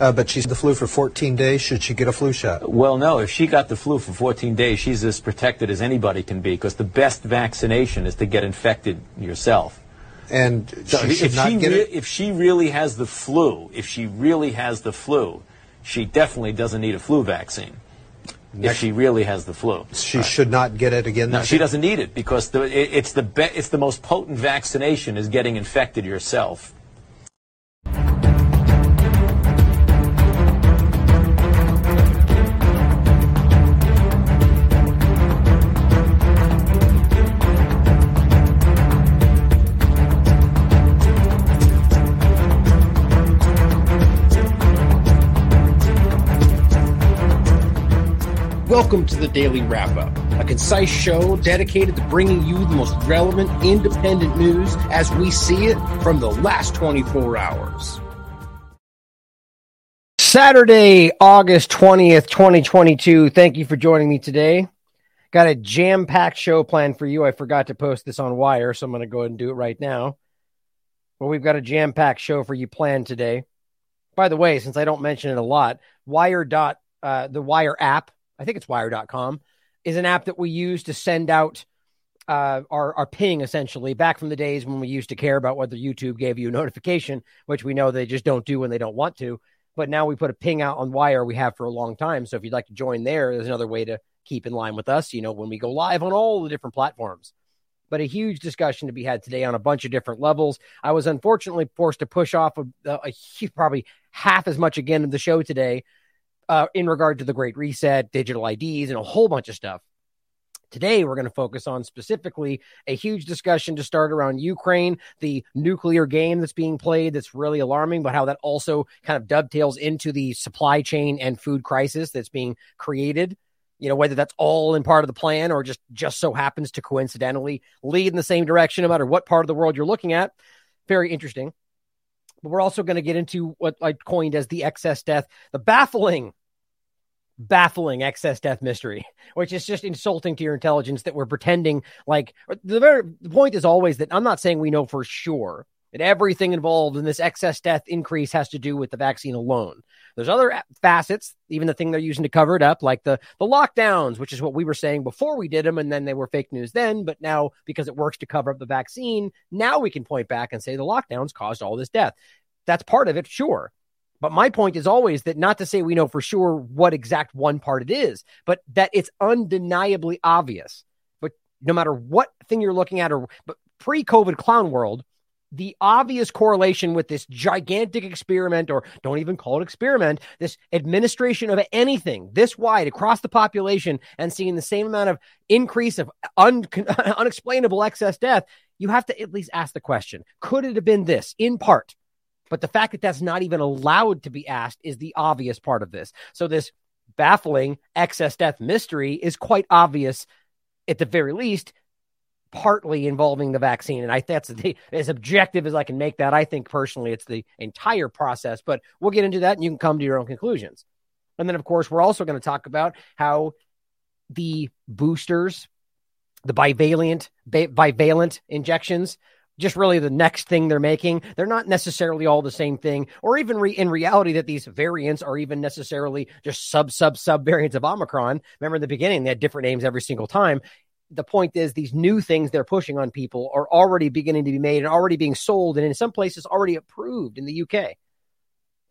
Uh, but she's the flu for 14 days. Should she get a flu shot? Well, no. If she got the flu for 14 days, she's as protected as anybody can be because the best vaccination is to get infected yourself. And So she if, she get re- it. if she really has the flu, if she really has the flu, she definitely doesn't need a flu vaccine. If she really has the flu. She should not get it again. No, she doesn't need it because the, it, it's the be, it's the most potent vaccination is getting infected yourself. Welcome to the Daily Wrap Up, a concise show dedicated to bringing you the most relevant independent news as we see it from the last 24 hours. Saturday, August 20th, 2022. Thank you for joining me today. Got a jam packed show planned for you. I forgot to post this on Wire, so I'm going to go ahead and do it right now. Well, we've got a jam packed show for you planned today. By the way, since I don't mention it a lot, Wire dot uh, the Wire app, I think it's Wire.com, is an app that we use to send out uh, our our ping essentially back from the days when we used to care about whether YouTube gave you a notification, which we know they just don't do when they don't want to. But now we put a ping out on Wire we have for a long time. So if you'd like to join there, there's another way to keep in line with us. You know, when we go live on all the different platforms. But a huge discussion to be had today on a bunch of different levels. I was unfortunately forced to push off a, a, a probably half as much again of the show today uh, in regard to the Great Reset, digital IDs, and a whole bunch of stuff. Today, we're going to focus on specifically a huge discussion to start around Ukraine, the nuclear game that's being played that's really alarming, but how that also kind of dovetails into the supply chain and food crisis that's being created. You know, whether that's all in part of the plan or just just so happens to coincidentally lead in the same direction, no matter what part of the world you're looking at. Very interesting. But we're also going to get into what I coined as the excess death, the baffling baffling excess death mystery, which is just insulting to your intelligence that we're pretending like the very the point is always that I'm not saying we know for sure that everything involved in this excess death increase has to do with the vaccine alone. There's other facets, even the thing they're using to cover it up, like the the lockdowns, which is what we were saying before we did them, and then they were fake news then. But now, because it works to cover up the vaccine, now we can point back and say the lockdowns caused all this death. That's part of it, sure. But my point is always that not to say we know for sure what exact one part it is, but that it's undeniably obvious. But no matter what thing you're looking at, or but pre-COVID clown world, the obvious correlation with this gigantic experiment, or don't even call it experiment, this administration of anything this wide across the population and seeing the same amount of increase of un- unexplainable excess death, you have to at least ask the question could it have been this in part? But the fact that that's not even allowed to be asked is the obvious part of this. So, this baffling excess death mystery is quite obvious at the very least partly involving the vaccine. And I that's the, as objective as I can make that. I think personally it's the entire process, but we'll get into that and you can come to your own conclusions. And then, of course, we're also going to talk about how the boosters, the bivalent, bivalent injections, just really the next thing they're making. They're not necessarily all the same thing, or even re- in reality that these variants are even necessarily just sub, sub, sub variants of Omicron. Remember in the beginning, they had different names every single time the point is these new things they're pushing on people are already beginning to be made and already being sold and in some places already approved in the UK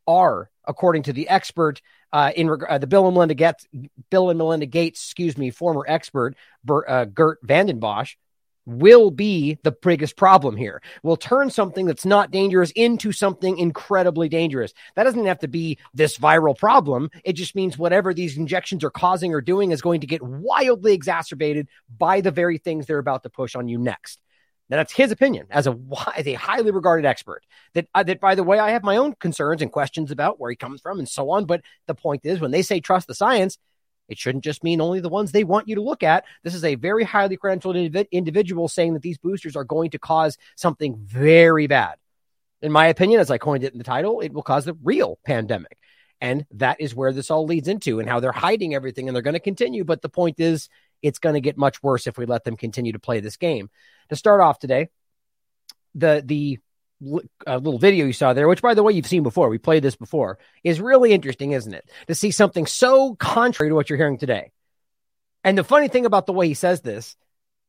are according to the expert uh, in reg- uh, the Bill and Melinda Gates Bill and Melinda Gates excuse me former expert Bert, uh, Geert Vanden Bossche will be the biggest problem here. Will turn something that's not dangerous into something incredibly dangerous. That doesn't have to be this viral problem. It just means whatever these injections are causing or doing is going to get wildly exacerbated by the very things they're about to push on you next. Now that's his opinion as a as a highly regarded expert. That uh, that by the way, I have my own concerns and questions about where he comes from and so on. But the point is, when they say trust the science, it shouldn't just mean only the ones they want you to look at. This is a very highly credentialed indiv- individual saying that these boosters are going to cause something very bad. In my opinion, as I coined it in the title, it will cause the real pandemic. And that is where this all leads into and how they're hiding everything and they're going to continue. But the point is, it's going to get much worse if we let them continue to play this game. To start off today, the the uh, little video you saw there, which by the way you've seen before, we played this before, is really interesting, isn't it? To see something so contrary to what you're hearing today. And the funny thing about the way he says this,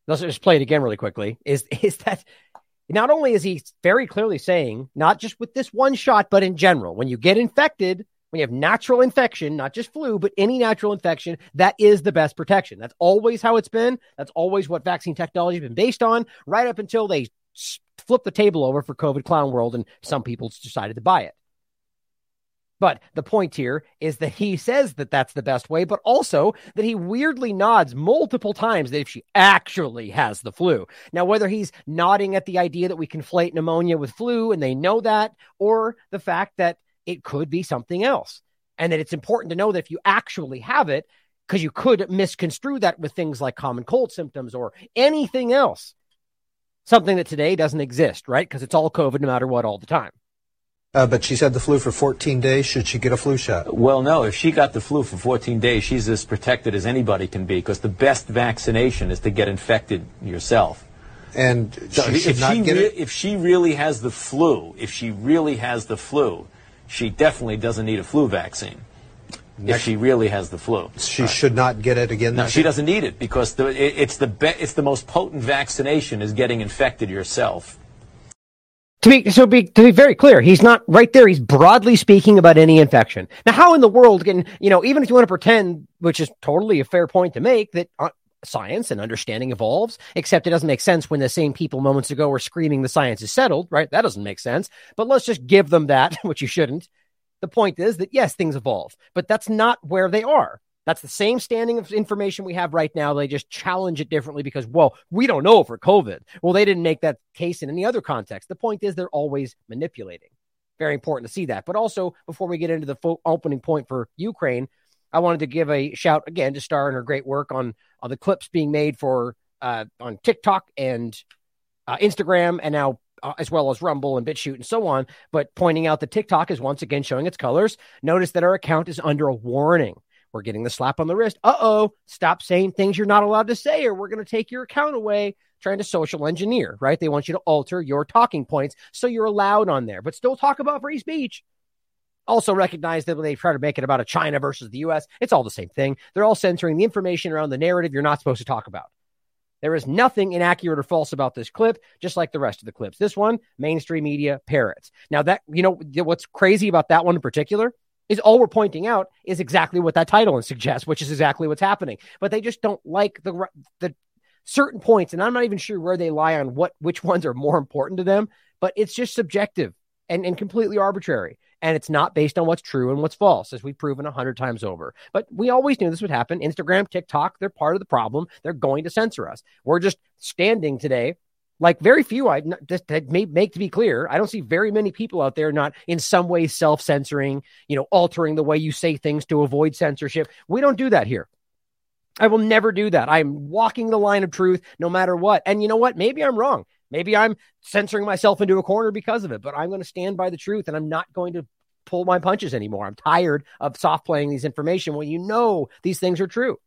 let's just play it again really quickly, is is that not only is he very clearly saying, not just with this one shot, but in general, when you get infected, when you have natural infection, not just flu, but any natural infection, that is the best protection. That's always how it's been. That's always what vaccine technology has been based on, right up until they flip the table over for COVID clown world and some people decided to buy it. But the point here is that he says that that's the best way, but also that he weirdly nods multiple times that if she actually has the flu. Now, whether he's nodding at the idea that we conflate pneumonia with flu and they know that, or the fact that it could be something else, and that it's important to know that if you actually have it, because you could misconstrue that with things like common cold symptoms or anything else something that today doesn't exist, right? Because it's all COVID no matter what all the time. Uh, but she's had the flu for 14 days. Should she get a flu shot? Well, no. If she got the flu for 14 days, she's as protected as anybody can be because the best vaccination is to get infected yourself. And so she should if not she get it? If she really has the flu, if she really has the flu, she definitely doesn't need a flu vaccine. Next, if she really has the flu, she right. should not get it again. No, she year? doesn't need it because the, it, it's the be, it's the most potent vaccination is getting infected yourself. To be so be to be very clear, he's not right there. He's broadly speaking about any infection. Now, how in the world can you know? Even if you want to pretend, which is totally a fair point to make, that uh, science and understanding evolves, except it doesn't make sense when the same people moments ago were screaming the science is settled, right? That doesn't make sense. But let's just give them that, which you shouldn't. The point is that yes, things evolve, but that's not where they are. That's the same standing of information we have right now. They just challenge it differently because, well, we don't know for COVID. Well, they didn't make that case in any other context. The point is they're always manipulating. Very important to see that. But also, before we get into the fo- opening point for Ukraine, I wanted to give a shout again to Star and her great work on, on the clips being made for uh, on TikTok and uh, Instagram and now uh, as well as Rumble and BitChute and so on, but pointing out that TikTok is once again showing its colors. Notice that our account is under a warning. We're getting the slap on the wrist. Uh oh, stop saying things you're not allowed to say, or we're going to take your account away. Trying to social engineer, right? They want you to alter your talking points so you're allowed on there, but still talk about free speech. Also recognize that when they try to make it about a China versus the US, it's all the same thing. They're all censoring the information around the narrative you're not supposed to talk about. There is nothing inaccurate or false about this clip, just like the rest of the clips. This one, mainstream media parrots. Now, that, you know, what's crazy about that one in particular is all we're pointing out is exactly what that title suggests, which is exactly what's happening. But they just don't like the, the, certain points and i'm not even sure where they lie on what which ones are more important to them but it's just subjective and, and completely arbitrary and it's not based on what's true and what's false, as we've proven a hundred times over. But we always knew this would happen. Instagram, TikTok, they're part of the problem. They're going to censor us. We're just standing today like very few i just may make to be clear i don't see very many people out there not in some way self-censoring you know altering the way you say things to avoid censorship we don't do that here i will never do that i'm walking the line of truth no matter what and you know what maybe i'm wrong maybe i'm censoring myself into a corner because of it but i'm going to stand by the truth and i'm not going to pull my punches anymore. I'm tired of soft playing these information when you know these things are true.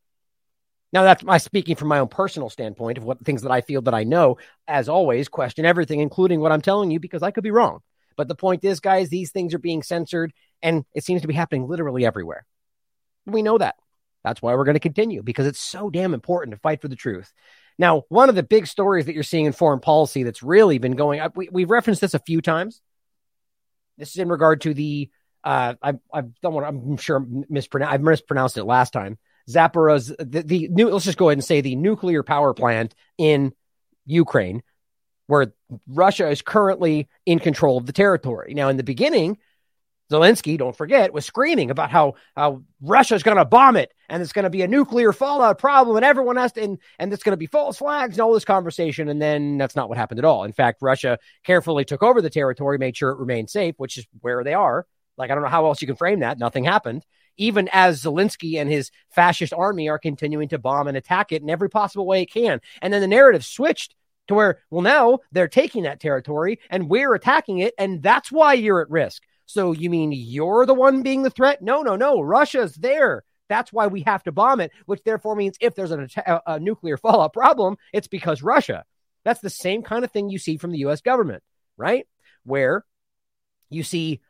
Now that's my speaking from my own personal standpoint of what things that I feel that I know. As always, question everything, including what I'm telling you, because I could be wrong. But the point is, guys, these things are being censored, and it seems to be happening literally everywhere. We know that. That's why we're going to continue because it's so damn important to fight for the truth. Now, one of the big stories that you're seeing in foreign policy that's really been going up, we, we've referenced this a few times. This is in regard to the uh, I I don't want I'm sure mispronounce I mispronounced it last time. Zaporizhzhia, the, the new let's just go ahead and say the nuclear power plant in Ukraine, where Russia is currently in control of the territory. Now, in the beginning, Zelensky, don't forget, was screaming about how, how Russia's going to bomb it and it's going to be a nuclear fallout problem and everyone has to, and, and it's going to be false flags and all this conversation. And then that's not what happened at all. In fact, Russia carefully took over the territory, made sure it remained safe, which is where they are. Like, I don't know how else you can frame that. Nothing happened. Even as Zelensky and his fascist army are continuing to bomb and attack it in every possible way it can. And then the narrative switched to where, well, now they're taking that territory and we're attacking it. And that's why you're at risk. So you mean you're the one being the threat? No, no, no. Russia's there. That's why we have to bomb it, which therefore means if there's an, a, a nuclear fallout problem, it's because Russia. That's the same kind of thing you see from the US government, right? where you see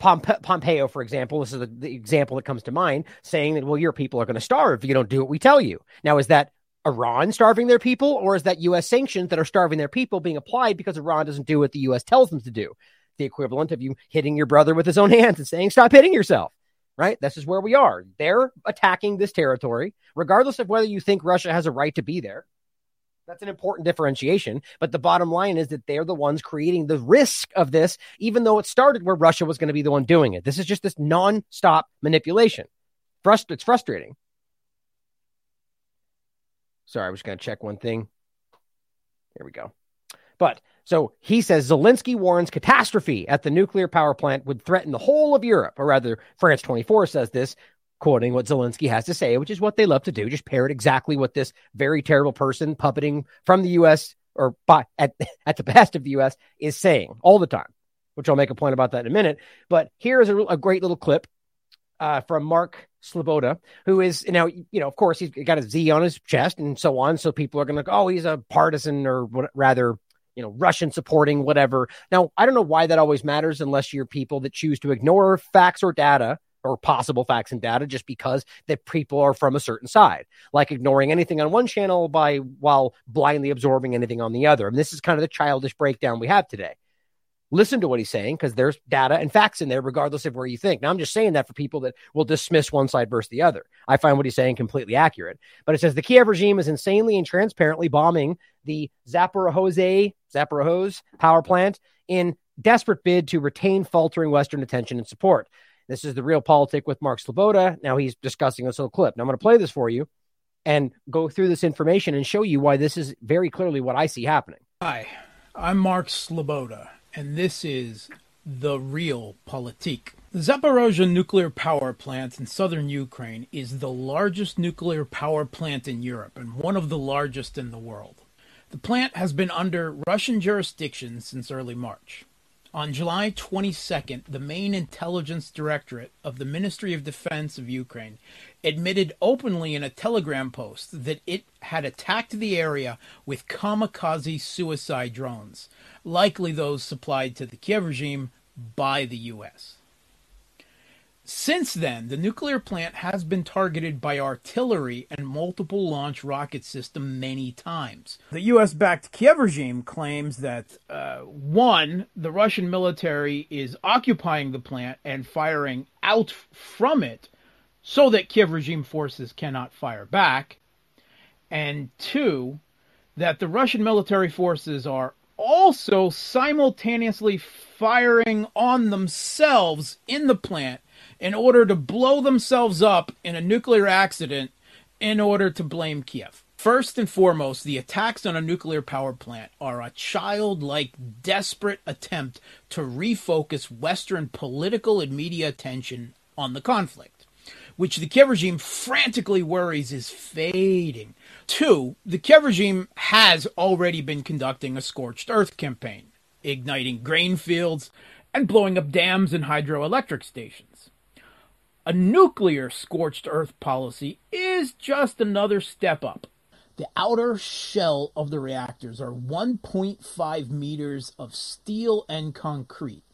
Pompe- Pompeo, for example, this is the, the, example that comes to mind, saying that, well, your people are going to starve if you don't do what we tell you. Now, is that Iran starving their people, or is that U.S. sanctions that are starving their people being applied because Iran doesn't do what the U.S. tells them to do? The equivalent of you hitting your brother with his own hands and saying, stop hitting yourself, right? This is where we are. They're attacking this territory, regardless of whether you think Russia has a right to be there. That's an important differentiation. But the bottom line is that they're the ones creating the risk of this, even though it started where Russia was going to be the one doing it. This is just this non-stop manipulation. Frust- it's frustrating. Sorry, I was going to check one thing. There we go. But so he says Zelensky warns catastrophe at the nuclear power plant would threaten the whole of Europe, or rather, France 24 says this, quoting what Zelensky has to say, which is what they love to do, just parrot exactly what this very terrible person puppeting from the U.S. or by, at, at the best of the U.S. is saying all the time, which I'll make a point about that in a minute. But here is a, a great little clip uh, from Mark Sleboda, who is now, you know, of course, he's got a Z on his chest and so on. So people are going to go, oh, he's a partisan or rather, you know, Russian supporting whatever. Now, I don't know why that always matters unless you're people that choose to ignore facts or data or possible facts and data just because the people are from a certain side, like ignoring anything on one channel by while blindly absorbing anything on the other. And this is kind of the childish breakdown we have today listen to what he's saying because there's data and facts in there, regardless of where you think. Now, I'm just saying that for people that will dismiss one side versus the other. I find what he's saying completely accurate. But it says the Kiev regime is insanely and transparently bombing the Zaporozhye, Zaporozhye power plant in desperate bid to retain faltering Western attention and support. This is the real politic with Mark Sleboda. Now he's discussing this little clip. Now I'm going to play this for you and go through this information and show you why this is very clearly what I see happening. Hi, I'm Mark Sleboda and this is the real politique. The Zaporozhye nuclear power plant in southern Ukraine is the largest nuclear power plant in Europe and one of the largest in the world. The plant has been under Russian jurisdiction since early March. On July 22nd, the main intelligence directorate of the Ministry of Defense of Ukraine admitted openly in a telegram post that it had attacked the area with kamikaze suicide drones, likely those supplied to the Kiev regime by the U.S. Since then, the nuclear plant has been targeted by artillery and multiple launch rocket system many times. The US backed Kiev regime claims that, uh, one, the Russian military is occupying the plant and firing out from it so that Kiev regime forces cannot fire back, and two, that the Russian military forces are also simultaneously firing on themselves in the plant in order to blow themselves up in a nuclear accident in order to blame Kiev. First and foremost, the attacks on a nuclear power plant are a childlike, desperate attempt to refocus Western political and media attention on the conflict, which the Kiev regime frantically worries is fading. Two, the Kiev regime has already been conducting a scorched earth campaign, igniting grain fields and blowing up dams and hydroelectric stations. A nuclear scorched earth policy is just another step up. The outer shell of the reactors are 1.5 meters of steel and concrete,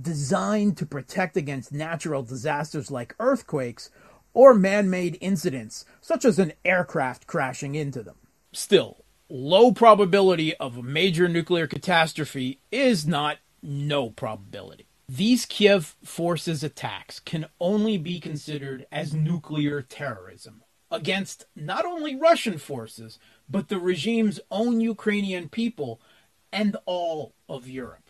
designed to protect against natural disasters like earthquakes or man made incidents, such as an aircraft crashing into them. Still, low probability of a major nuclear catastrophe is not no probability. These Kiev forces' attacks can only be considered as nuclear terrorism against not only Russian forces, but the regime's own Ukrainian people and all of Europe.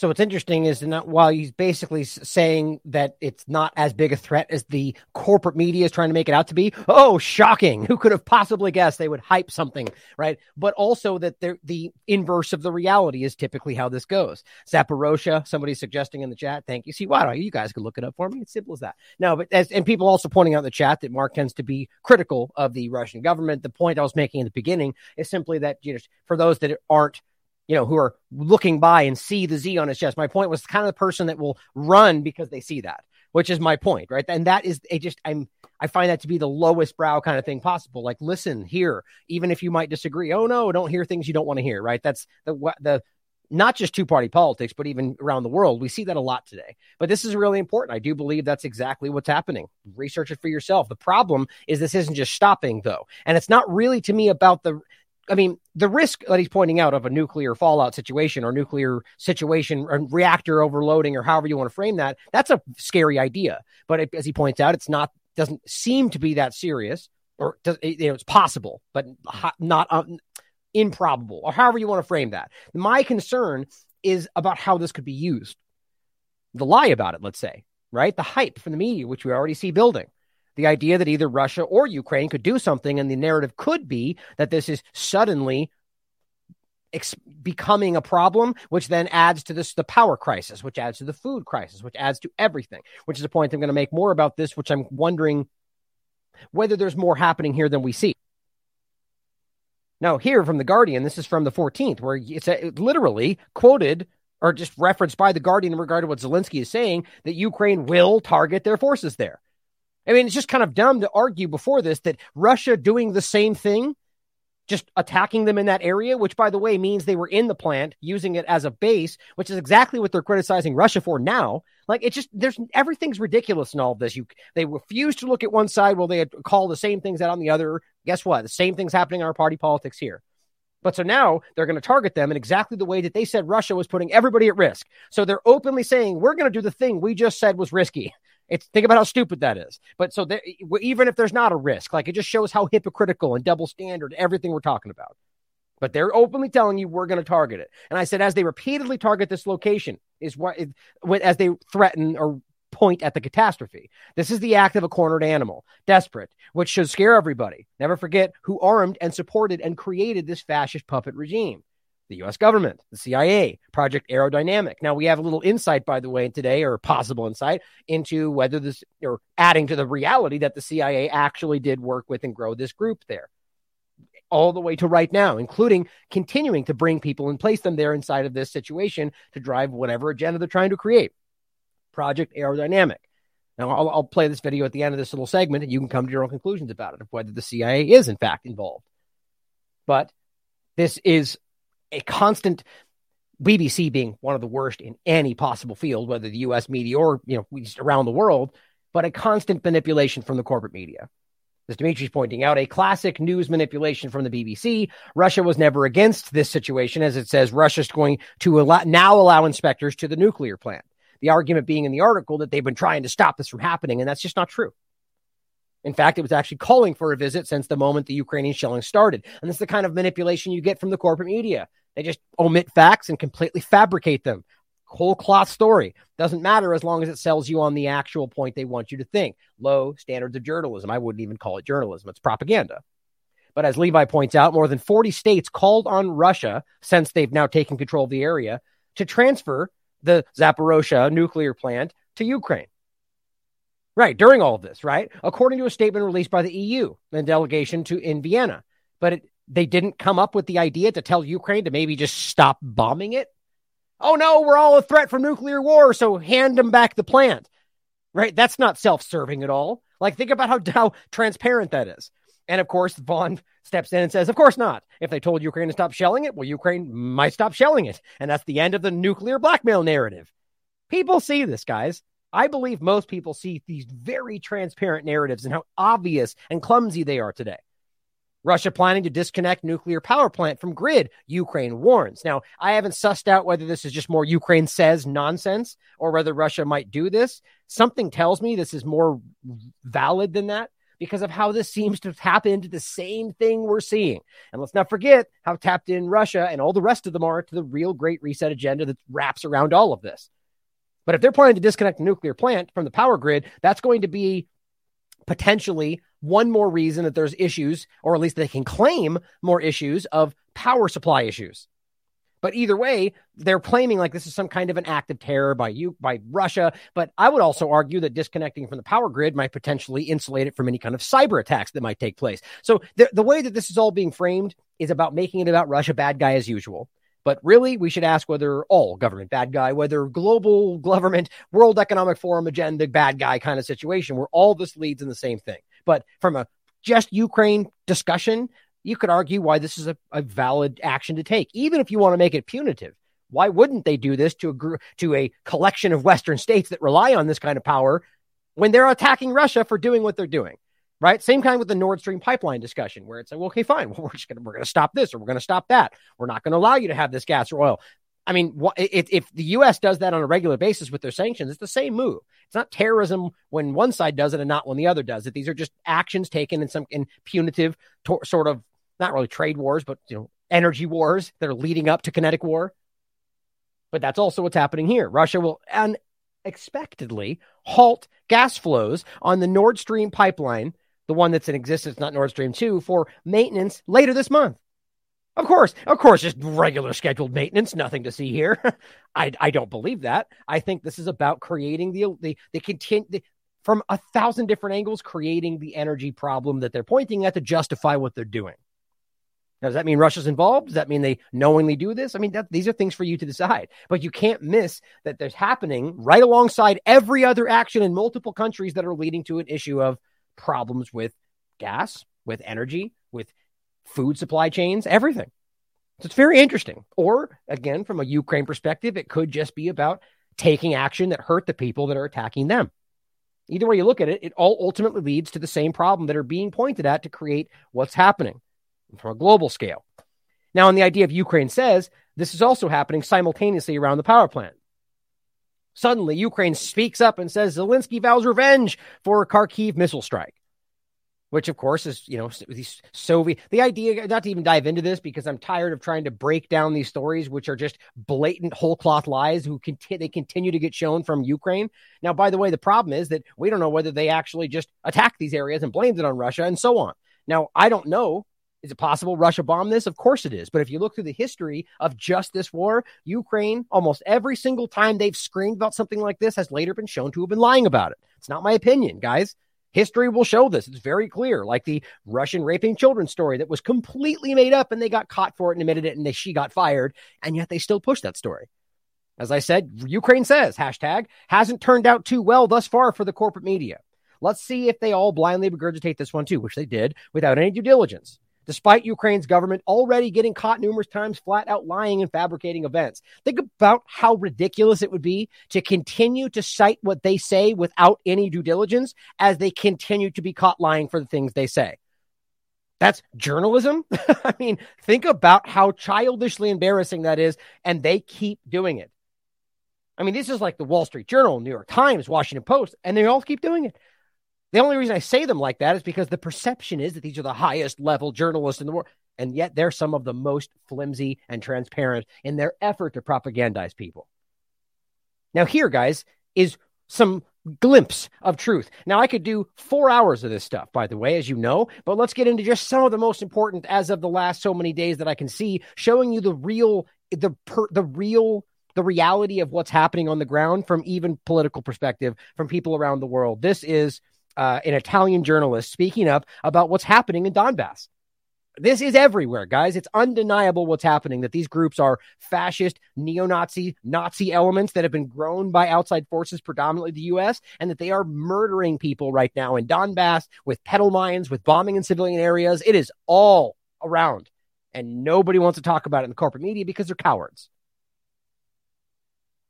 So what's interesting is that while he's basically saying that it's not as big a threat as the corporate media is trying to make it out to be, oh, shocking! Who could have possibly guessed they would hype something, right? But also that the inverse of the reality is typically how this goes. Zaporozhye, somebody suggesting in the chat, thank you. See, why don't you guys could look it up for me? It's simple as that. No, but as and people also pointing out in the chat that Mark tends to be critical of the Russian government. The point I was making in the beginning is simply that you know, for those that aren't you know, who are looking by and see the Z on his chest. My point was kind of the person that will run because they see that, which is my point, right? And that is it just I'm I find that to be the lowest brow kind of thing possible. Like, listen here, even if you might disagree. Oh no, don't hear things you don't want to hear, right? That's the what the not just two party politics, but even around the world. We see that a lot today. But this is really important. I do believe that's exactly what's happening. Research it for yourself. The problem is this isn't just stopping, though. And it's not really to me about the. I mean, the risk that he's pointing out of a nuclear fallout situation or nuclear situation or reactor overloading or however you want to frame that, that's a scary idea. But it, as he points out, it's not, doesn't seem to be that serious or does, you know, it's possible, but not, um, improbable, or however you want to frame that. My concern is about how this could be used. The lie about it, let's say, right? The hype from the media, which we already see building. The idea that either Russia or Ukraine could do something, and the narrative could be that this is suddenly ex- becoming a problem, which then adds to this the power crisis, which adds to the food crisis, which adds to everything. Which is a point I'm going to make more about this, which I'm wondering whether there's more happening here than we see. Now, here from The Guardian, this is from the 14th, where it's uh, a, literally quoted or just referenced by The Guardian in regard to what Zelensky is saying that Ukraine will target their forces there. I mean, it's just kind of dumb to argue before this that Russia doing the same thing just attacking them in that area, which by the way means they were in the plant using it as a base, which is exactly what they're criticizing Russia for now. Like it's just there's everything's ridiculous in all of this. You they refuse to look at one side while they call the same things out on the other. Guess what? The same thing's happening in our party politics here. But so now they're going to target them in exactly the way that they said Russia was putting everybody at risk. So they're openly saying we're going to do the thing we just said was risky. It's think about how stupid that is. But so there, even if there's not a risk, like it just shows how hypocritical and double standard everything we're talking about. But they're openly telling you we're going to target it. And I said, as they repeatedly target this location, is what as they threaten or point at the catastrophe. This is the act of a cornered animal, desperate, which should scare everybody. Never forget who armed and supported and created this fascist puppet regime the US government, the CIA, Project Aerodynamic. Now, we have a little insight, by the way, today, or possible insight into whether this, or adding to the reality that the CIA actually did work with and grow this group there. All the way to right now, including continuing to bring people and place them there inside of this situation to drive whatever agenda they're trying to create. Project Aerodynamic. Now, I'll, I'll play this video at the end of this little segment, and you can come to your own conclusions about it of whether the CIA is, in fact, involved. But this is a constant BBC being one of the worst in any possible field, whether the US media or, you know, just around the world, but a constant manipulation from the corporate media. As Dimitri's pointing out, a classic news manipulation from the BBC. Russia was never against this situation, as it says Russia's going to allow, now allow inspectors to the nuclear plant. The argument being in the article that they've been trying to stop this from happening, and that's just not true. In fact, it was actually calling for a visit since the moment the Ukrainian shelling started. And that's the kind of manipulation you get from the corporate media. They just omit facts and completely fabricate them. Whole cloth story. Doesn't matter as long as it sells you on the actual point they want you to think. Low standards of journalism. I wouldn't even call it journalism, it's propaganda. But as Levi points out, more than 40 states called on Russia, since they've now taken control of the area, to transfer the Zaporozhye nuclear plant to Ukraine. Right, during all of this, right? According to a statement released by the EU and delegation to in Vienna. But it, they didn't come up with the idea to tell Ukraine to maybe just stop bombing it. Oh no, we're all a threat from nuclear war, so hand them back the plant. Right? That's not self-serving at all. Like think about how how transparent that is. And of course, Vaughn steps in and says, "Of course not. If they told Ukraine to stop shelling it, well, Ukraine might stop shelling it, and that's the end of the nuclear blackmail narrative." People see this, guys. I believe most people see these very transparent narratives and how obvious and clumsy they are today. Russia planning to disconnect nuclear power plant from grid, Ukraine warns. Now, I haven't sussed out whether this is just more Ukraine says nonsense or whether Russia might do this. Something tells me this is more valid than that because of how this seems to tap into the same thing we're seeing. And let's not forget how tapped in Russia and all the rest of them are to the real Great Reset agenda that wraps around all of this. But if they're planning to disconnect the nuclear plant from the power grid, that's going to be potentially one more reason that there's issues, or at least they can claim more issues of power supply issues. But either way, they're claiming like this is some kind of an act of terror by you by Russia. But I would also argue that disconnecting from the power grid might potentially insulate it from any kind of cyber attacks that might take place. So the, the way that this is all being framed is about making it about Russia, bad guy as usual. But really, we should ask whether all government bad guy, whether global government, World Economic Forum agenda bad guy kind of situation, where all this leads in the same thing. But from a just Ukraine discussion, you could argue why this is a, a valid action to take, even if you want to make it punitive. Why wouldn't they do this to a gr- to a collection of Western states that rely on this kind of power when they're attacking Russia for doing what they're doing? Right? Same kind with the Nord Stream pipeline discussion, where it's like, well, okay, fine, well, we're just gonna we're gonna stop this or we're gonna stop that. We're not going to allow you to have this gas or oil. I mean, wh- if, if the U.S. does that on a regular basis with their sanctions, it's the same move. It's not terrorism when one side does it and not when the other does it. These are just actions taken in some in punitive to- sort of not really trade wars, but you know, energy wars that are leading up to kinetic war. But that's also what's happening here. Russia will unexpectedly halt gas flows on the Nord Stream pipeline, the one that's in existence, not Nord Stream 2, for maintenance later this month. Of course, of course, just regular scheduled maintenance, nothing to see here. I, I don't believe that. I think this is about creating the the the continue from a thousand different angles, creating the energy problem that they're pointing at to justify what they're doing. Now, does that mean Russia's involved? Does that mean they knowingly do this? I mean, that, these are things for you to decide. But you can't miss that there's happening right alongside every other action in multiple countries that are leading to an issue of problems with gas, with energy, with food supply chains, everything. So it's very interesting. Or again, from a Ukraine perspective, it could just be about taking action that hurt the people that are attacking them. Either way you look at it, it all ultimately leads to the same problem that are being pointed at to create what's happening from a global scale. Now, on the idea of Ukraine says this is also happening simultaneously around the power plant. Suddenly, Ukraine speaks up and says Zelensky vows revenge for a Kharkiv missile strike, which, of course, is, you know, these Soviet. The idea, not to even dive into this because I'm tired of trying to break down these stories, which are just blatant whole cloth lies who conti- they continue to get shown from Ukraine. Now, by the way, the problem is that we don't know whether they actually just attack these areas and blamed it on Russia and so on. Now, I don't know is it possible Russia bombed this? Of course it is. But if you look through the history of just this war, Ukraine, almost every single time they've screamed about something like this, has later been shown to have been lying about it. It's not my opinion, guys. History will show this. It's very clear, like the Russian raping children story that was completely made up and they got caught for it and admitted it and they, she got fired. And yet they still push that story. As I said, Ukraine says, hashtag, hasn't turned out too well thus far for the corporate media. Let's see if they all blindly regurgitate this one too, which they did without any due diligence despite Ukraine's government already getting caught numerous times flat out lying and fabricating events. Think about how ridiculous it would be to continue to cite what they say without any due diligence as they continue to be caught lying for the things they say. That's journalism. I mean, think about how childishly embarrassing that is, and they keep doing it. I mean, this is like the Wall Street Journal, New York Times, Washington Post, and they all keep doing it. The only reason I say them like that is because the perception is that these are the highest level journalists in the world. And yet they're some of the most flimsy and transparent in their effort to propagandize people. Now, here, guys, is some glimpse of truth. Now, I could do four hours of this stuff, by the way, as you know, but let's get into just some of the most important as of the last so many days that I can see, showing you the real, the per, the real the reality of what's happening on the ground from even political perspective from people around the world. This is uh, an Italian journalist speaking up about what's happening in Donbass. This is everywhere, guys. It's undeniable what's happening that these groups are fascist, neo Nazi, Nazi elements that have been grown by outside forces, predominantly the U.S., and that they are murdering people right now in Donbass with petal mines, with bombing in civilian areas. It is all around. And nobody wants to talk about it in the corporate media because they're cowards.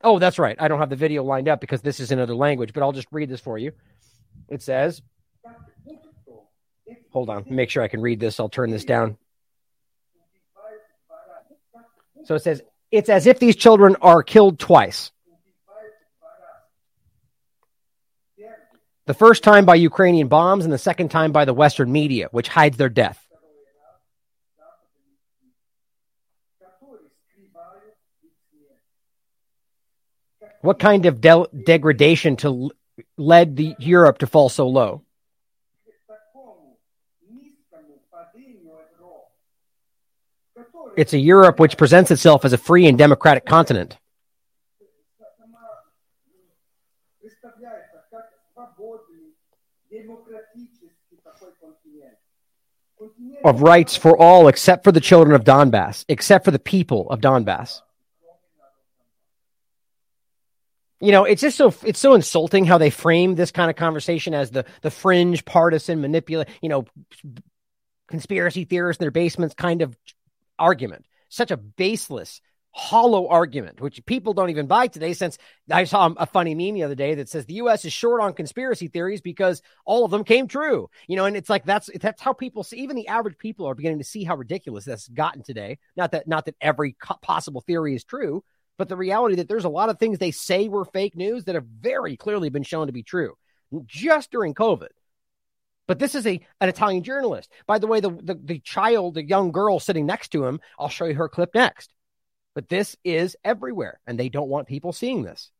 Oh, that's right. I don't have the video lined up because this is another language, but I'll just read this for you. It says, hold on, make sure I can read this. I'll turn this down. So it says, it's as if these children are killed twice. The first time by Ukrainian bombs, and the second time by the Western media, which hides their death. What kind of de- degradation to led the Europe to fall so low? It's a Europe which presents itself as a free and democratic continent. of rights for all except for the children of Donbass, except for the people of Donbass. You know, it's just so it's so insulting how they frame this kind of conversation as the the fringe partisan manipulate, you know, conspiracy theorists in their basements kind of argument. Such a baseless, hollow argument, which people don't even buy today. Since I saw a funny meme the other day that says the U.S. is short on conspiracy theories because all of them came true. You know, and it's like that's that's how people see. Even the average people are beginning to see how ridiculous that's gotten today. Not that not that every possible theory is true, but the reality that there's a lot of things they say were fake news that have very clearly been shown to be true just during COVID. But this is a an Italian journalist. By the way, the, the, the child, the young girl sitting next to him, I'll show you her clip next. But this is everywhere, and they don't want people seeing this.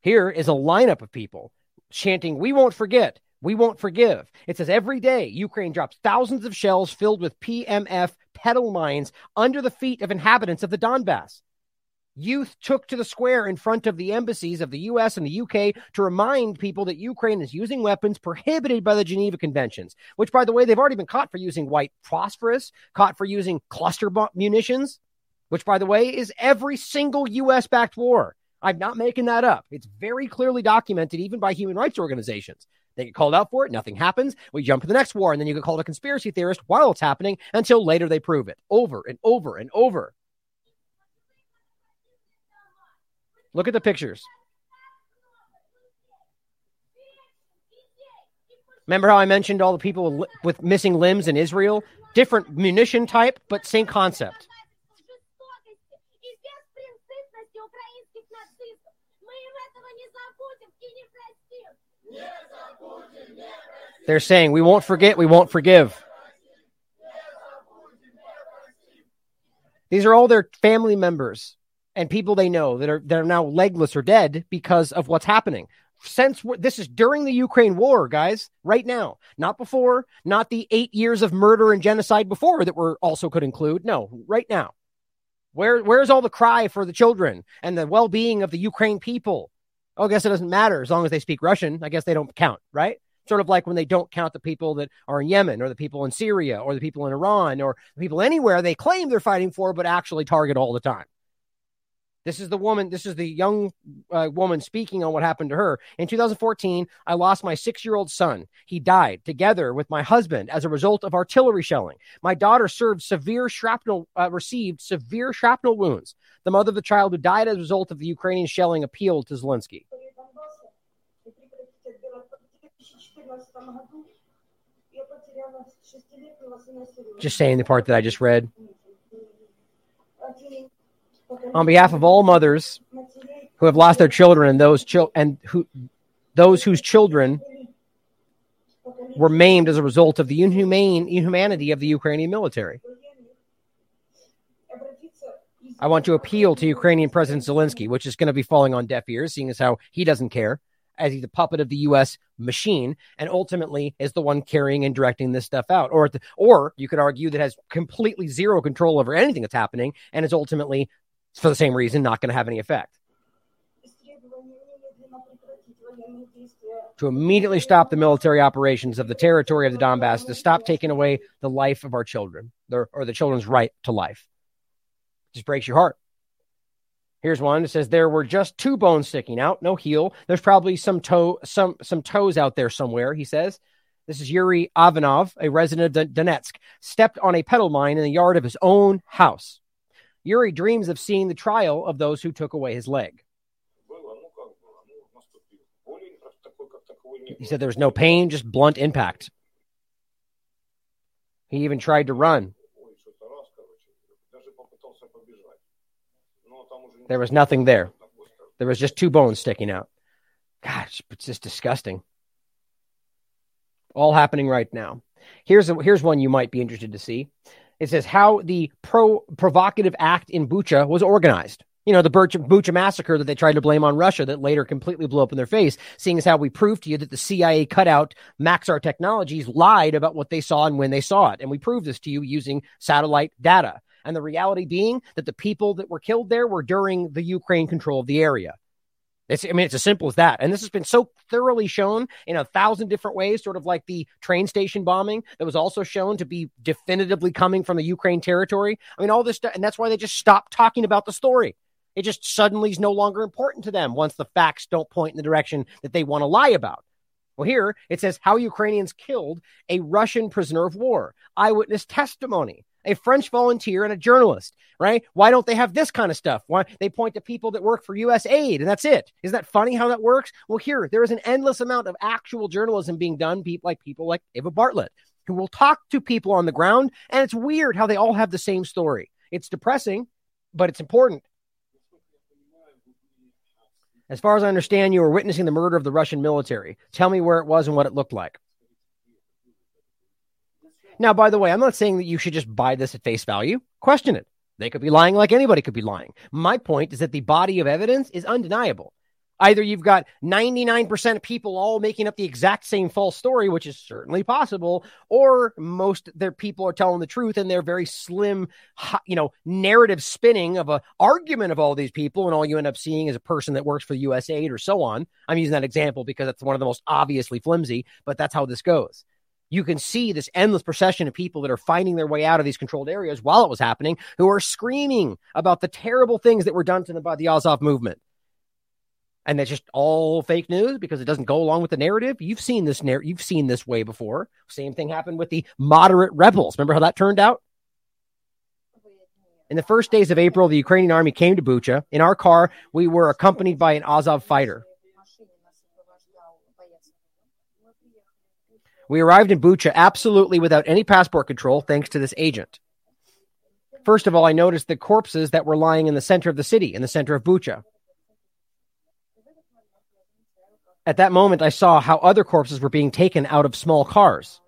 Here is a lineup of people chanting, We won't forget, we won't forgive. It says every day Ukraine drops thousands of shells filled with PMF petal mines under the feet of inhabitants of the Donbass. Youth took to the square in front of the embassies of the US and the UK to remind people that Ukraine is using weapons prohibited by the Geneva Conventions, which, by the way, they've already been caught for using white phosphorus, caught for using cluster bomb munitions, which, by the way, is every single US backed war. I'm not making that up. It's very clearly documented, even by human rights organizations. They get called out for it, nothing happens. We jump to the next war, and then you get called a conspiracy theorist while it's happening until later they prove it over and over and over. Look at the pictures. Remember how I mentioned all the people with missing limbs in Israel? Different munition type, but same concept. They're saying, we won't forget, we won't forgive. These are all their family members and people they know that are that are now legless or dead because of what's happening. Since this is during the Ukraine war, guys, right now, not before, not the eight years of murder and genocide before that were also could include. No, right now. Where where's all the cry for the children and the well being of the Ukraine people? Oh, I guess it doesn't matter as long as they speak Russian. I guess they don't count, right? Sort of like when they don't count the people that are in Yemen or the people in Syria or the people in Iran or the people anywhere they claim they're fighting for, but actually target all the time. This is the woman, this is the young uh, woman speaking on what happened to her. In 2014, I lost my six year old son. He died together with my husband as a result of artillery shelling. My daughter served severe shrapnel, uh, received severe shrapnel wounds. The mother of the child who died as a result of the Ukrainian shelling appealed to Zelensky. Just saying the part that I just read on behalf of all mothers who have lost their children and those chil- and who those whose children were maimed as a result of the inhumane inhumanity of the Ukrainian military. I want to appeal to Ukrainian President Zelensky, which is going to be falling on deaf ears, seeing as how he doesn't care, as he's a puppet of the U.S. machine, and ultimately is the one carrying and directing this stuff out. Or, the, or you could argue that has completely zero control over anything that's happening, and is ultimately for the same reason, not going to have any effect. To immediately stop the military operations of the territory of the Donbass, to stop taking away the life of our children or the children's right to life. Just breaks your heart. Here's one that says there were just two bones sticking out, no heel. There's probably some toe, some some toes out there somewhere. He says. This is Yuri Ivanov, a resident of Donetsk, stepped on a petal mine in the yard of his own house. Yuri dreams of seeing the trial of those who took away his leg. He said there was no pain, just blunt impact. He even tried to run. There was nothing there. There was just two bones sticking out. Gosh, it's just disgusting. All happening right now. Here's a, here's one you might be interested to see. It says how the pro provocative act in Bucha was organized. You know, the Bucha massacre that they tried to blame on Russia that later completely blew up in their face, seeing as how we proved to you that the CIA cut out Maxar Technologies lied about what they saw and when they saw it. And we proved this to you using satellite data. And the reality being that the people that were killed there were during the Ukraine control of the area. It's, I mean, it's as simple as that. And this has been so thoroughly shown in a thousand different ways, sort of like the train station bombing that was also shown to be definitively coming from the Ukraine territory. I mean, all this stuff. And that's why they just stopped talking about the story. It just suddenly is no longer important to them once the facts don't point in the direction that they want to lie about. Well, here it says how Ukrainians killed a Russian prisoner of war, eyewitness testimony a French volunteer and a journalist, right? Why don't they have this kind of stuff? Why they point to people that work for US aid and that's it. Isn't that funny how that works? Well, here there is an endless amount of actual journalism being done people like people like Eva Bartlett who will talk to people on the ground and it's weird how they all have the same story. It's depressing, but it's important. As far as I understand, you were witnessing the murder of the Russian military. Tell me where it was and what it looked like. Now, by the way, I'm not saying that you should just buy this at face value. Question it. They could be lying like anybody could be lying. My point is that the body of evidence is undeniable. Either you've got 99% of people all making up the exact same false story, which is certainly possible, or most their people are telling the truth and they're very slim, you know, narrative spinning of a argument of all these people, and all you end up seeing is a person that works for USAID or so on. I'm using that example because that's one of the most obviously flimsy, but that's how this goes you can see this endless procession of people that are finding their way out of these controlled areas while it was happening, who are screaming about the terrible things that were done to them by the Azov movement. And that's just all fake news because it doesn't go along with the narrative. You've seen this narr- you've seen this way before. Same thing happened with the moderate rebels. Remember how that turned out? In the first days of April, the Ukrainian army came to Bucha. In our car, we were accompanied by an Azov fighter. We arrived in Bucha absolutely without any passport control, thanks to this agent. First of all, I noticed the corpses that were lying in the center of the city, in the center of Bucha. At that moment, I saw how other corpses were being taken out of small cars.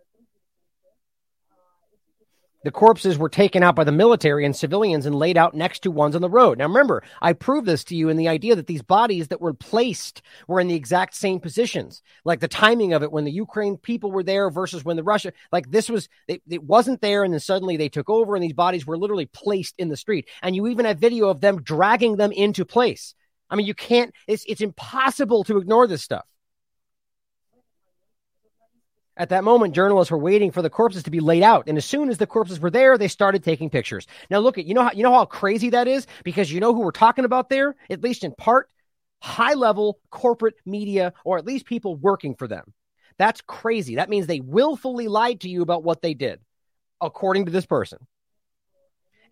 The corpses were taken out by the military and civilians and laid out next to ones on the road. Now, remember, I proved this to you in the idea that these bodies that were placed were in the exact same positions, like the timing of it when the Ukraine people were there versus when the Russia, like this was, it, it wasn't there. And then suddenly they took over and these bodies were literally placed in the street. And you even have video of them dragging them into place. I mean, you can't, it's, it's impossible to ignore this stuff. At that moment, journalists were waiting for the corpses to be laid out, and as soon as the corpses were there, they started taking pictures. Now, look at you know how you know how crazy that is because you know who we're talking about there, at least in part, high level corporate media, or at least people working for them. That's crazy. That means they willfully lied to you about what they did, according to this person.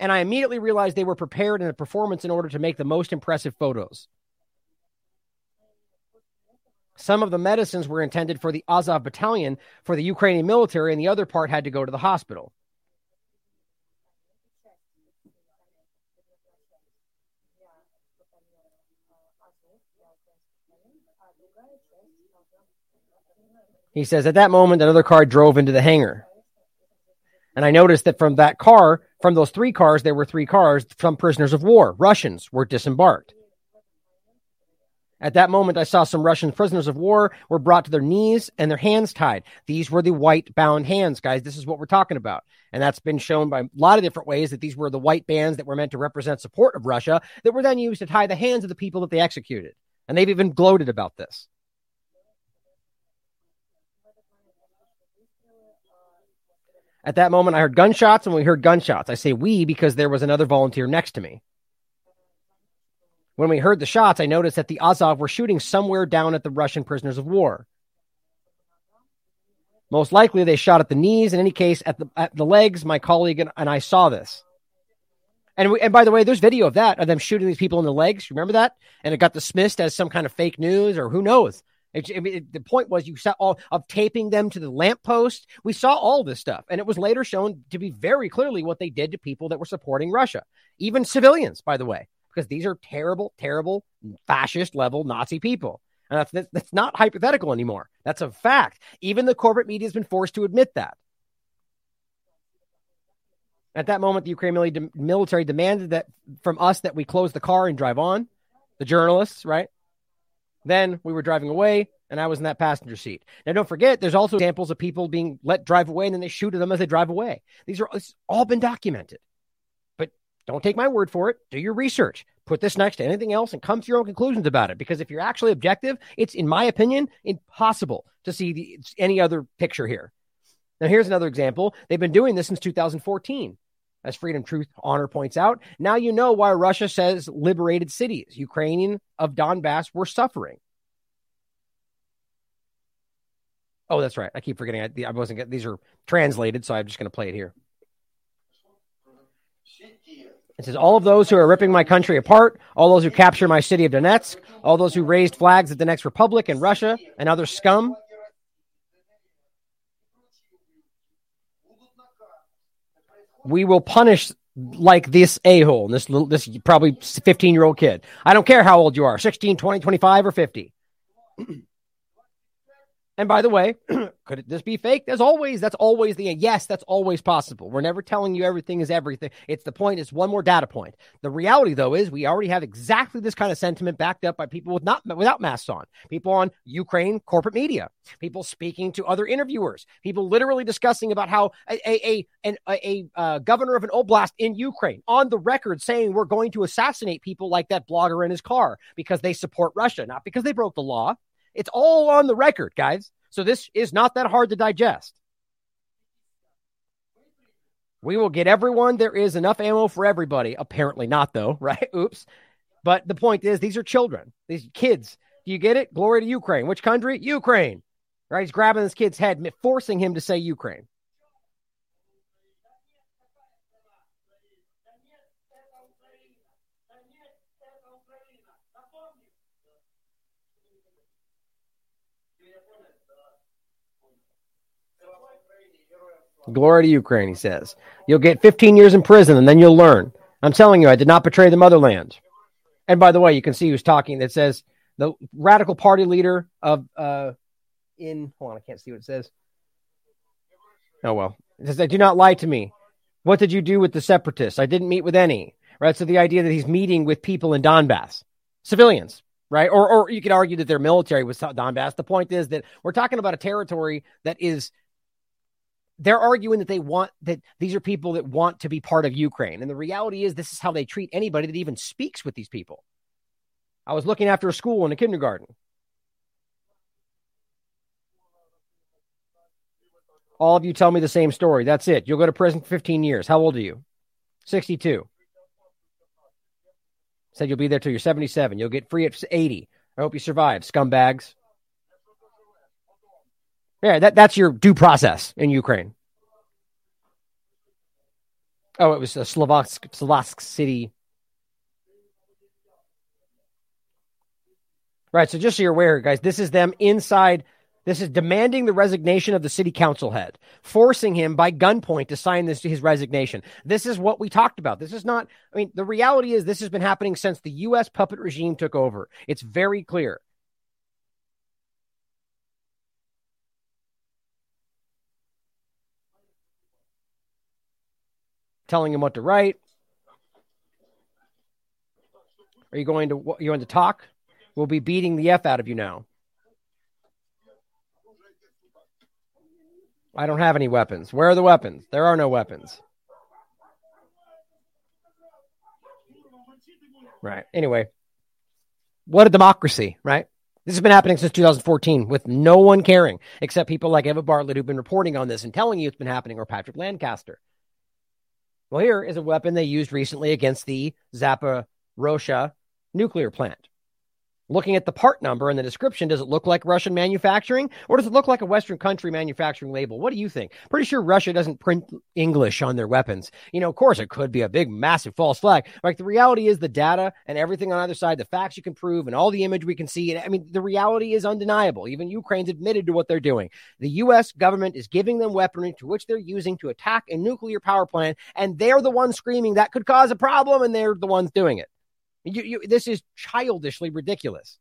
And I immediately realized they were prepared in a performance in order to make the most impressive photos. Some of the medicines were intended for the Azov battalion for the Ukrainian military, and the other part had to go to the hospital. He says, at that moment, another car drove into the hangar. And I noticed that from that car, from those three cars, there were three cars, some prisoners of war, Russians, were disembarked. At that moment, I saw some Russian prisoners of war were brought to their knees and their hands tied. These were the white bound hands, guys. This is what we're talking about. And that's been shown by a lot of different ways that these were the white bands that were meant to represent support of Russia that were then used to tie the hands of the people that they executed. And they've even gloated about this. At that moment, I heard gunshots and we heard gunshots. I say we because there was another volunteer next to me. When we heard the shots, I noticed that the Azov were shooting somewhere down at the Russian prisoners of war. Most likely, they shot at the knees. In any case, at the at the legs, my colleague and, and I saw this. And we, and by the way, there's video of that of them shooting these people in the legs. Remember that? And it got dismissed as some kind of fake news or who knows. It, it, the point was you saw all of taping them to the lamppost. We saw all this stuff, and it was later shown to be very clearly what they did to people that were supporting Russia, even civilians, by the way because these are terrible, terrible fascist level Nazi people. And that's, that's, not hypothetical anymore. That's a fact. Even the corporate media has been forced to admit that. At that moment, the Ukrainian military demanded that from us that we close the car and drive on. The journalists, right? Then we were driving away, and I was in that passenger seat. Now, don't forget, there's also examples of people being let drive away, and then they shoot at them as they drive away. These are all been documented Don't take my word for it. Do your research. Put this next to anything else and come to your own conclusions about it. Because if you're actually objective, it's, in my opinion, impossible to see the, any other picture here. Now, here's another example. They've been doing this since 2014. As Freedom, Truth, Honor points out, now you know why Russia says liberated cities, Ukrainian of Donbass, were suffering. Oh, that's right. I keep forgetting. I, I wasn't. These are translated, so I'm just going to play it here. It says, All of those who are ripping my country apart, all those who capture my city of Donetsk, all those who raised flags at the next republic in Russia, and other scum. We will punish like this a hole, this little, this probably 15 year old kid. I don't care how old you are 16, 20, 25, or 50. And by the way, could this be fake? As always, that's always the, yes, that's always possible. We're never telling you everything is everything. It's the point, it's one more data point. The reality though is we already have exactly this kind of sentiment backed up by people with not, without masks on, people on Ukraine corporate media, people speaking to other interviewers, people literally discussing about how a, a, a, a, a uh, governor of an oblast in Ukraine on the record saying we're going to assassinate people like that blogger in his car because they support Russia, not because they broke the law. It's all on the record, guys. So this is not that hard to digest. We will get everyone. There is enough ammo for everybody. Apparently not, though, right? Oops. But the point is, these are children, these kids. Do you get it? Glory to Ukraine. Which country? Ukraine. Right? He's grabbing this kid's head, forcing him to say Ukraine. Glory to Ukraine, he says. You'll get 15 years in prison and then you'll learn. I'm telling you, I did not betray the motherland. And by the way, you can see who's talking. That says the radical party leader of, uh, in, hold on, I can't see what it says. Oh, well. It says, do not lie to me. What did you do with the separatists? I didn't meet with any. Right. So the idea that he's meeting with people in Donbass, civilians, right? Or, or you could argue that their military was Donbass. The point is that we're talking about a territory that is they're arguing that they want that these are people that want to be part of Ukraine. And the reality is, this is how they treat anybody that even speaks with these people. I was looking after a school in a kindergarten. All of you tell me the same story. That's it. You'll go to prison for 15 years. How old are you? 62. Said you'll be there till you're 77. You'll get free at 80. I hope you survive, scumbags. Yeah, that, that's your due process in Ukraine. Oh, it was a Slovak, Slovak city. Right. So just so you're aware, guys, this is them inside. This is demanding the resignation of the city council head, forcing him by gunpoint to sign this to his resignation. This is what we talked about. This is not. I mean, the reality is this has been happening since the U.S. puppet regime took over. It's very clear. Telling him what to write? Are you going to you going to talk? We'll be beating the f out of you now. I don't have any weapons. Where are the weapons? There are no weapons. Right. Anyway, what a democracy, right? This has been happening since 2014 with no one caring except people like Eva Bartlett who've been reporting on this and telling you it's been happening or Patrick Lancaster. Well, here is a weapon they used recently against the Zaporozhye nuclear plant. Looking at the part number and the description, does it look like Russian manufacturing or does it look like a Western country manufacturing label? What do you think? Pretty sure Russia doesn't print English on their weapons. You know, of course, it could be a big, massive false flag. Like the reality is the data and everything on either side, the facts you can prove and all the image we can see. I mean, the reality is undeniable. Even Ukraine's admitted to what they're doing. The U.S. government is giving them weaponry to which they're using to attack a nuclear power plant, and they're the ones screaming that could cause a problem, and they're the ones doing it. You, you, this is childishly ridiculous,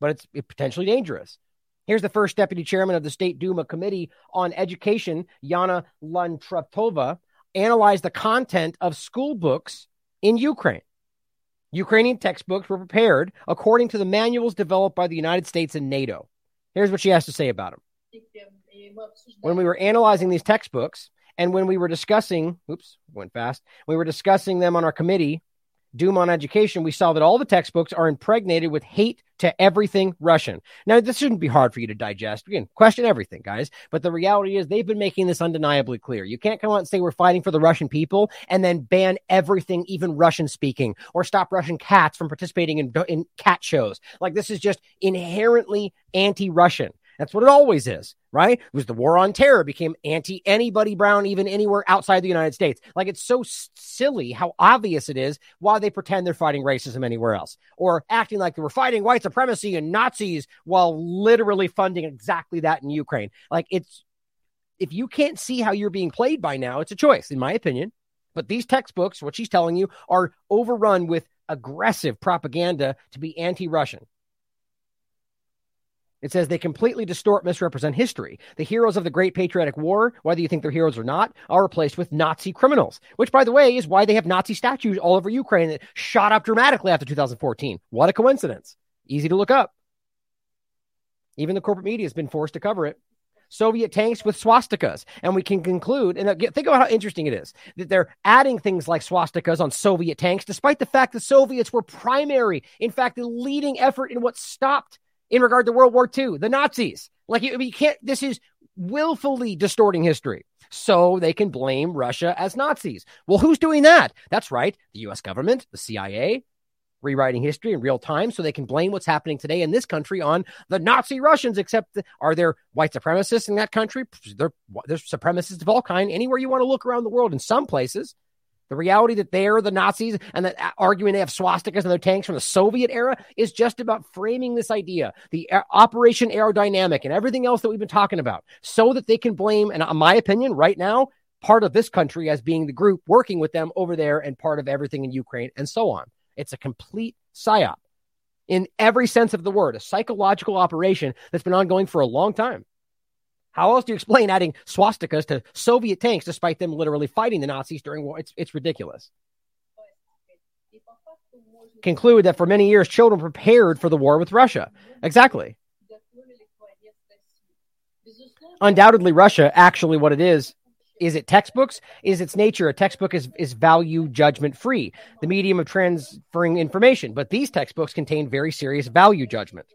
but it's potentially dangerous. Here's the first deputy chairman of the State Duma Committee on Education, Yana Lantratova, analyzed the content of school books in Ukraine. Ukrainian textbooks were prepared according to the manuals developed by the United States and NATO. Here's what she has to say about them. When we were analyzing these textbooks, And when we were discussing, oops, went fast. We were discussing them on our committee, Duma on Education. We saw that all the textbooks are impregnated with hate to everything Russian. Now, this shouldn't be hard for you to digest. Again, question everything, guys. But the reality is, they've been making this undeniably clear. You can't come out and say we're fighting for the Russian people and then ban everything, even Russian speaking, or stop Russian cats from participating in, in cat shows. Like, this is just inherently anti Russian. That's what it always is, right? It was the war on terror became anti anybody brown, even anywhere outside the United States. Like it's so silly how obvious it is why they pretend they're fighting racism anywhere else or acting like they were fighting white supremacy and Nazis while literally funding exactly that in Ukraine. Like it's, if you can't see how you're being played by now, it's a choice, in my opinion. But these textbooks, what she's telling you, are overrun with aggressive propaganda to be anti Russian. It says they completely distort, misrepresent history. The heroes of the Great Patriotic War, whether you think they're heroes or not, are replaced with Nazi criminals, which, by the way, is why they have Nazi statues all over Ukraine that shot up dramatically after 2014. What a coincidence. Easy to look up. Even the corporate media has been forced to cover it. Soviet tanks with swastikas. And we can conclude, and uh, think about how interesting it is that they're adding things like swastikas on Soviet tanks, despite the fact the Soviets were primary, in fact, the leading effort in what stopped in regard to World War II, the Nazis. Like you, you can't, this is willfully distorting history. So they can blame Russia as Nazis. Well, who's doing that? That's right. The US government, the CIA, rewriting history in real time so they can blame what's happening today in this country on the Nazi Russians. Except, are there white supremacists in that country? There, there's supremacists of all kind anywhere you want to look around the world. In some places, the reality that they're the Nazis and that uh, arguing they have swastikas in their tanks from the Soviet era is just about framing this idea, the uh, Operation Aerodynamic and everything else that we've been talking about, so that they can blame, and in my opinion, right now, part of this country as being the group working with them over there and part of everything in Ukraine and so on. It's a complete psyop in every sense of the word, a psychological operation that's been ongoing for a long time. How else do you explain adding swastikas to Soviet tanks despite them literally fighting the Nazis during war? It's, it's ridiculous. Conclude that for many years, children prepared for the war with Russia. Exactly. Undoubtedly, Russia, actually, what it is, is it textbooks? Is its nature a textbook is, is value judgment free, the medium of transferring information. But these textbooks contain very serious value judgment.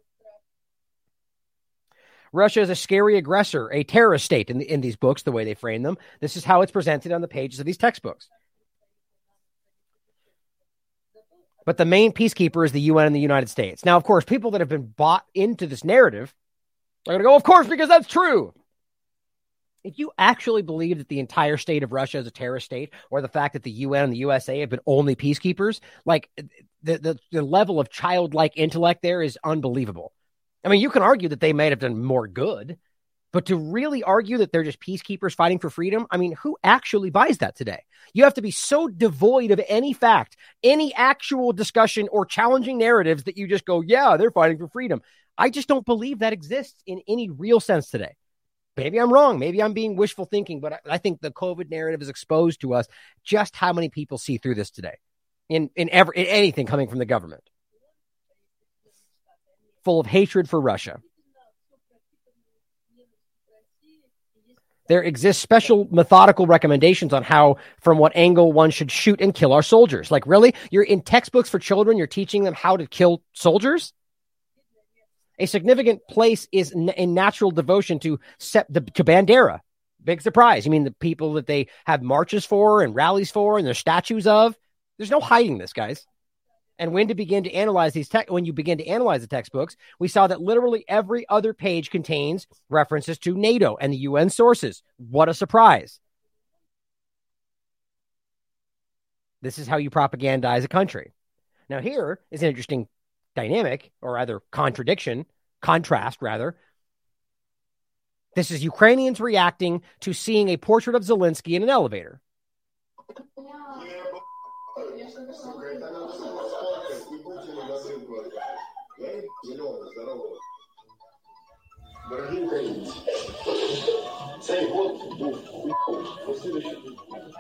Russia is a scary aggressor, a terrorist state in, the, in these books, the way they frame them. This is how it's presented on the pages of these textbooks. But the main peacekeeper is the UN and the United States. Now, of course, people that have been bought into this narrative are going to go, of course, because that's true. If you actually believe that the entire state of Russia is a terrorist state, or the fact that the UN and the USA have been only peacekeepers, like the, the, the level of childlike intellect there is unbelievable. I mean, you can argue that they might have done more good, but to really argue that they're just peacekeepers fighting for freedom, I mean, who actually buys that today? You have to be so devoid of any fact, any actual discussion or challenging narratives that you just go, yeah, they're fighting for freedom. I just don't believe that exists in any real sense today. Maybe I'm wrong. Maybe I'm being wishful thinking, but I, think the COVID narrative is exposed to us just how many people see through this today in, in, every, in anything coming from the government full of hatred for Russia. There exist special methodical recommendations on how, from what angle one should shoot and kill our soldiers. Like, really? You're in textbooks for children, you're teaching them how to kill soldiers? A significant place is in natural devotion to, set the, to Bandera. Big surprise. You mean the people that they have marches for and rallies for and their statues of? There's no hiding this, guys. And when to begin to analyze these tech, when you begin to analyze the textbooks, we saw that literally every other page contains references to NATO and the UN sources. What a surprise! This is how you propagandize a country. Now, here is an interesting dynamic, or rather contradiction, contrast rather. This is Ukrainians reacting to seeing a portrait of Zelensky in an elevator. посылку отправишь. Да? Зеленого, здорового. Дорогие украинцы, год был хуй, следующий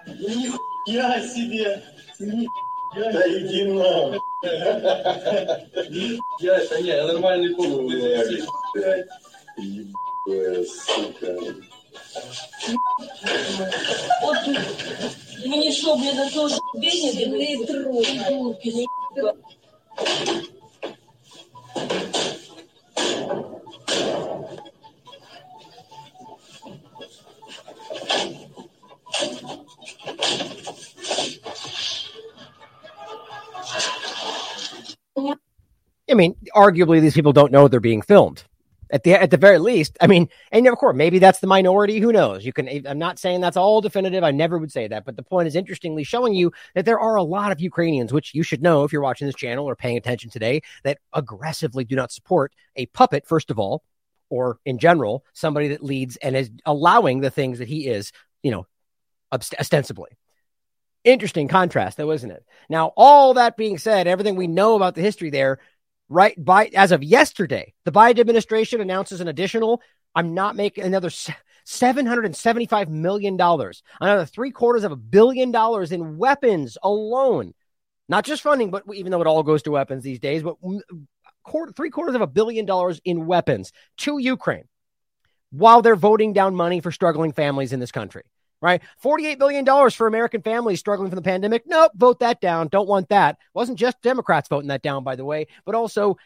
Нихуя себе! Нихуя да иди на. Я это не, нормальный кубок. Ебая, сука. Вот мне что, блин, это тоже бенит, и ты трое. I mean, arguably, these people don't know they're being filmed. At the at the very least, I mean, and of course, maybe that's the minority. Who knows? You can. I'm not saying that's all definitive. I never would say that. But the point is, interestingly, showing you that there are a lot of Ukrainians, which you should know if you're watching this channel or paying attention today, that aggressively do not support a puppet. First of all, or in general, somebody that leads and is allowing the things that he is, you know, ostensibly. Interesting contrast, though, isn't it? Now, all that being said, everything we know about the history there right by as of yesterday, the Biden administration announces an additional, I'm not making another $775 million, another three quarters of a billion dollars in weapons alone. Not just funding, but even though it all goes to weapons these days, but quarter, three quarters of a billion dollars in weapons to Ukraine while they're voting down money for struggling families in this country right? $48 billion for American families struggling from the pandemic. Nope, vote that down. Don't want that. Wasn't just Democrats voting that down, by the way, but also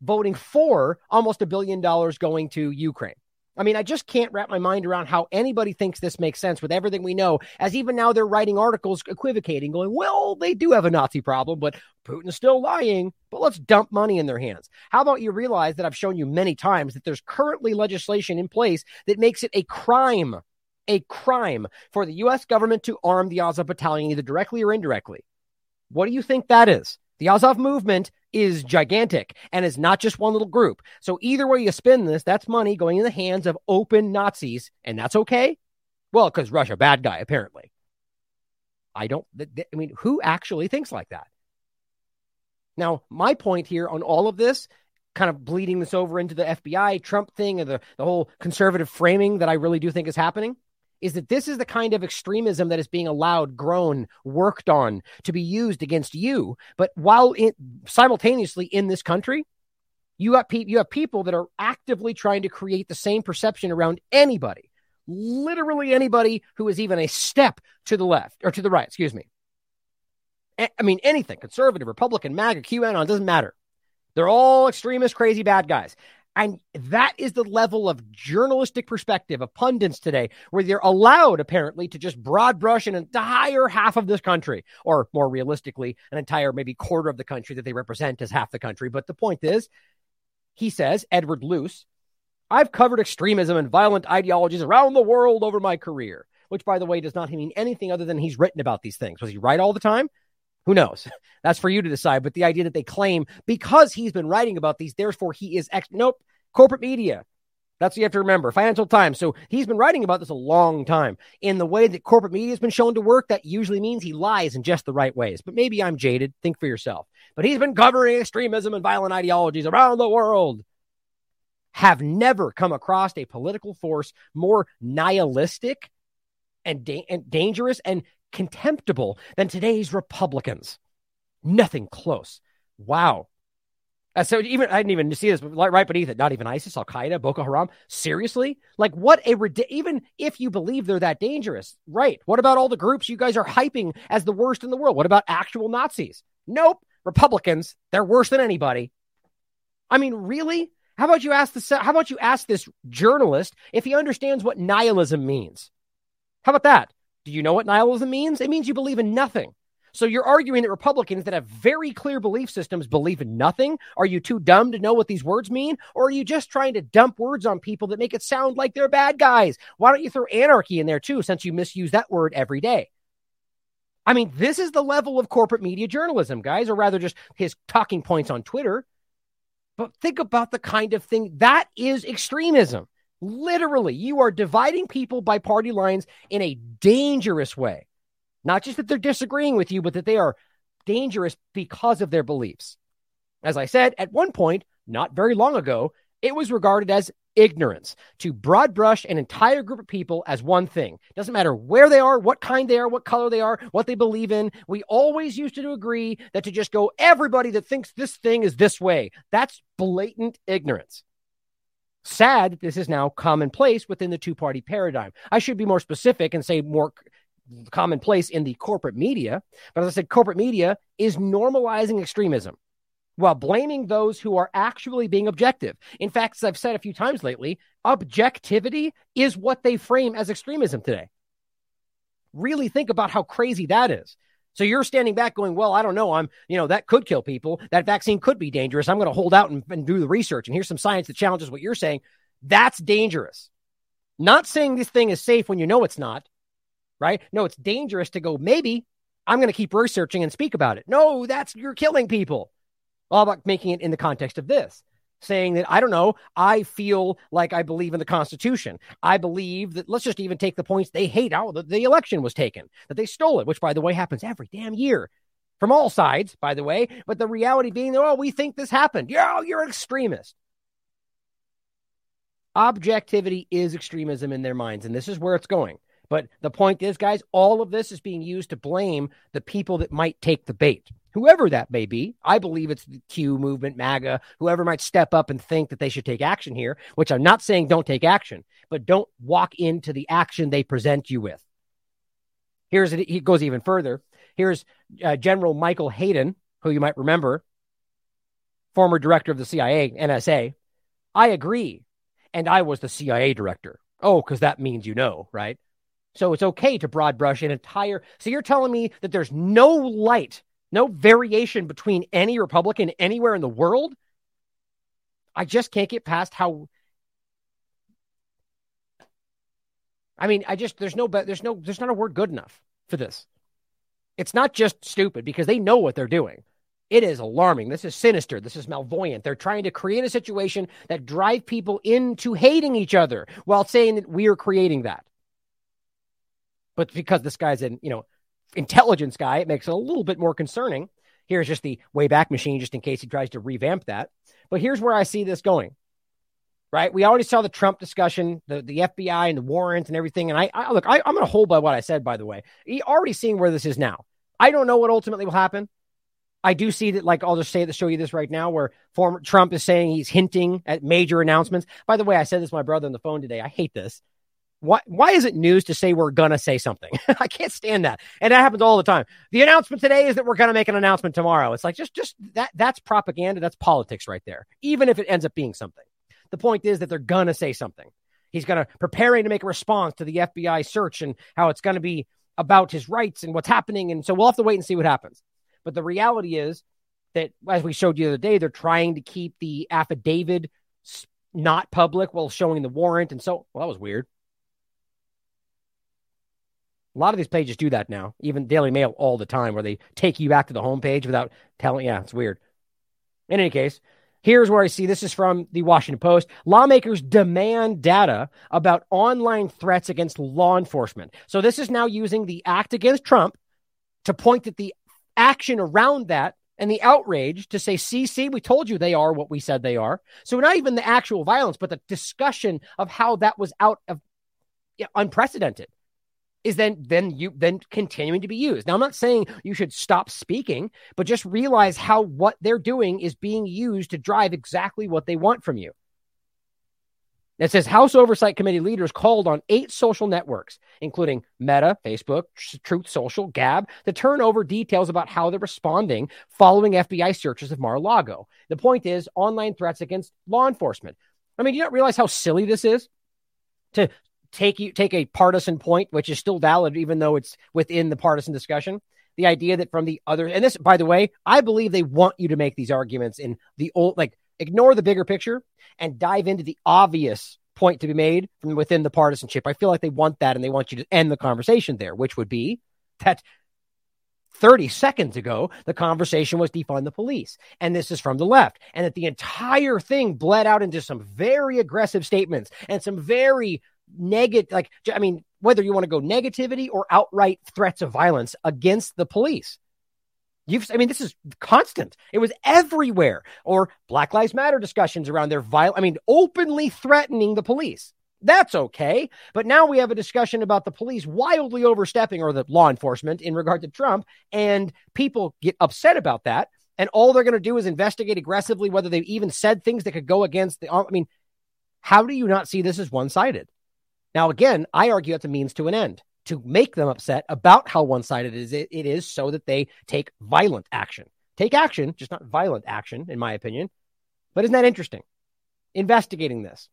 voting for almost a billion dollars going to Ukraine. I mean, I just can't wrap my mind around how anybody thinks this makes sense with everything we know. As even now they're writing articles equivocating, going, well, they do have a Nazi problem, but Putin's still lying. But let's dump money in their hands. How about you realize that I've shown you many times that there's currently legislation in place that makes it a crime a crime for the U.S. government to arm the Azov battalion, either directly or indirectly. What do you think that is? The Azov movement is gigantic and is not just one little group. So either way you spin this, that's money going in the hands of open Nazis, and that's okay. Well, because Russia, bad guy, apparently. I don't. I mean, who actually thinks like that? Now, my point here on all of this, kind of bleeding this over into the FBI Trump thing and the, the whole conservative framing that I really do think is happening is that this is the kind of extremism that is being allowed, grown, worked on to be used against you. But while simultaneously in this country, you have, pe- you have people that are actively trying to create the same perception around anybody, literally anybody who is even a step to the left or to the right, excuse me. I mean, anything, conservative, Republican, MAGA, QAnon, doesn't matter. They're all extremist, crazy, bad guys. And that is the level of journalistic perspective of pundits today, where they're allowed apparently to just broad brush an entire half of this country, or more realistically, an entire maybe quarter of the country that they represent as half the country. But the point is, he says, Edward Luce, I've covered extremism and violent ideologies around the world over my career, which, by the way, does not mean anything other than he's written about these things. Was he right all the time? Who knows? That's for you to decide. But the idea that they claim because he's been writing about these, therefore he is ex- nope. Corporate media. That's what you have to remember. Financial Times. So he's been writing about this a long time. In the way that corporate media has been shown to work, that usually means he lies in just the right ways. But maybe I'm jaded. Think for yourself. But he's been covering extremism and violent ideologies around the world. Have never come across a political force more nihilistic and, da- and dangerous and contemptible than today's Republicans. Nothing close. Wow. Uh, so even I didn't even see this right beneath it. Not even ISIS, Al Qaeda, Boko Haram. Seriously, like what a even if you believe they're that dangerous, right? What about all the groups you guys are hyping as the worst in the world? What about actual Nazis? Nope. Republicans, they're worse than anybody. I mean, really? How about you ask the How about you ask this journalist if he understands what nihilism means? How about that? Do you know what nihilism means? It means you believe in nothing. So you're arguing that Republicans that have very clear belief systems believe in nothing? Are you too dumb to know what these words mean? Or are you just trying to dump words on people that make it sound like they're bad guys? Why don't you throw anarchy in there too, since you misuse that word every day? I mean, this is the level of corporate media journalism, guys, or rather just his talking points on Twitter. But think about the kind of thing that is extremism. Literally, you are dividing people by party lines in a dangerous way. Not just that they're disagreeing with you, but that they are dangerous because of their beliefs. As I said, at one point, not very long ago, it was regarded as ignorance to broad brush an entire group of people as one thing. Doesn't matter where they are, what kind they are, what color they are, what they believe in. We always used to agree that to just go everybody that thinks this thing is this way, that's blatant ignorance. Sad that this is now commonplace within the two party paradigm. I should be more specific and say more commonplace in the corporate media. But as I said, corporate media is normalizing extremism while blaming those who are actually being objective. In fact, as I've said a few times lately, objectivity is what they frame as extremism today. Really think about how crazy that is. So you're standing back going, well, I don't know. I'm, you know, that could kill people. That vaccine could be dangerous. I'm going to hold out and, and do the research. And here's some science that challenges what you're saying. That's dangerous. Not saying this thing is safe when you know it's not, right? No, it's dangerous to go, maybe I'm going to keep researching and speak about it. No, that's you're killing people. All about making it in the context of this, saying that I don't know, I feel like I believe in the Constitution. I believe that let's just even take the points they hate out the, the election was taken, that they stole it, which by the way happens every damn year. From all sides, by the way, but the reality being that, oh, we think this happened. Yeah, oh, you're an extremist. Objectivity is extremism in their minds, and this is where it's going. But the point is, guys, all of this is being used to blame the people that might take the bait, whoever that may be. I believe it's the Q movement, MAGA, whoever might step up and think that they should take action here, which I'm not saying don't take action, but don't walk into the action they present you with. Here's it, he goes even further. Here's uh, General Michael Hayden, who you might remember, former director of the CIA, NSA. I agree. And I was the CIA director. Oh, because that means you know, right? So it's okay to broad brush an entire. So you're telling me that there's no light, no variation between any Republican anywhere in the world? I just can't get past how. I mean, I just there's no there's no there's not a word good enough for this. It's not just stupid because they know what they're doing. It is alarming. This is sinister. This is malvoyant. They're trying to create a situation that drive people into hating each other while saying that we are creating that. But because this guy's in, you know, intelligence guy, it makes it a little bit more concerning. Here's just the Wayback Machine, just in case he tries to revamp that. But here's where I see this going. Right? We already saw the Trump discussion, the, the FBI and the warrants and everything. And I, I look, I, I'm going to hold by what I said, by the way. He already seeing where this is now. I don't know what ultimately will happen. I do see that, like, I'll just say to show you this right now, where former Trump is saying he's hinting at major announcements. By the way, I said this to my brother on the phone today. I hate this. Why, why is it news to say we're to say something? I can't stand that. And that happens all the time. The announcement today is that we're to make an announcement tomorrow. It's like just, just that, that's propaganda. That's politics right there. Even if it ends up being something. The point is that they're to say something. He's to preparing to make a response to the FBI search and how it's to be about his rights and what's happening. And so we'll have to wait and see what happens. But the reality is that, as we showed you the other day, they're trying to keep the affidavit not public while showing the warrant. And so, well, that was weird. A lot of these pages do that now, even Daily Mail all the time, where they take you back to the homepage without telling. Yeah, it's weird. In any case, here's where I see this is from the Washington Post. Lawmakers demand data about online threats against law enforcement. So this is now using the act against Trump to point at the action around that and the outrage to say, see, see, we told you they are what we said they are. So not even the actual violence, but the discussion of how that was out of yeah, unprecedented is then then you then continuing to be used. Now I'm not saying you should stop speaking, but just realize how what they're doing is being used to drive exactly what they want from you. It says House Oversight Committee leaders called on eight social networks, including Meta, Facebook, Truth Social, Gab, to turn over details about how they're responding following FBI searches of Mar a Lago. The point is online threats against law enforcement. I mean, do you not realize how silly this is? To take you take a partisan point, which is still valid, even though it's within the partisan discussion. The idea that from the other, and this, by the way, I believe they want you to make these arguments in the old, like ignore the bigger picture and dive into the obvious point to be made from within the partisanship. I feel like they want that and they want you to end the conversation there, which would be that 30 seconds ago, the conversation was defund the police. And this is from the left. And that the entire thing bled out into some very aggressive statements and some very negative, like, I mean, whether you want to go negativity or outright threats of violence against the police. You've, I mean, this is constant. It was everywhere. Or Black Lives Matter discussions around their violent, I mean, openly threatening the police. That's okay. But now we have a discussion about the police wildly overstepping or the law enforcement in regard to Trump. And people get upset about that. And all they're going to do is investigate aggressively whether they've even said things that could go against the, I mean, How do you not see this as one sided? Now, again, I argue that's a means to an end to make them upset about how one sided it is, it is so that they take violent action. Take action, just not violent action, in my opinion. But isn't that interesting? Investigating this.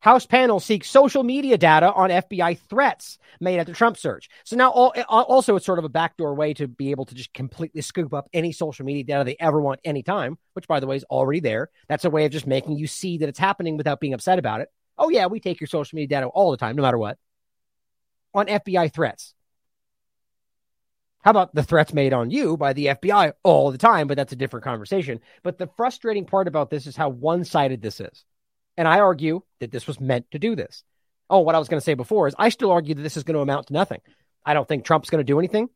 House panel seeks social media data on FBI threats made at the Trump search. So now, all, also, it's sort of a backdoor way to be able to just completely scoop up any social media data they ever want anytime, which, by the way, is already there. That's a way of just making you see that it's happening without being upset about it. Oh, yeah, we take your social media data all the time, no matter what. On FBI threats. How about the threats made on you by the FBI all the time? But that's a different conversation. But the frustrating part about this is how one sided this is. And I argue that this was meant to do this. Oh, what I was going to say before is I still argue that this is going to amount to nothing. I don't think Trump's going to do anything.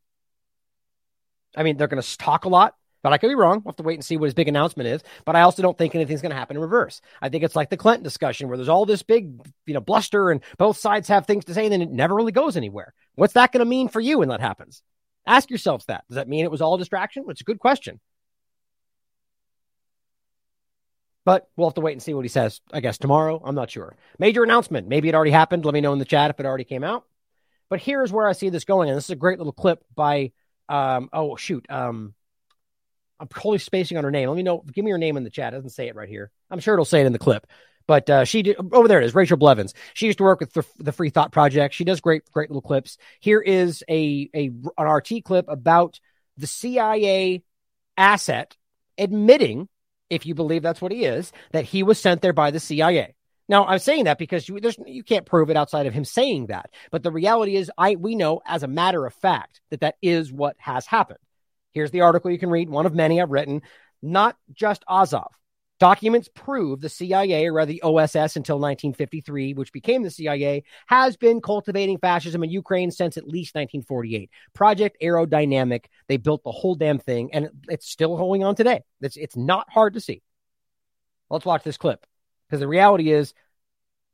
I mean, they're going to talk a lot. But I could be wrong. We'll have to wait and see what his big announcement is. But I also don't think anything's going to happen in reverse. I think it's like the Clinton discussion where there's all this big, you know, bluster and both sides have things to say and then it never really goes anywhere. What's that going to mean for you when that happens? Ask yourselves that. Does that mean it was all distraction? It's a good question. But we'll have to wait and see what he says, I guess, tomorrow. I'm not sure. Major announcement. Maybe it already happened. Let me know in the chat if it already came out. But here's where I see this going. And this is a great little clip by, um, oh, shoot. Um, I'm totally spacing on her name. Let me know. Give me her name in the chat. It doesn't say it right here. I'm sure it'll say it in the clip. But uh, she did over there. It is Rachel Blevins. She used to work with the, the, Free Thought Project. She does great, great little clips. Here is a a an RT clip about the CIA asset admitting, if you believe that's what he is, that he was sent there by the CIA. Now, I'm saying that because you, you can't prove it outside of him saying that. But the reality is, I we know as a matter of fact that that is what has happened. Here's the article you can read, one of many I've written. Not just Azov. Documents prove the CIA, or rather the OSS until 1953, which became the CIA, has been cultivating fascism in Ukraine since at least 1948. Project Aerodynamic, they built the whole damn thing, and it's still holding on today. It's, it's not hard to see. Let's watch this clip because the reality is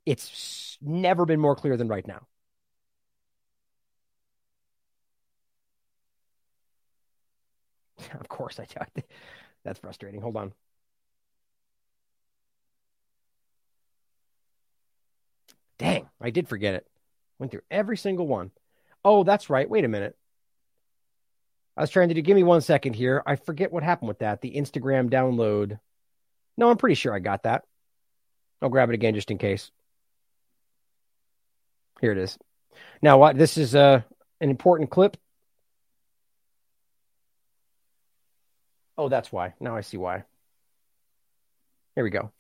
it's never been more clear than right now. of course, I That's frustrating. Hold on. Dang, I did forget it. Went through every single one. Oh, that's right. Wait a minute. I was trying to do, give me one second here. I forget what happened with that. The Instagram download. No, I'm pretty sure I got that. I'll grab it again just in case. Here it is. Now, what this is uh, an important clip Oh, that's why. Now I see why. Here we go.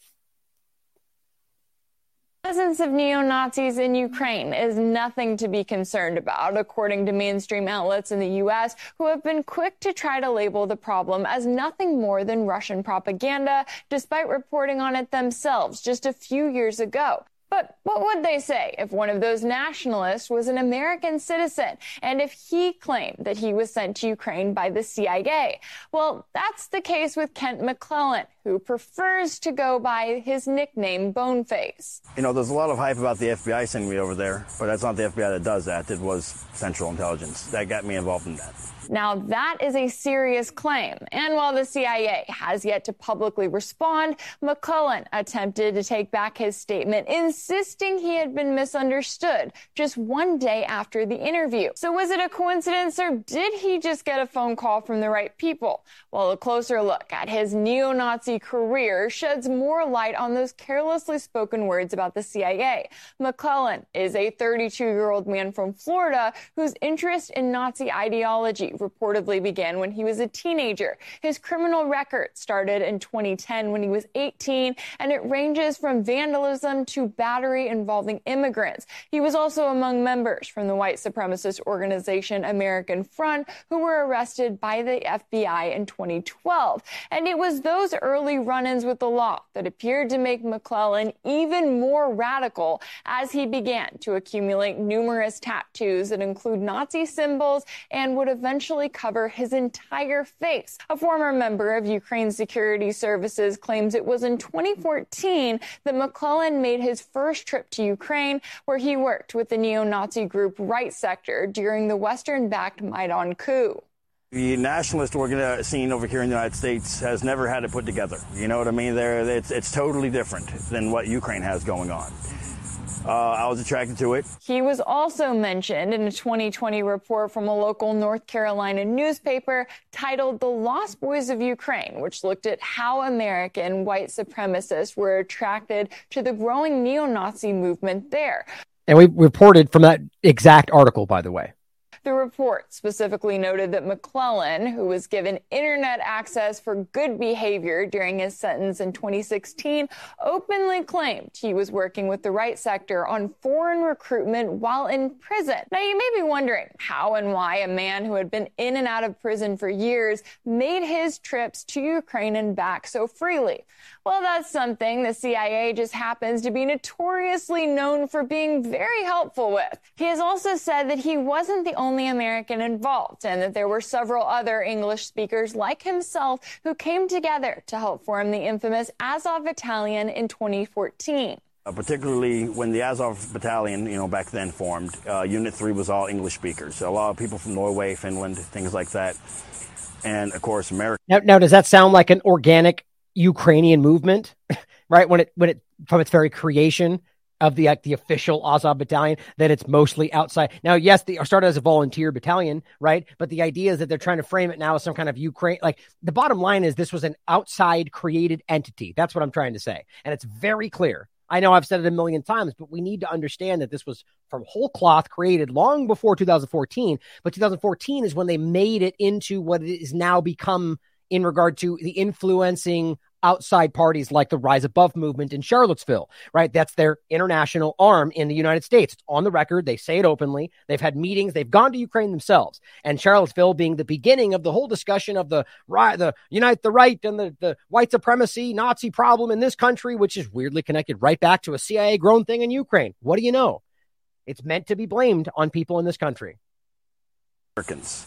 presence of neo Nazis in Ukraine is nothing to be concerned about, according to mainstream outlets in the U.S., who have been quick to try to label the problem as nothing more than Russian propaganda, despite reporting on it themselves just a few years ago. But what would they say if one of those nationalists was an American citizen and if he claimed that he was sent to Ukraine by the CIA? Well, that's the case with Kent McLellan, who prefers to go by his nickname Boneface. You know, there's a lot of hype about the FBI sending me over there, but that's not the FBI that does that. It was Central Intelligence that got me involved in that. Now, that is a serious claim. And while the CIA has yet to publicly respond, McLellan attempted to take back his statement, insisting he had been misunderstood just one day after the interview. So was it a coincidence or did he just get a phone call from the right people? Well, a closer look at his neo-Nazi career sheds more light on those carelessly spoken words about the CIA. McLellan is a 32-year-old man from Florida whose interest in Nazi ideology reportedly began when he was a teenager. His criminal record started in 2010 when he was 18, and it ranges from vandalism to battery involving immigrants. He was also among members from the white supremacist organization American Front who were arrested by the FBI in 2012. And it was those early run-ins with the law that appeared to make McLellan even more radical as he began to accumulate numerous tattoos that include Nazi symbols and would eventually cover his entire face. A former member of Ukraine's security services claims it was in 2014 that McLellan made his first trip to Ukraine, where he worked with the neo-Nazi group Right Sector during the Western-backed Maidan coup. The nationalist organ- uh, scene over here in the United States has never had it put together. You know what I mean? There, it's, it's totally different than what Ukraine has going on. Uh, I was attracted to it. He was also mentioned in a 2020 report from a local North Carolina newspaper titled The Lost Boys of Ukraine, which looked at how American white supremacists were attracted to the growing neo Nazi movement there. And we reported from that exact article, by the way. The report specifically noted that McLellan, who was given internet access for good behavior during his sentence in 2016, openly claimed he was working with the right sector on foreign recruitment while in prison. Now, you may be wondering how and why a man who had been in and out of prison for years made his trips to Ukraine and back so freely. Well, that's something the CIA just happens to be notoriously known for being very helpful with. He has also said that he wasn't the only American involved and that there were several other English speakers like himself who came together to help form the infamous Azov Battalion in 2014. Uh, particularly when the Azov Battalion, you know, back then formed, uh, Unit 3 was all English speakers. So a lot of people from Norway, Finland, things like that. And of course, America. Now, now does that sound like an organic Ukrainian movement, right? When it when it from its very creation of the like the official Azov battalion, that it's mostly outside. Now, yes, they started as a volunteer battalion, right? But the idea is that they're trying to frame it now as some kind of Ukraine. Like the bottom line is, this was an outside created entity. That's what I'm trying to say, and it's very clear. I know I've said it a million times, but we need to understand that this was from whole cloth created long before 2014. But 2014 is when they made it into what it is now become in regard to the influencing outside parties like the Rise Above movement in Charlottesville, right? That's their international arm in the United States. It's on the record. They say it openly. They've had meetings. They've gone to Ukraine themselves. And Charlottesville being the beginning of the whole discussion of the the unite the right and the, the white supremacy Nazi problem in this country, which is weirdly connected right back to a CIA grown thing in Ukraine. What do you know? It's meant to be blamed on people in this country.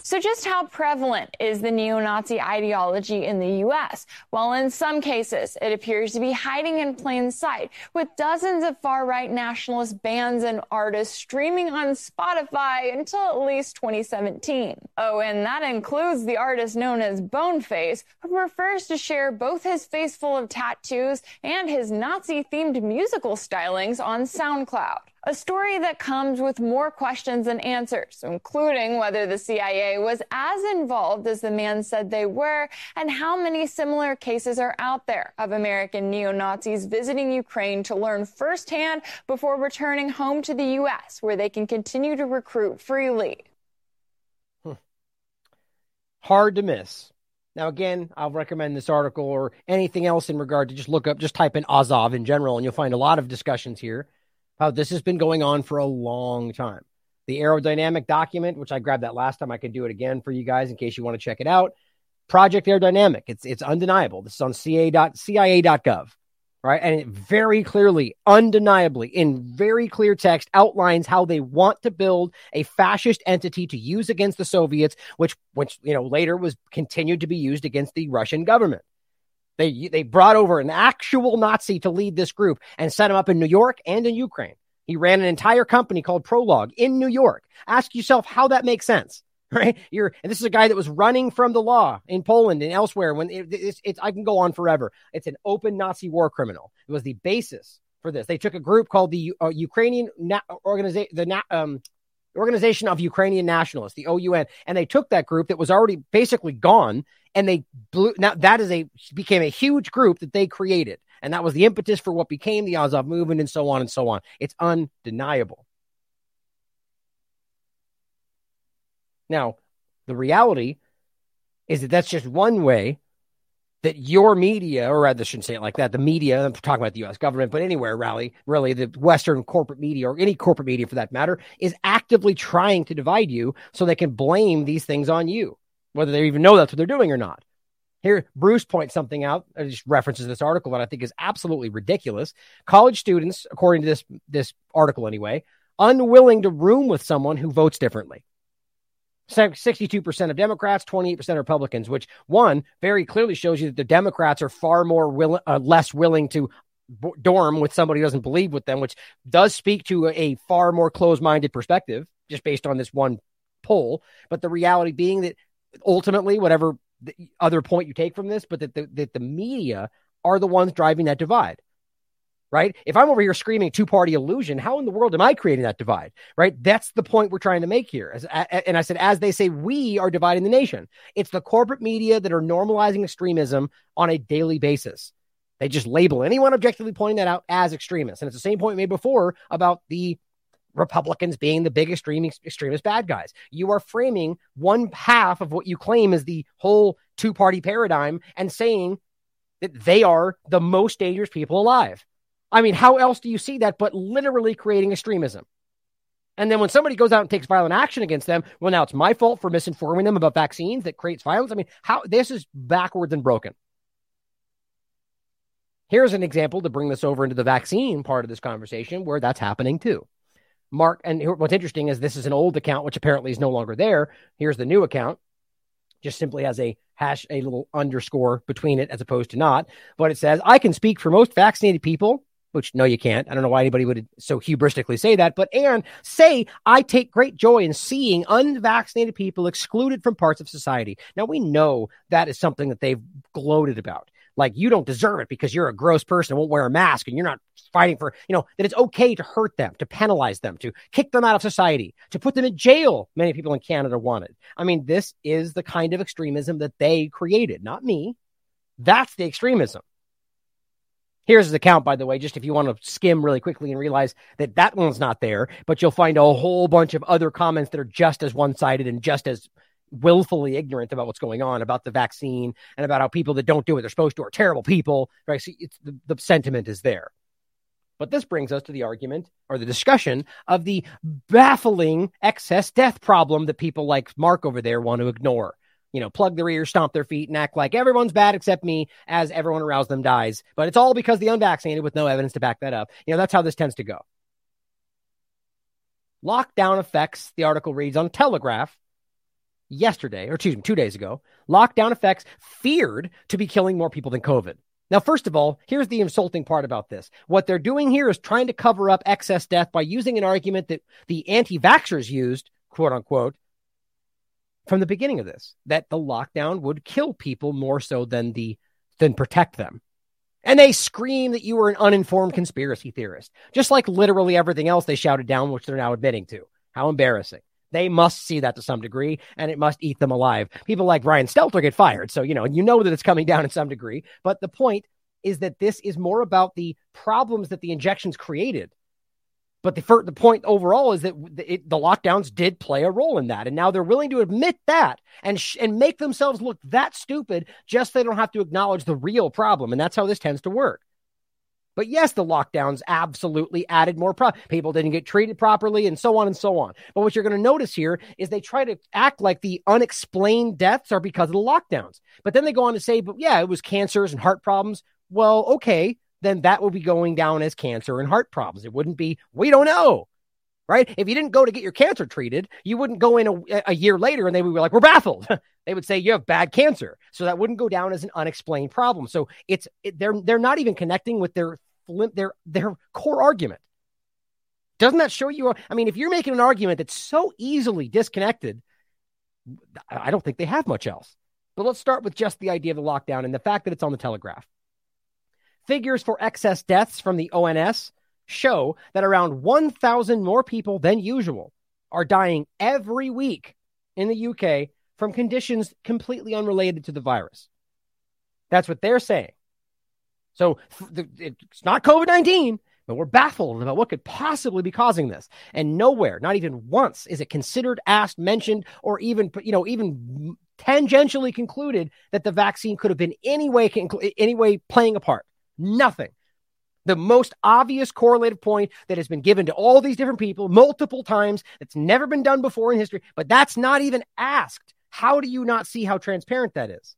So, just how prevalent is the neo Nazi ideology in the U.S.? Well, in some cases, it appears to be hiding in plain sight, with dozens of far right nationalist bands and artists streaming on Spotify until at least 2017. Oh, and that includes the artist known as Boneface, who prefers to share both his face full of tattoos and his Nazi themed musical stylings on SoundCloud. A story that comes with more questions than answers, including whether the CIA was as involved as the man said they were, and how many similar cases are out there of American neo Nazis visiting Ukraine to learn firsthand before returning home to the U.S., where they can continue to recruit freely. Hmm. Hard to miss. Now, again, I'll recommend this article or anything else in regard to just look up, just type in Azov in general, and you'll find a lot of discussions here how this has been going on for a long time. The aerodynamic document, which I grabbed that last time, I can do it again for you guys in case you want to check it out. Project Aerodynamic. It's it's undeniable. This is on CIA.gov, right? And it very clearly, undeniably, in very clear text, outlines how they want to build a fascist entity to use against the Soviets, which which you know later was continued to be used against the Russian government. They they brought over an actual Nazi to lead this group and set him up in New York and in Ukraine. He ran an entire company called Prologue in New York. Ask yourself how that makes sense, right? You're and this is a guy that was running from the law in Poland and elsewhere. When it, it's, it's I can go on forever. It's an open Nazi war criminal. It was the basis for this. They took a group called the uh, Ukrainian Na- organization, the Na- um, Organization of Ukrainian Nationalists, the OUN, and they took that group that was already basically gone and they blew. Now that is a became a huge group that they created, and that was the impetus for what became the Azov movement, and so on and so on. It's undeniable. Now, the reality is that that's just one way that your media, or rather, I shouldn't say it like that, the media, I'm talking about the US government, but anywhere, rally, really, the Western corporate media, or any corporate media for that matter, is actively trying to divide you so they can blame these things on you, whether they even know that's what they're doing or not. Here, Bruce points something out, uh, just references this article that I think is absolutely ridiculous. College students, according to this, this article anyway, unwilling to room with someone who votes differently. 62% of Democrats, 28% Republicans, which one very clearly shows you that the Democrats are far more will, uh, less willing to b- dorm with somebody who doesn't believe with them, which does speak to a, a far more closed minded perspective just based on this one poll. But the reality being that ultimately, whatever the other point you take from this, but that the, that the media are the ones driving that divide. Right. If I'm over here screaming two party illusion, how in the world am I creating that divide? Right. That's the point we're trying to make here. As, and I said, as they say, we are dividing the nation. It's the corporate media that are normalizing extremism on a daily basis. They just label anyone objectively pointing that out as extremists. And it's the same point made before about the Republicans being the big extremist bad guys. You are framing one half of what you claim is the whole two party paradigm and saying that they are the most dangerous people alive. I mean, how else do you see that but literally creating extremism? And then when somebody goes out and takes violent action against them, well, now it's my fault for misinforming them about vaccines that creates violence. I mean, how this is backwards and broken. Here's an example to bring this over into the vaccine part of this conversation where that's happening too. Mark, and what's interesting is this is an old account, which apparently is no longer there. Here's the new account, just simply has a hash, a little underscore between it as opposed to not. But it says, I can speak for most vaccinated people, which no, you can't. I don't know why anybody would so hubristically say that. But Aaron, say, I take great joy in seeing unvaccinated people excluded from parts of society. Now, we know that is something that they've gloated about like you don't deserve it because you're a gross person and won't wear a mask and you're not fighting for, you know, that it's okay to hurt them, to penalize them, to kick them out of society, to put them in jail. Many people in Canada wanted. I mean, this is the kind of extremism that they created, not me. That's the extremism. Here's the account, by the way, just if you want to skim really quickly and realize that that one's not there, but you'll find a whole bunch of other comments that are just as one sided and just as willfully ignorant about what's going on about the vaccine and about how people that don't do what they're supposed to are terrible people. Right? It's the, the sentiment is there. But this brings us to the argument or the discussion of the baffling excess death problem that people like Mark over there want to ignore. You know, plug their ears, stomp their feet, and act like everyone's bad except me as everyone around them dies. But it's all because the unvaccinated with no evidence to back that up. You know, that's how this tends to go. Lockdown effects, the article reads on Telegraph, yesterday, or excuse me, two days ago, lockdown effects feared to be killing more people than COVID. Now, first of all, here's the insulting part about this. What they're doing here is trying to cover up excess death by using an argument that the anti vaxxers used, quote unquote, from the beginning of this, that the lockdown would kill people more so than the than protect them. And they scream that you were an uninformed conspiracy theorist, just like literally everything else they shouted down, which they're now admitting to. How embarrassing. They must see that to some degree, and it must eat them alive. People like Brian Stelter get fired, so you know you know that it's coming down in some degree. But the point is that this is more about the problems that the injections created. But the the point overall is that it, the lockdowns did play a role in that, and now they're willing to admit that and sh- and make themselves look that stupid just so they don't have to acknowledge the real problem, and that's how this tends to work. But yes, the lockdowns absolutely added more problems. People didn't get treated properly and so on and so on. But what you're going to notice here is they try to act like the unexplained deaths are because of the lockdowns. But then they go on to say, but yeah, it was cancers and heart problems. Well, okay, then that will be going down as cancer and heart problems. It wouldn't be, we don't know. Right? If you didn't go to get your cancer treated, you wouldn't go in a, a year later and they would be like, we're baffled. they would say you have bad cancer. So that wouldn't go down as an unexplained problem. So it's it, they're they're not even connecting with their their their core argument. Doesn't that show you? I mean, if you're making an argument that's so easily disconnected, I don't think they have much else. But let's start with just the idea of the lockdown and the fact that it's on the telegraph. Figures for excess deaths from the ONS show that around 1,000 more people than usual are dying every week in the UK from conditions completely unrelated to the virus. That's what they're saying. So it's not COVID 19, but we're baffled about what could possibly be causing this. And nowhere, not even once, is it considered, asked, mentioned, or even, you know, even tangentially concluded that the vaccine could have been any way, any way playing a part. Nothing. The most obvious correlative point that has been given to all these different people multiple times that's never been done before in history, but that's not even asked. How do you not see how transparent that is?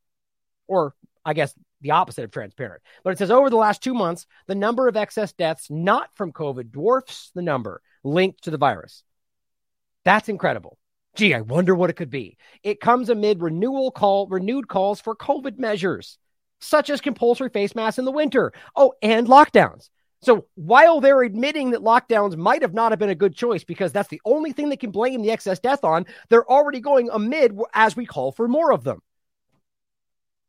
Or I guess the opposite of transparent. But it says over the last two months, the number of excess deaths not from COVID dwarfs the number linked to the virus. That's incredible. Gee, I wonder what it could be. It comes amid renewal call, renewed calls for COVID measures, such as compulsory face masks in the winter. Oh, and lockdowns. So while they're admitting that lockdowns might have not have been a good choice because that's the only thing they can blame the excess death on, they're already going amid as we call for more of them.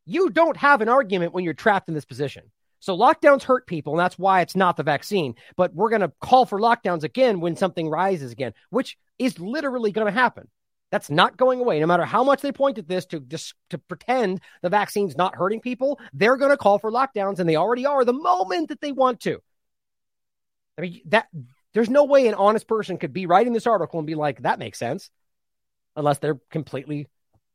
You don't have an argument when you're trapped in this position. So lockdowns hurt people, and that's why it's not the vaccine. But we're going to call for lockdowns again when something rises again, which is literally going to happen. That's not going away. No matter how much they point at this to just to pretend the vaccine's not hurting people, they're going to call for lockdowns, and they already are the moment that they want to. I mean that there's no way an honest person could be writing this article and be like, that makes sense, unless they're completely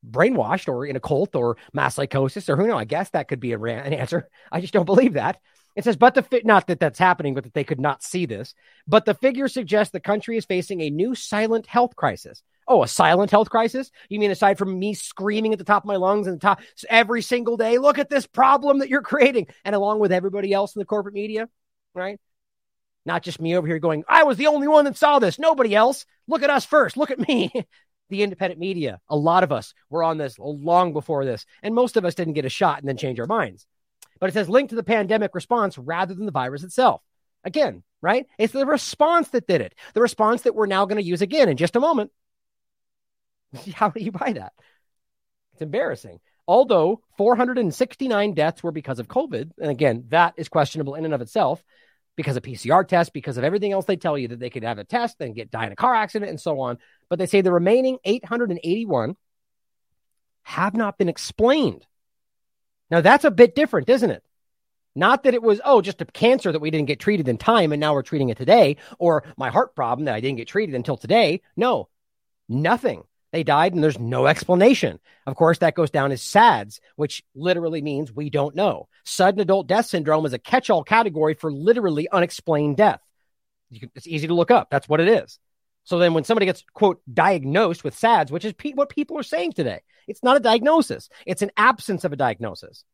brainwashed or in a cult or mass psychosis or who knows. I guess that could be a, an answer. I just don't believe that. It says, but the fit, not that that's happening, but that they could not see this. But the figures suggest the country is facing a new silent health crisis. Oh, a silent health crisis? You mean aside from me screaming at the top of my lungs and the top every single day, look at this problem that you're creating, and along with everybody else in the corporate media, right? Not just me over here going, I was the only one that saw this. Nobody else. Look at us first. Look at me. the independent media, a lot of us were on this long before this, and most of us didn't get a shot and then change our minds. But it says linked to the pandemic response rather than the virus itself. Again, right? It's the response that did it. The response that we're now going to use again in just a moment. How do you buy that? It's embarrassing. Although 469 deaths were because of COVID, and again, that is questionable in and of itself because of PCR tests, because of everything else they tell you that they could have a test and get die in a car accident and so on. But they say the remaining 881 have not been explained. Now that's a bit different, isn't it? Not that it was, oh, just a cancer that we didn't get treated in time and now we're treating it today, or my heart problem that I didn't get treated until today. No, nothing. They died and there's no explanation. Of course, that goes down as SADS, which literally means we don't know. Sudden adult death syndrome is a catch all category for literally unexplained death. Can, it's easy to look up. That's what it is. So then when somebody gets, quote, diagnosed with SADS, which is pe- what people are saying today, it's not a diagnosis, it's an absence of a diagnosis.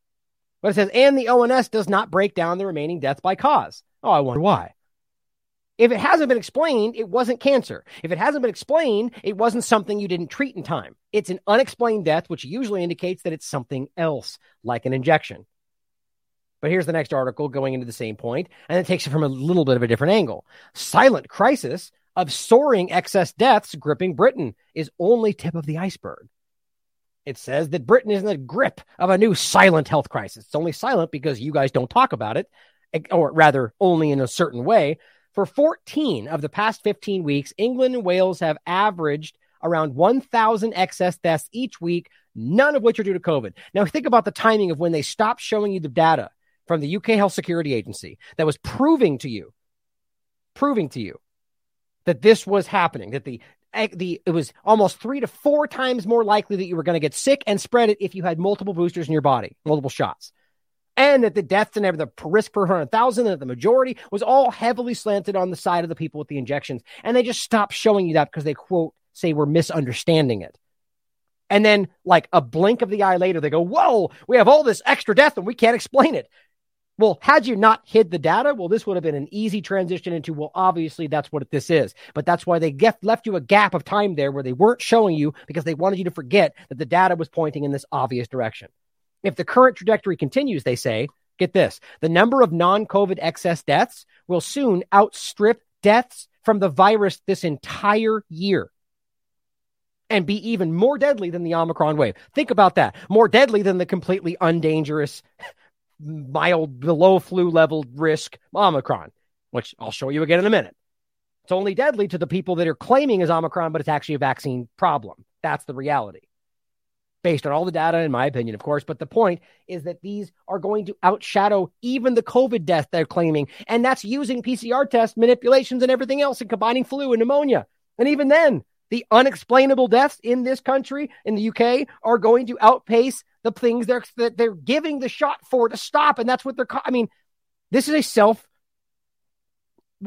But it says, and the ONS does not break down the remaining deaths by cause. Oh, I wonder why. If it hasn't been explained, it wasn't cancer. If it hasn't been explained, it wasn't something you didn't treat in time. It's an unexplained death, which usually indicates that it's something else, like an injection. But here's the next article going into the same point, and it takes it from a little bit of a different angle. Silent crisis of soaring excess deaths gripping Britain is only tip of the iceberg. It says that Britain is in the grip of a new silent health crisis. It's only silent because you guys don't talk about it, or rather, only in a certain way. For 14 of the past 15 weeks, England and Wales have averaged around 1,000 excess deaths each week, none of which are due to COVID. Now, think about the timing of when they stopped showing you the data from the UK Health Security Agency that was proving to you, proving to you that this was happening, that the eh, the it was almost three to four times more likely that you were going to get sick and spread it if you had multiple boosters in your body, multiple shots and that the deaths and the risk per 100,000, that the majority was all heavily slanted on the side of the people with the injections. And they just stopped showing you that because they, quote, say we're misunderstanding it. And then, like a blink of the eye later, they go, Whoa, we have all this extra death and we can't explain it. Well, had you not hid the data, well, this would have been an easy transition into, well, obviously that's what this is. But that's why they get, left you a gap of time there where they weren't showing you because they wanted you to forget that the data was pointing in this obvious direction. If the current trajectory continues, they say, get this the number of non COVID excess deaths will soon outstrip deaths from the virus this entire year and be even more deadly than the Omicron wave. Think about that. More deadly than the completely undangerous, mild, below flu level risk Omicron, which I'll show you again in a minute. It's only deadly to the people that are claiming is Omicron, but it's actually a vaccine problem. That's the reality based on all the data, in my opinion, of course. But the point is that these are going to outshadow even the COVID death they're claiming. And that's using PCR test manipulations and everything else and combining flu and pneumonia. And even then, the unexplainable deaths in this country, in the UK, are going to outpace the things they're, that they're giving the shot for to stop. And that's what they're, I mean, this is a self,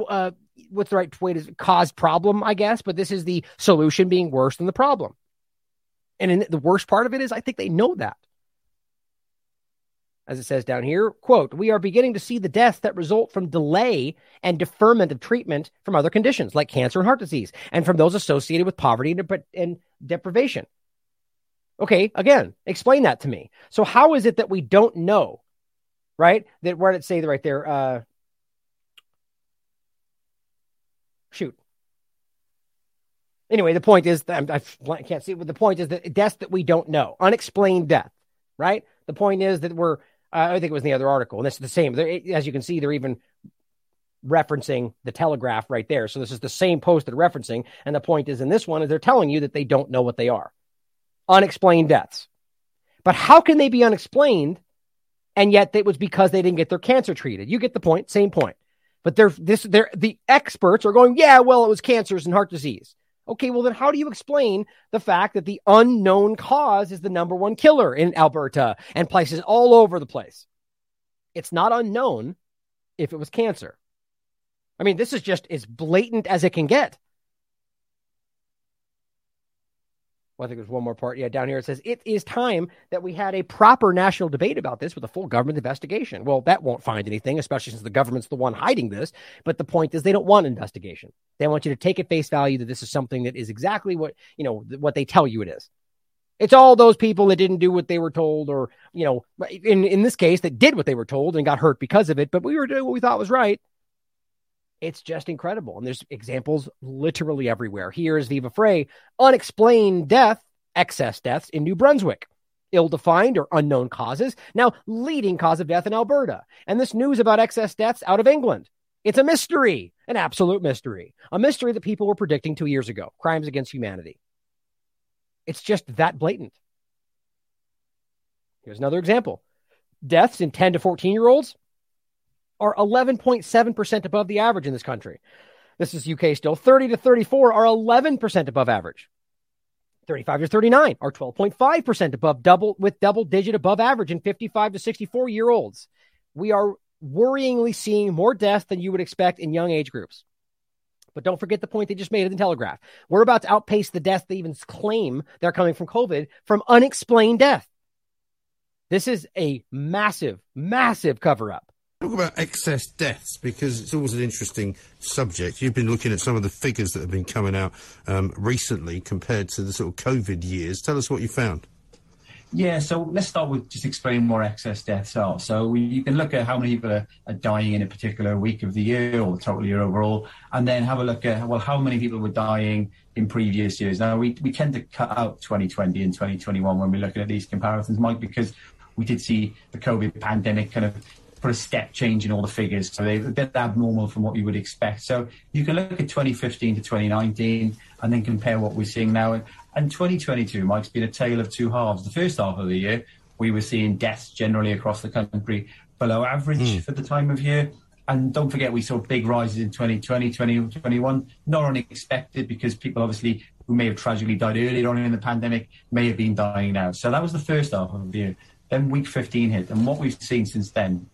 uh, what's the right way to cause problem, I guess, but this is the solution being worse than the problem. And in, the worst part of it is, I think they know that. As it says down here, quote, we are beginning to see the deaths that result from delay and deferment of treatment from other conditions like cancer and heart disease, and from those associated with poverty and, and deprivation. Okay, again, explain that to me. So, how is it that we don't know, right? That where did it say right there? Uh, Shoot. Anyway, the point is, I'm, I can't see. But the point is that deaths that we don't know, unexplained death, right? The point is that we're. Uh, I think it was in the other article, and is the same. They're, as you can see, they're even referencing the Telegraph right there. So this is the same post they're referencing, and the point is in this one is they're telling you that they don't know what they are, unexplained deaths. But how can they be unexplained? And yet it was because they didn't get their cancer treated. You get the point. Same point. But they're this. They're the experts are going. Yeah, well, it was cancers and heart disease. Okay, well, then how do you explain the fact that the unknown cause is the number one killer in Alberta and places all over the place? It's not unknown if it was cancer. I mean, this is just as blatant as it can get. Well, I think there's one more part. Yeah, down here it says it is time that we had a proper national debate about this with a full government investigation. Well, that won't find anything, especially since the government's the one hiding this. But the point is, they don't want investigation. They want you to take at face value that this is something that is exactly what you know what they tell you it is. It's all those people that didn't do what they were told, or you know, in in this case, that did what they were told and got hurt because of it. But we were doing what we thought was right. It's just incredible. And there's examples literally everywhere. Here is Viva Frei, unexplained death, excess deaths in New Brunswick. Ill defined or unknown causes, now leading cause of death in Alberta. And this news about excess deaths out of England. It's a mystery, an absolute mystery, a mystery that people were predicting two years ago crimes against humanity. It's just that blatant. Here's another example deaths in 10 to 14 year olds are 11.7% above the average in this country. This is UK still. 30 to 34 are 11% above average. 35 to 39 are 12.5% above double with double digit above average in 55 to 64 year olds. We are worryingly seeing more deaths than you would expect in young age groups. But don't forget the point they just made in the Telegraph. We're about to outpace the deaths they even claim they're coming from COVID from unexplained death. This is a massive, massive cover up. Talk about excess deaths because it's always an interesting subject. You've been looking at some of the figures that have been coming out um, recently compared to the sort of COVID years. Tell us what you found. Yeah, so let's start with just explaining what excess deaths are. So we, you can look at how many people are, are, dying in a particular week of the year or the total year overall, and then have a look at, well, how many people were dying in previous years. Now, we, we tend to cut out 2020 and 2021 when we're looking at these comparisons, Mike, because we did see the COVID pandemic kind of put a step change in all the figures. So they're a bit abnormal from what you would expect. So you can look at 2015 to 2019 and then compare what we're seeing now. And 2022, Mike's been a tale of two halves. The first half of the year, we were seeing deaths generally across the country below average mm. for the time of year. And don't forget, we saw big rises in 2020, 2021, not unexpected because people obviously who may have tragically died earlier on in the pandemic may have been dying now. So that was the first half of the year. Then week 15 hit. And what we've seen since then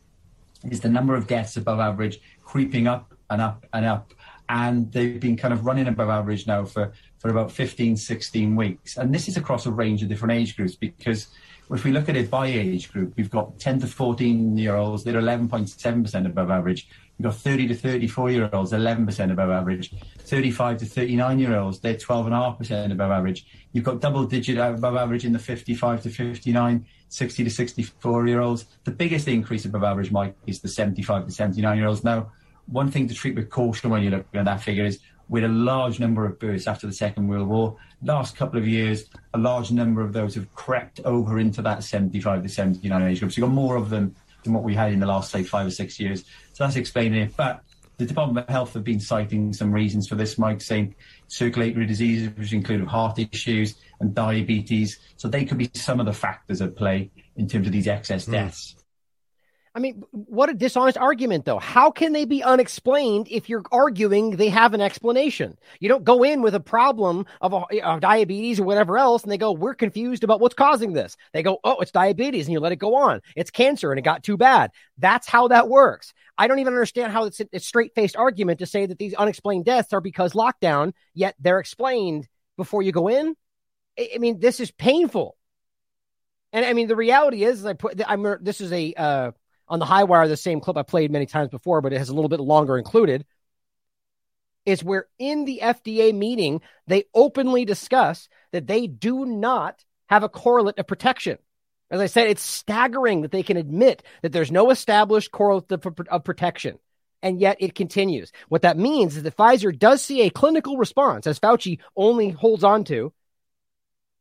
is the number of deaths above average creeping up and up and up. And they've been kind of running above average now for, for about 15, 16 weeks. And this is across a range of different age groups because if we look at it by age group, we've got 10 to 14 year olds, they're 11.7% above average. We've got 30 to 34 year olds, 11% above average. 35 to 39 year olds, they're 12.5% above average. You've got double digit above average in the 55 to 59, 60 to 64 year olds. The biggest increase above average, Mike, is the 75 to 79 year olds. Now, one thing to treat with caution when you look at that figure is with a large number of births after the Second World War, last couple of years, a large number of those have crept over into that 75 to 79 age group. So you've got more of them than what we had in the last, say, five or six years. So that's explaining it. But the Department of Health have been citing some reasons for this, Mike, saying circulatory diseases, which include heart issues and diabetes. So they could be some of the factors at play in terms of these excess hmm. deaths. I mean, what a dishonest argument, though. How can they be unexplained if you're arguing they have an explanation? You don't go in with a problem of, a, of diabetes or whatever else, and they go, We're confused about what's causing this. They go, Oh, it's diabetes, and you let it go on. It's cancer, and it got too bad. That's how that works. I don't even understand how it's a straight faced argument to say that these unexplained deaths are because lockdown, yet they're explained before you go in. I mean, this is painful. And I mean, the reality is, I put, I'm, this is a, uh, on the HighWire, the same clip I played many times before, but it has a little bit longer included, is where in the FDA meeting, they openly discuss that they do not have a correlate of protection. As I said, it's staggering that they can admit that there's no established correlate of, of protection. and yet it continues. What that means is that Pfizer does see a clinical response, as Fauci only holds on to,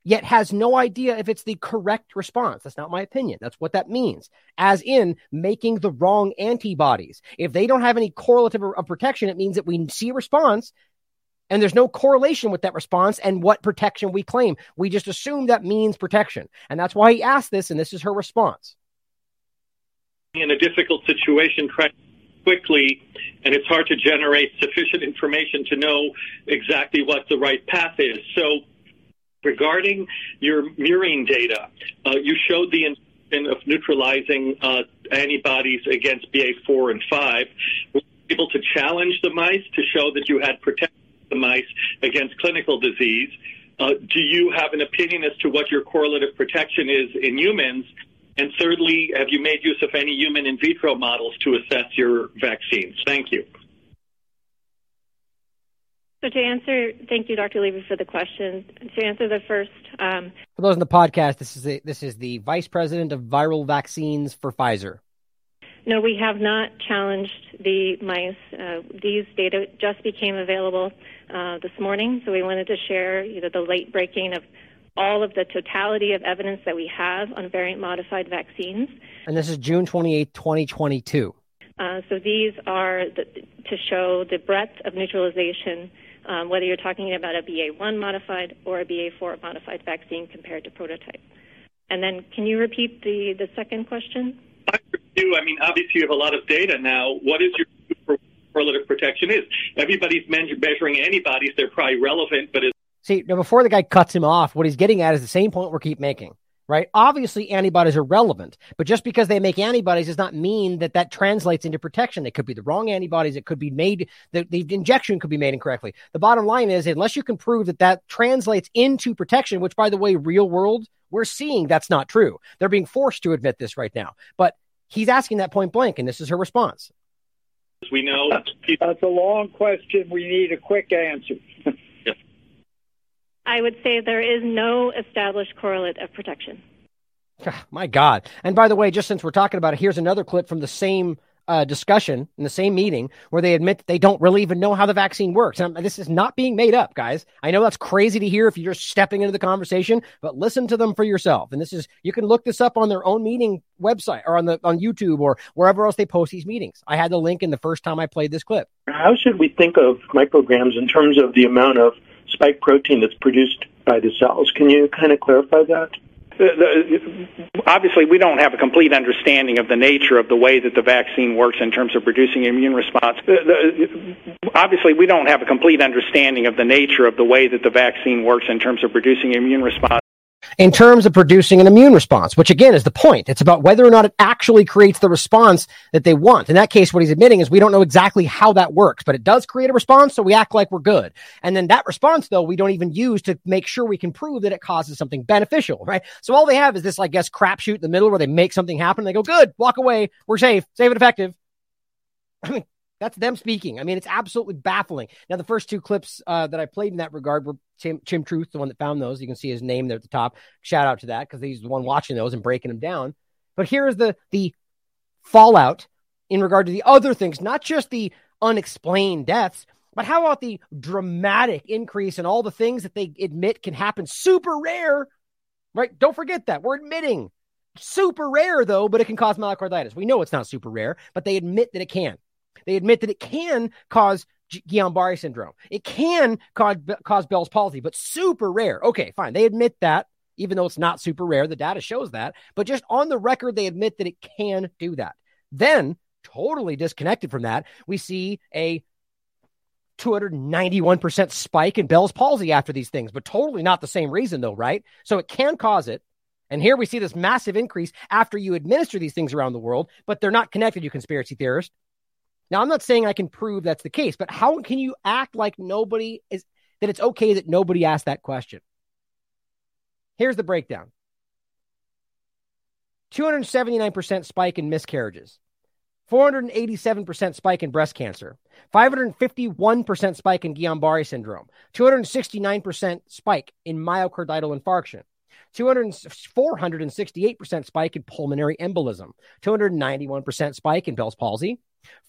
yet has no idea if it's the correct response. That's not my opinion. That's what that means, as in making the wrong antibodies. If they don't have any correlative of protection, it means that we see a response and there's no correlation with that response and what protection we claim. We just assume that means protection. And that's why he asked this, and this is her response. In a difficult situation, quickly, and it's hard to generate sufficient information to know exactly what the right path is. So, regarding your murine data, uh, you showed the intention of neutralizing uh, antibodies against BA4 and 5. Were you able to challenge the mice to show that you had protected the mice against clinical disease? Uh, do you have an opinion as to what your correlative protection is in humans? And thirdly, have you made use of any human in vitro models to assess your vaccines? Thank you. So to answer, thank you, Dr. Levy, for the question. To answer the first, um, for those in the podcast, this is a, this is the vice president of viral vaccines for Pfizer. No, we have not challenged the mice. Uh, these data just became available uh, this morning, so we wanted to share either the late breaking of all of the totality of evidence that we have on variant modified vaccines. And this is June 28, 2022. Uh, so these are the, to show the breadth of neutralization, um, whether you're talking about a BA1 modified or a BA4 modified vaccine compared to prototype. And then can you repeat the, the second question? I do. I mean, obviously you have a lot of data now. What is your correlative protection is? Everybody's measuring antibodies. They're probably relevant, but is See, now before the guy cuts him off, what he's getting at is the same point we keep making, right? Obviously, antibodies are relevant, but just because they make antibodies does not mean that that translates into protection. They could be the wrong antibodies. It could be made, the, the injection could be made incorrectly. The bottom line is, unless you can prove that that translates into protection, which by the way, real world, we're seeing that's not true. They're being forced to admit this right now. But he's asking that point blank, and this is her response. We know that's a long question. We need a quick answer. I would say there is no established correlate of protection. My God. And by the way, just since we're talking about it, here's another clip from the same uh, discussion in the same meeting where they admit that they don't really even know how the vaccine works. And this is not being made up, guys. I know that's crazy to hear if you're just stepping into the conversation, but listen to them for yourself. And this is you can look this up on their own meeting website or on the on YouTube or wherever else they post these meetings. I had the link in the first time I played this clip. How should we think of micrograms in terms of the amount of spike protein that's produced by the cells. Can you kind of clarify that? Uh, obviously, we don't have a complete understanding of the nature of the way that the vaccine works in terms of producing immune response. Uh, obviously, we don't have a complete understanding of the nature of the way that the vaccine works in terms of producing immune response in terms of producing an immune response, which again is the point. It's about whether or not it actually creates the response that they want. In that case, what he's admitting is we don't know exactly how that works, but it does create a response, so we act like we're good. And then that response, though, we don't even use to make sure we can prove that it causes something beneficial, right? So all they have is this, I guess, crapshoot in the middle where they make something happen. they go, good, walk away, we're safe, safe and effective. I mean, that's them speaking. I mean, it's absolutely baffling. Now, the first two clips uh, that I played in that regard were Tim, Tim Truth, the one that found those. You can see his name there at the top. Shout out to that because he's the one watching those and breaking them down. But here's the the fallout in regard to the other things, not just the unexplained deaths, but how about the dramatic increase in all the things that they admit can happen? Super rare, right? Don't forget that. We're admitting super rare, though, but it can cause myocarditis. We know it's not super rare, but they admit that it can. They admit that it can cause Guillain-Barré syndrome. It can cause, cause Bell's palsy, but super rare. Okay, fine. They admit that, even though it's not super rare. The data shows that. But just on the record, they admit that it can do that. Then, totally disconnected from that, we see a 291% spike in Bell's palsy after these things, but totally not the same reason, though, right? So it can cause it. And here we see this massive increase after you administer these things around the world, but they're not connected, you conspiracy theorist. Now, I'm not saying I can prove that's the case, but how can you act like nobody is that it's okay that nobody asked that question? Here's the breakdown 279% spike in miscarriages, 487% spike in breast cancer, 551% spike in Guillain Barre syndrome, 269% spike in myocardial infarction. 200, 468% spike in pulmonary embolism, 291% spike in Bell's palsy,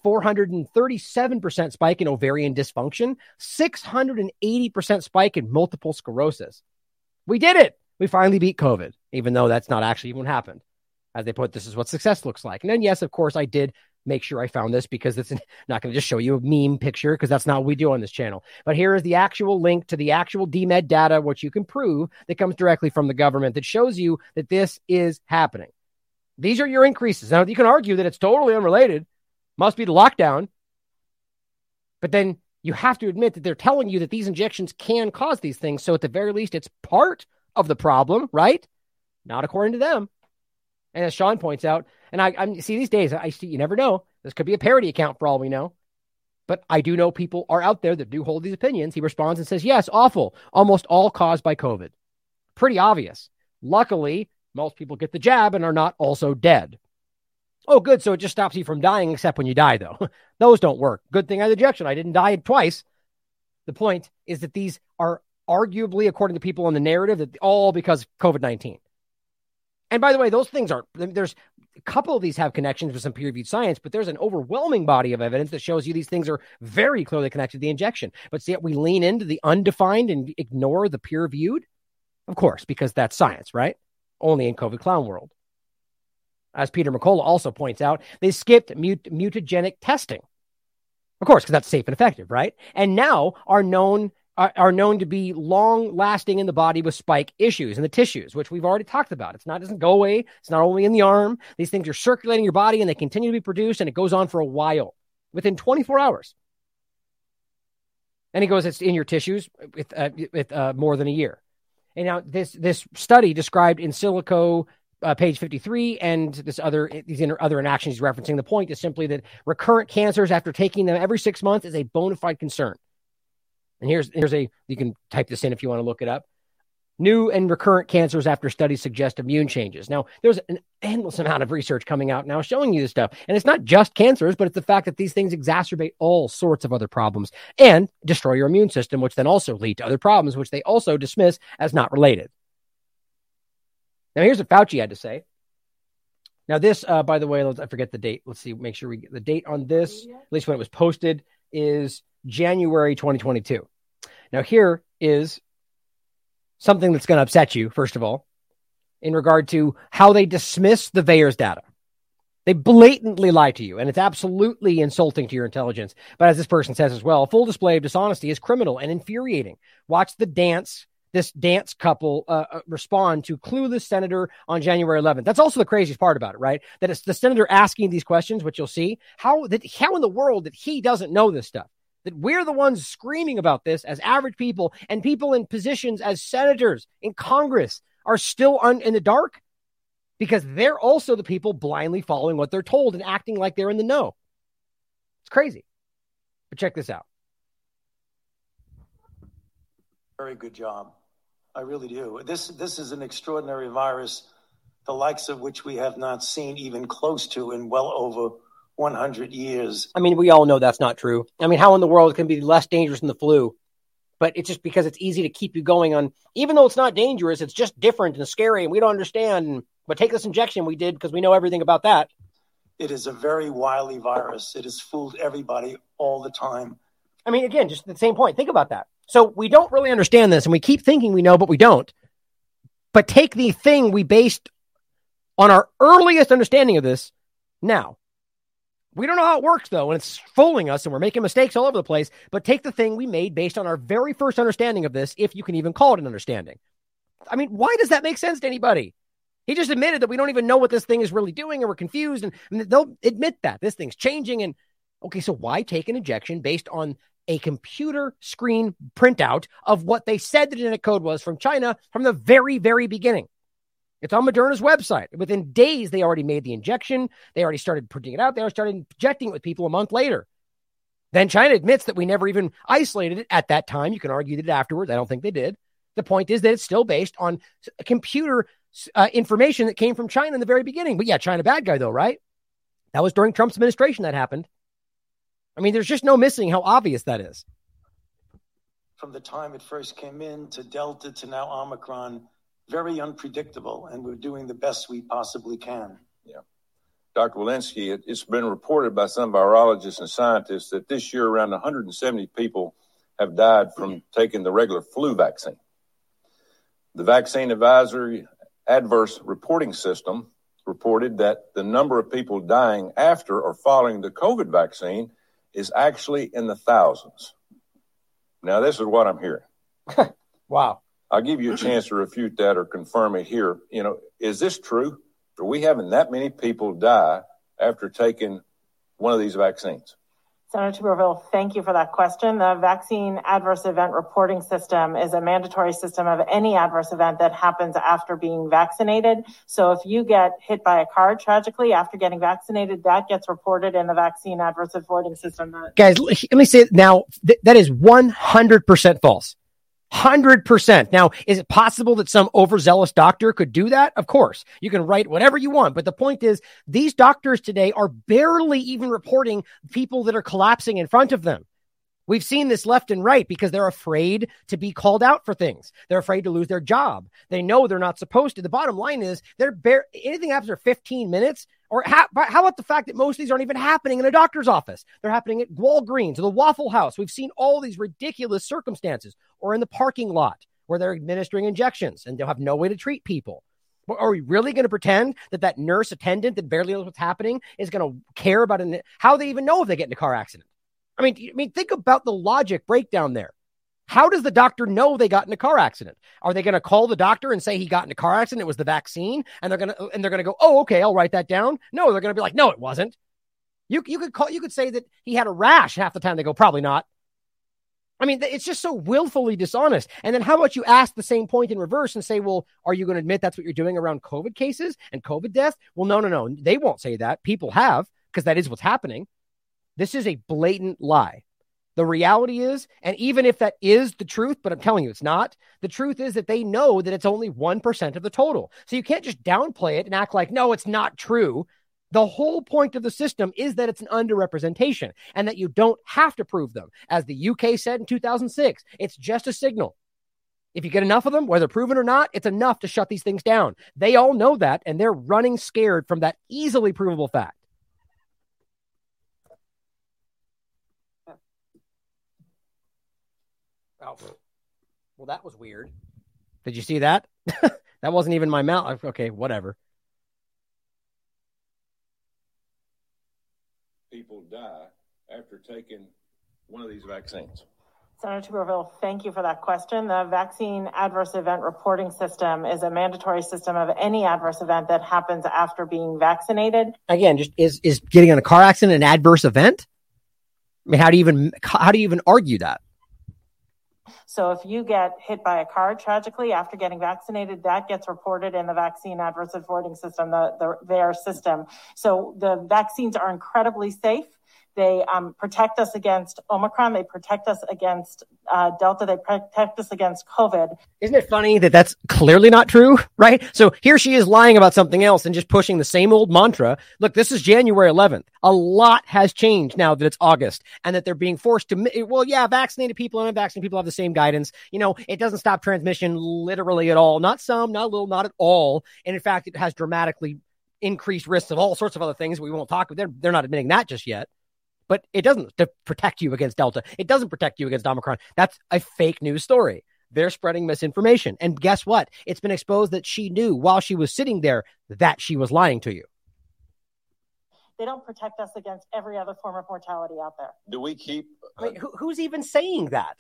437% spike in ovarian dysfunction, 680% spike in multiple sclerosis. We did it. We finally beat COVID, even though that's not actually even what happened. As they put, this is what success looks like. And then, yes, of course, I did make sure I found this because it's not going to just show you a meme picture because that's not what we do on this channel. But here is the actual link to the actual DMED data, which you can prove that comes directly from the government that shows you that this is happening. These are your increases. Now, you can argue that it's totally unrelated, must be the lockdown. But then you have to admit that they're telling you that these injections can cause these things. So at the very least, it's part of the problem, right? Not according to them. And as Sean points out, and I, I see these days, I see you never know. This could be a parody account for all we know. But I do know people are out there that do hold these opinions. He responds and says, Yes, awful. Almost all caused by COVID. Pretty obvious. Luckily, most people get the jab and are not also dead. Oh, good. So it just stops you from dying, except when you die, though. Those don't work. Good thing I had injection. I didn't die twice. The point is that these are arguably, according to people in the narrative, that all because COVID 19. And by the way, those things are there's a couple of these have connections with some peer reviewed science, but there's an overwhelming body of evidence that shows you these things are very clearly connected to the injection. But see, we lean into the undefined and ignore the peer reviewed, of course, because that's science, right? Only in COVID clown world. As Peter McCullough also points out, they skipped mut- mutagenic testing, of course, because that's safe and effective, right? And now are known are, are known to be long lasting in the body with spike issues in the tissues, which we've already talked about. It's not doesn't go away. It's not only in the arm. These things are circulating your body and they continue to be produced, and it goes on for a while, within 24 hours. And he goes, it's in your tissues with uh, with uh, more than a year. And now this this study described in silico uh, page 53 and this other these inter, other inactions he's referencing the point is simply that recurrent cancers after taking them every six months is a bona fide concern and here's here's a you can type this in if you want to look it up. New and recurrent cancers after studies suggest immune changes. Now, there's an endless amount of research coming out now showing you this stuff. And it's not just cancers, but it's the fact that these things exacerbate all sorts of other problems and destroy your immune system, which then also lead to other problems, which they also dismiss as not related. Now, here's what Fauci had to say. Now, this, uh, by the way, let's, I forget the date. Let's see, make sure we get the date on this, at least when it was posted, is January 2022. Now, here is something that's going to upset you, first of all, in regard to how they dismiss the VAERS data. They blatantly lie to you, and it's absolutely insulting to your intelligence. But as this person says as well, a full display of dishonesty is criminal and infuriating. Watch the dance, this dance couple uh, uh respond to clueless senator on January 11th. That's also the craziest part about it, right? That it's the senator asking these questions, which you'll see. How that how in the world that he doesn't know this stuff? That we're the ones screaming about this as average people and people in positions as senators in Congress are still un- in the dark because they're also the people blindly following what they're told and acting like they're in the know. It's crazy. But check this out. Very good job. I really do. This this is an extraordinary virus, the likes of which we have not seen even close to in well over 100 years. I mean, we all know that's not true. I mean, how in the world can be less dangerous than the flu? But it's just because it's easy to keep you going on, even though it's not dangerous, it's just different and scary, and we don't understand. But take this injection we did because we know everything about that. It is a very wily virus. It has fooled everybody all the time. I mean, again, just the same point. Think about that. So we don't really understand this, and we keep thinking we know, but we don't. But take the thing we based on our earliest understanding of this now we don't know how it works though, and it's fooling us, and we're making mistakes all over the place. But take the thing we made based on our very first understanding of this, if you can even call it an understanding. I mean, why does that make sense to anybody? He just admitted that we don't even know what this thing is really doing, and we're confused, and, and they'll admit that this thing's changing. And okay, so why take an injection based on a computer screen printout of what they said the genetic code was from China from the very, very beginning? It's on Moderna's website. Within days, they already made the injection. They already started putting it out. They already started injecting it with people a month later. Then China admits that we never even isolated it at that time. You can argue that afterwards. I don't think they did. The point is that it's still based on computer uh, information that came from China in the very beginning. But yeah, China bad guy though, right? That was during Trump's administration that happened. I mean, there's just no missing how obvious that is. From the time it first came in to Delta to now Omicron, very unpredictable, and we're doing the best we possibly can. Yeah. Dr. Walensky, it, it's been reported by some virologists and scientists that this year around 170 people have died from taking the regular flu vaccine. The Vaccine Advisory Adverse Reporting System reported that the number of people dying after or following the COVID vaccine is actually in the thousands. Now, this is what I'm hearing. wow. I'll give you a mm-hmm. chance to refute that or confirm it here. You know, is this true? Are we having that many people die after taking one of these vaccines? Senator Tuberville, thank you for that question. The vaccine adverse event reporting system is a mandatory system of any adverse event that happens after being vaccinated. So if you get hit by a car tragically after getting vaccinated, that gets reported in the vaccine adverse reporting system. Guys, let me say it now. Th- that is 100% false. 100%. Now, is it possible that some overzealous doctor could do that? Of course. You can write whatever you want. But the point is, these doctors today are barely even reporting people that are collapsing in front of them. We've seen this left and right because they're afraid to be called out for things. They're afraid to lose their job. They know they're not supposed to. The bottom line is they're bare anything happens after 15 minutes. Or how, how about the fact that most of these aren't even happening in a doctor's office? They're happening at Walgreens or the Waffle House. We've seen all these ridiculous circumstances, or in the parking lot where they're administering injections and they'll have no way to treat people. But are we really going to pretend that that nurse attendant that barely knows what's happening is going to care about an, how they even know if they get in a car accident? I mean, I mean, think about the logic breakdown there. How does the doctor know they got in a car accident? Are they going to call the doctor and say he got in a car accident? It was the vaccine, and they're going to and they're going to go, oh, okay, I'll write that down. No, they're going to be like, no, it wasn't. You you could call you could say that he had a rash half the time. They go, probably not. I mean, it's just so willfully dishonest. And then how about you ask the same point in reverse and say, well, are you going to admit that's what you're doing around COVID cases and COVID death? Well, no, no, no. They won't say that. People have because that is what's happening. This is a blatant lie. The reality is, and even if that is the truth, but I'm telling you it's not, the truth is that they know that it's only 1% of the total. So you can't just downplay it and act like, no, it's not true. The whole point of the system is that it's an underrepresentation and that you don't have to prove them. As the UK said in 2006, it's just a signal. If you get enough of them, whether proven or not, it's enough to shut these things down. They all know that, and they're running scared from that easily provable fact. Oh, well, that was weird. Did you see that? that wasn't even my mouth. Okay, whatever. People die after taking one of these vaccines. Senator Tuberville, thank you for that question. The vaccine adverse event reporting system is a mandatory system of any adverse event that happens after being vaccinated. Again, just is is getting in a car accident an adverse event? I mean, how do you even how do you even argue that? So if you get hit by a car tragically after getting vaccinated, that gets reported in the vaccine adverse reporting system, the, the VAERS system. So the vaccines are incredibly safe. They um, protect us against Omicron. They protect us against uh, Delta. They protect us against COVID. Isn't it funny that that's clearly not true, right? So here she is lying about something else and just pushing the same old mantra. Look, this is January 11th. A lot has changed now that it's August and that they're being forced to, well, yeah, vaccinated people and unvaccinated people have the same guidance. You know, it doesn't stop transmission literally at all. Not some, not a little, not at all. And in fact, it has dramatically increased risks of all sorts of other things we won't talk about. They're, they're not admitting that just yet but it doesn't to protect you against Delta. It doesn't protect you against Omicron. That's a fake news story. They're spreading misinformation. And guess what? It's been exposed that she knew while she was sitting there that she was lying to you. They don't protect us against every other form of mortality out there. Do we keep? Uh, Wait, who, who's even saying that?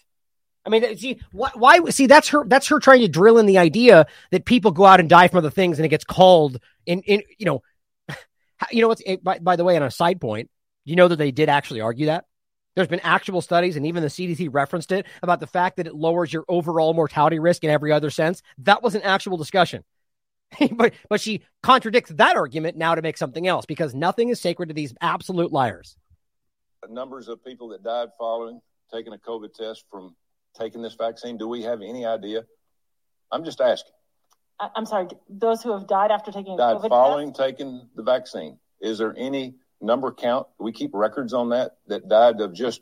I mean, see, why, why? See, that's her. That's her trying to drill in the idea that people go out and die from other things, and it gets called in. In you know, you know what's by, by the way, on a side point, you know that they did actually argue that? There's been actual studies, and even the CDC referenced it about the fact that it lowers your overall mortality risk in every other sense. That was an actual discussion. but but she contradicts that argument now to make something else because nothing is sacred to these absolute liars. Numbers of people that died following taking a COVID test from taking this vaccine. Do we have any idea? I'm just asking. I'm sorry. Those who have died after taking died COVID following test? taking the vaccine. Is there any number count? Do we keep records on that that died of just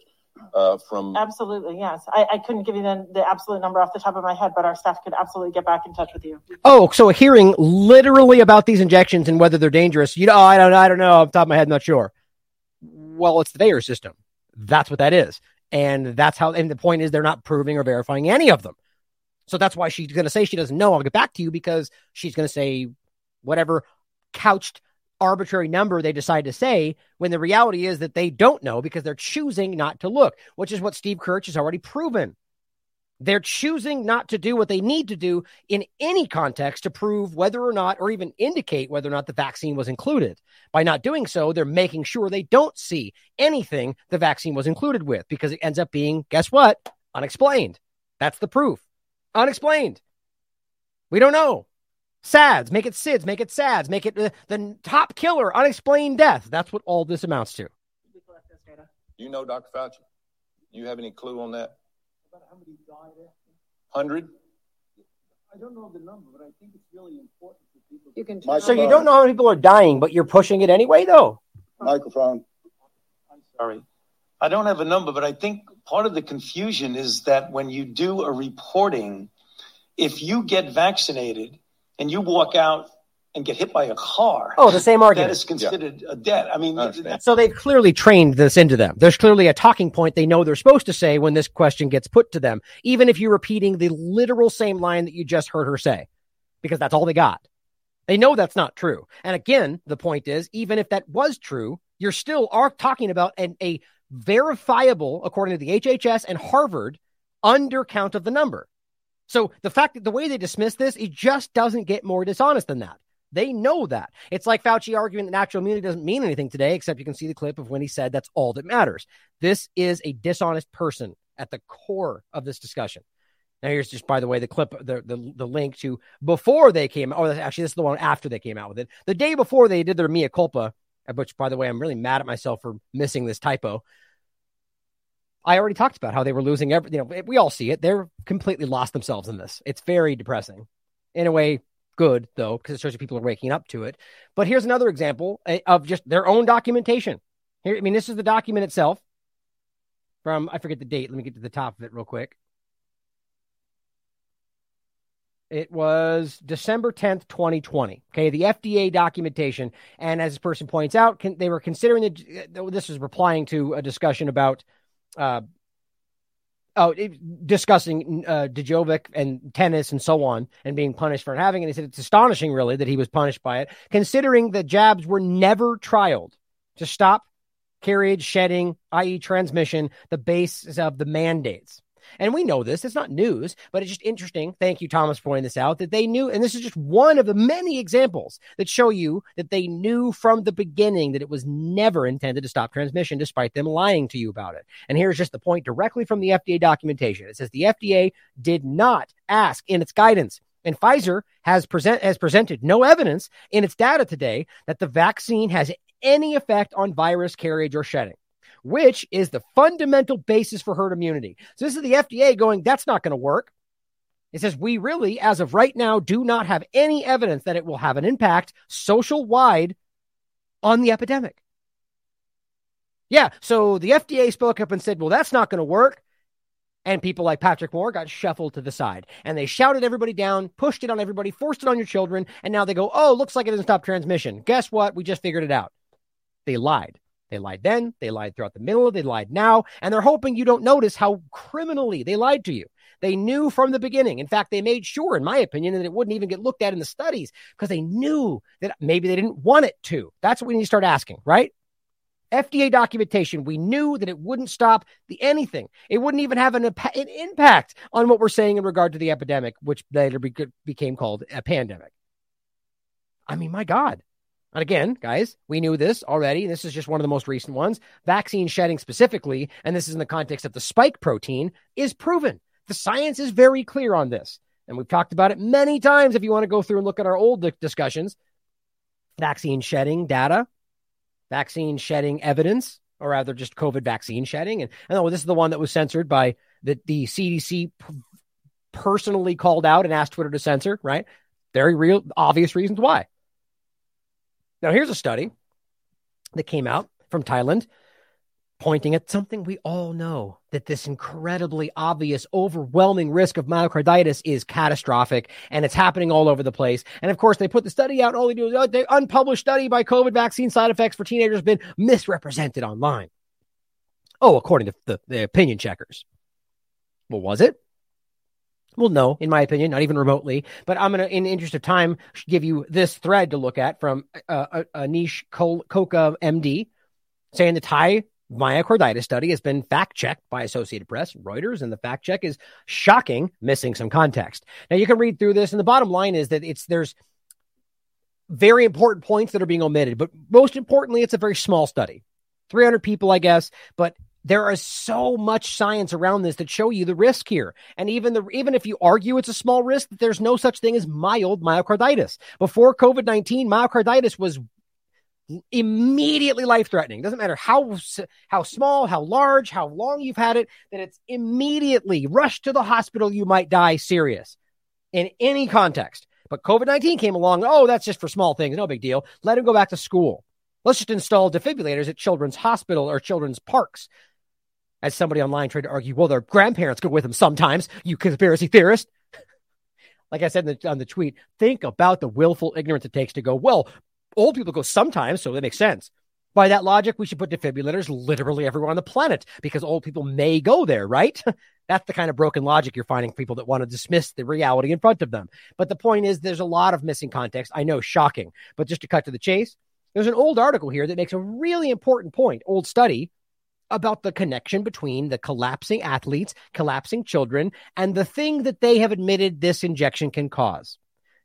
uh, from Absolutely, yes. I, I couldn't give you the, the absolute number off the top of my head, but our staff could absolutely get back in touch with you. Oh, so a hearing literally about these injections and whether they're dangerous. You know, I don't, I don't know. Off the top of my head, not sure. Well, it's the VAERS system. That's what that is, and that's how. And the point is, they're not proving or verifying any of them. So that's why she's going to say she doesn't know. I'll get back to you because she's going to say whatever couched arbitrary number they decide to say when the reality is that they don't know because they're choosing not to look, which is what Steve Kirsch has already proven. They're choosing not to do what they need to do in any context to prove whether or not, or even indicate whether or not the vaccine was included. By not doing so, they're making sure they don't see anything the vaccine was included with because it ends up being, guess what? Unexplained. That's the proof. Unexplained. We don't know. SADS, make it SIDS, make it SADS, make it the, the top killer, unexplained death. That's what all this amounts to. You know, Dr. Fauci? You have any clue on that? About how many died after? Hundred? I don't know the number, but I think it's really important for people. You can. So you don't know how many people are dying, but you're pushing it anyway, though. Microphone. I'm sorry. I don't have a number, but I think part of the confusion is that when you do a reporting, if you get vaccinated and you walk out and get hit by a car, Oh, the same argument. that is considered a debt. I mean, that's So they've clearly trained this into them. There's clearly a talking point they know they're supposed to say when this question gets put to them, even if you're repeating the literal same line that you just heard her say, because that's all they got. They know that's not true. And again, the point is, even if that was true, you're still are talking about an, a verifiable, according to the HHS and Harvard, undercount of the number. So the fact that the way they dismiss this, it just doesn't get more dishonest than that. They know that. It's like Fauci arguing that natural immunity doesn't mean anything today, except you can see the clip of when he said that's all that matters. This is a dishonest person at the core of this discussion. Now, here's just, by the way, the clip, the, the, the link to before they came. Oh, actually, this is the one after they came out with it. The day before they did their mea culpa, which, by the way, I'm really mad at myself for missing this typo. I already talked about how they were losing every, you know, we all see it. They're completely lost themselves in this. It's very depressing. In a way, good though, because it shows you people are waking up to it. But here's another example eh, of just their own documentation. Here, I mean, this is the document itself from, I forget the date. Let me get to the top of it real quick. It was December 10th, 2020. Okay, the FDA documentation. And as this person points out, can, they were considering the, this is replying to a discussion about uh, oh, discussing uh, Djokovic and tennis and so on, and being punished for having it. He said it's astonishing, really, that he was punished by it, considering the jabs were never trialed to stop carriage, shedding, i.e., transmission, the basis of the mandates. And we know this. It's not news, but it's just interesting. Thank you, Thomas, for pointing this out that they knew. And this is just one of the many examples that show you that they knew from the beginning that it was never intended to stop transmission, despite them lying to you about it. And here's just the point directly from the FDA documentation it says the FDA did not ask in its guidance. And Pfizer has present has presented no evidence in its data today that the vaccine has any effect on virus carriage or shedding which is the fundamental basis for herd immunity. So this is the FDA going, that's not going to work. It says, we really, as of right now, do not have any evidence that it will have an impact social wide on the epidemic. Yeah, so the FDA spoke up and said, well, that's not going to work. And people like Patrick Moore got shuffled to the side and they shouted everybody down, pushed it on everybody, forced it on your children. And now they go, oh, looks like it doesn't stop transmission. Guess what? We just figured it out. They lied. They lied then, they lied throughout the middle, they lied now, and they're hoping you don't notice how criminally they lied to you. They knew from the beginning. In fact, they made sure, in my opinion, that it wouldn't even get looked at in the studies because they knew that maybe they didn't want it to. That's what we need to start asking, right? FDA documentation, we knew that it wouldn't stop the anything. It wouldn't even have an, an impact on what we're saying in regard to the epidemic, which later be, became called a pandemic. I mean, my God, and again, guys, we knew this already. This is just one of the most recent ones. Vaccine shedding specifically, and this is in the context of the spike protein, is proven. The science is very clear on this. And we've talked about it many times if you want to go through and look at our old discussions. Vaccine shedding data, vaccine shedding evidence, or rather just COVID vaccine shedding. And I know oh, this is the one that was censored by the, the CDC personally called out and asked Twitter to censor, right? Very real, obvious reasons why. Now, here's a study that came out from Thailand. pointing at something we all know that this incredibly obvious, overwhelming risk of myocarditis is catastrophic and it's happening all over the place. And of course, they put the study out. All they do is oh, the unpublished study by COVID vaccine side effects for teenagers been misrepresented online. Oh, according to the, the opinion checkers. Well, was it? Well, no, in my opinion, not even remotely. But I'm to, in the interest of time, give you this thread to look at from uh, Anish Koka, MD, saying the Thai myocarditis study has been fact checked by Associated Press, Reuters, and the fact check is shocking, missing some context. Now you can read through this, and the bottom line is that it's there's very important points that are being omitted, but most importantly, it's a very small study, 300 people, I guess, but there is so much science around this that show you the risk here. And even the even if you argue it's a small risk, that there's no such thing as mild myocarditis. Before COVID-19, myocarditis was immediately life threatening. Doesn't matter how how small, how large, how long you've had it, that it's immediately rushed to the hospital. You might die serious in any context. But COVID 19 came along. Oh, that's just for small things. No big deal. Let him go back to school. Let's just install defibrillators at children's hospital or children's parks. As somebody online tried to argue, well, their grandparents go with them sometimes, you conspiracy theorist. like I said the, on the tweet, think about the willful ignorance it takes to go, well, old people go sometimes, so that makes sense. By that logic, we should put defibrillators literally everywhere on the planet because old people may go there, right? That's the kind of broken logic you're finding people that want to dismiss the reality in front of them. But the point is, there's a lot of missing context. I know, shocking. But just to cut to the chase, there's an old article here that makes a really important point, old study about the connection between the collapsing athletes, collapsing children, and the thing that they have admitted this injection can cause.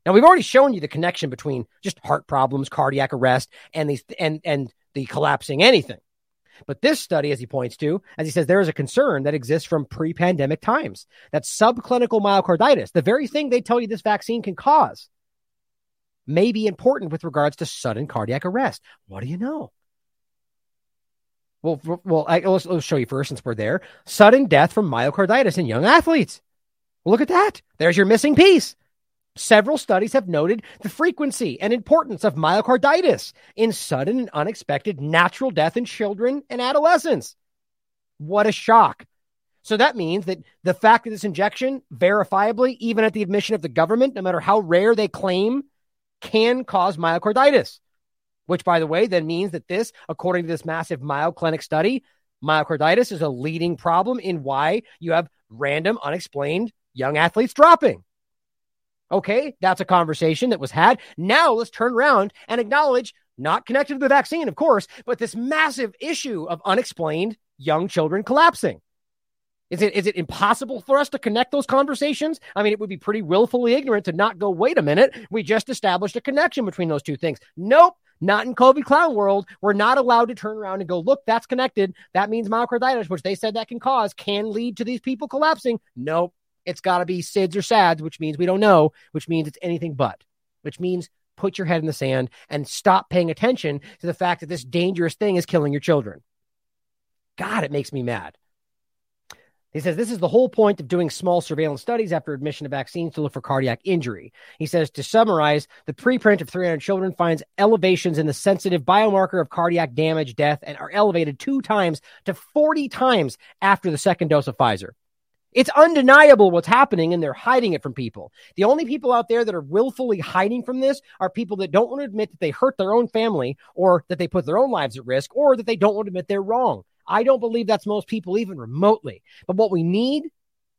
Now we've already shown you the connection between just heart problems, cardiac arrest, and these and and the collapsing anything. But this study, as he points to, as he says, there is a concern that exists from pre-pandemic times that subclinical myocarditis, the very thing they tell you this vaccine can cause, may be important with regards to sudden cardiac arrest. What do you know? Well, well, I, let's, let's show you first since we're there. Sudden death from myocarditis in young athletes. Well, look at that. There's your missing piece. Several studies have noted the frequency and importance of myocarditis in sudden and unexpected natural death in children and adolescents. What a shock. So that means that the fact that this injection, verifiably, even at the admission of the government, no matter how rare they claim, can cause myocarditis, which, by the way, then means that this, according to this massive Mayo Clinic study, myocarditis is a leading problem in why you have random, unexplained young athletes dropping. Okay, that's a conversation that was had. Now let's turn around and acknowledge, not connected to the vaccine, of course, but this massive issue of unexplained young children collapsing. Is it is it impossible for us to connect those conversations? I mean, it would be pretty willfully ignorant to not go, wait a minute, we just established a connection between those two things. Nope, not in COVID clown world. We're not allowed to turn around and go, look, that's connected. That means myocarditis, which they said that can cause, can lead to these people collapsing. Nope, it's got to be SIDS or SADS, which means we don't know, which means it's anything but, which means put your head in the sand and stop paying attention to the fact that this dangerous thing is killing your children. God, it makes me mad. He says this is the whole point of doing small surveillance studies after admission of vaccines to look for cardiac injury. He says to summarize, the preprint of 300 children finds elevations in the sensitive biomarker of cardiac damage, death, and are elevated two times to 40 times after the second dose of Pfizer. It's undeniable what's happening and they're hiding it from people. The only people out there that are willfully hiding from this are people that don't want to admit that they hurt their own family or that they put their own lives at risk or that they don't want to admit they're wrong. I don't believe that's most people even remotely. But what we need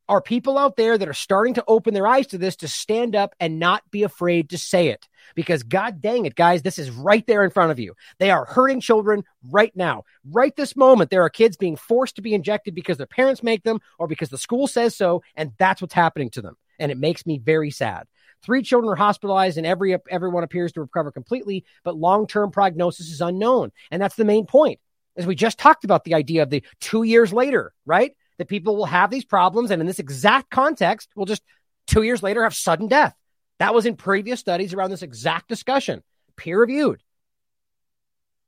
are people out there that are starting to open their eyes to this to stand up and not be afraid to say it. Because God dang it, guys, this is right there in front of you. They are hurting children right now. Right this moment, there are kids being forced to be injected because their parents make them or because the school says so. And that's what's happening to them. And it makes me very sad. Three children are hospitalized, and every everyone appears to recover completely, but long-term prognosis is unknown, and that's the main point. As we just talked about, the idea of the two years later, right? that people will have these problems and in this exact context will just two years later have sudden death. That was in previous studies around this exact discussion, peer reviewed.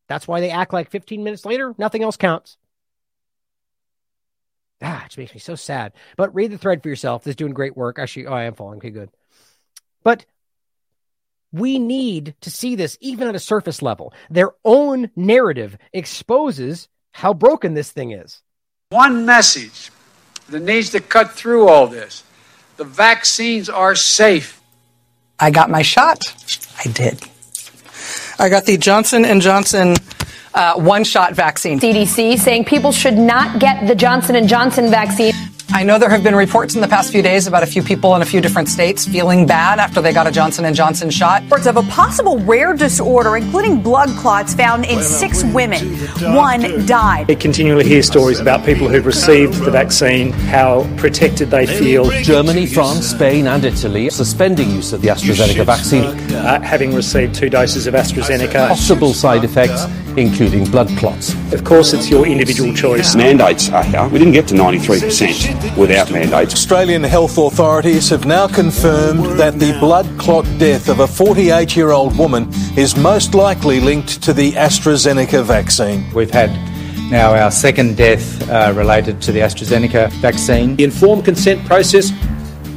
That's why they act like 15 minutes later, nothing else counts. Ah, it makes me so sad. But read the thread for yourself. This is doing great work. Actually, oh, I am falling. Okay, good. But we need to see this even at a surface level. Their own narrative exposes how broken this thing is. One message that needs to cut through all this. The vaccines are safe. I got my shot. I did. I got the Johnson and Johnson uh, one-shot vaccine. CDC saying people should not get the Johnson and Johnson vaccine. I know there have been reports in the past few days about a few people in a few different states feeling bad after they got a Johnson and Johnson shot. Reports of a possible rare disorder, including blood clots, found in six women. One died. We continually hear stories about people who've received the vaccine, how protected they feel. Germany, France, Spain, and Italy suspending use of the AstraZeneca vaccine, uh, having received two doses of AstraZeneca. Possible side effects, including blood clots. Of course, it's your individual choice. Mandates are here. We didn't get to 93% without mandates. Australian health authorities have now confirmed that the blood clot death of a 48 year old woman is most likely linked to the AstraZeneca vaccine. We've had now our second death uh, related to the AstraZeneca vaccine. The informed consent process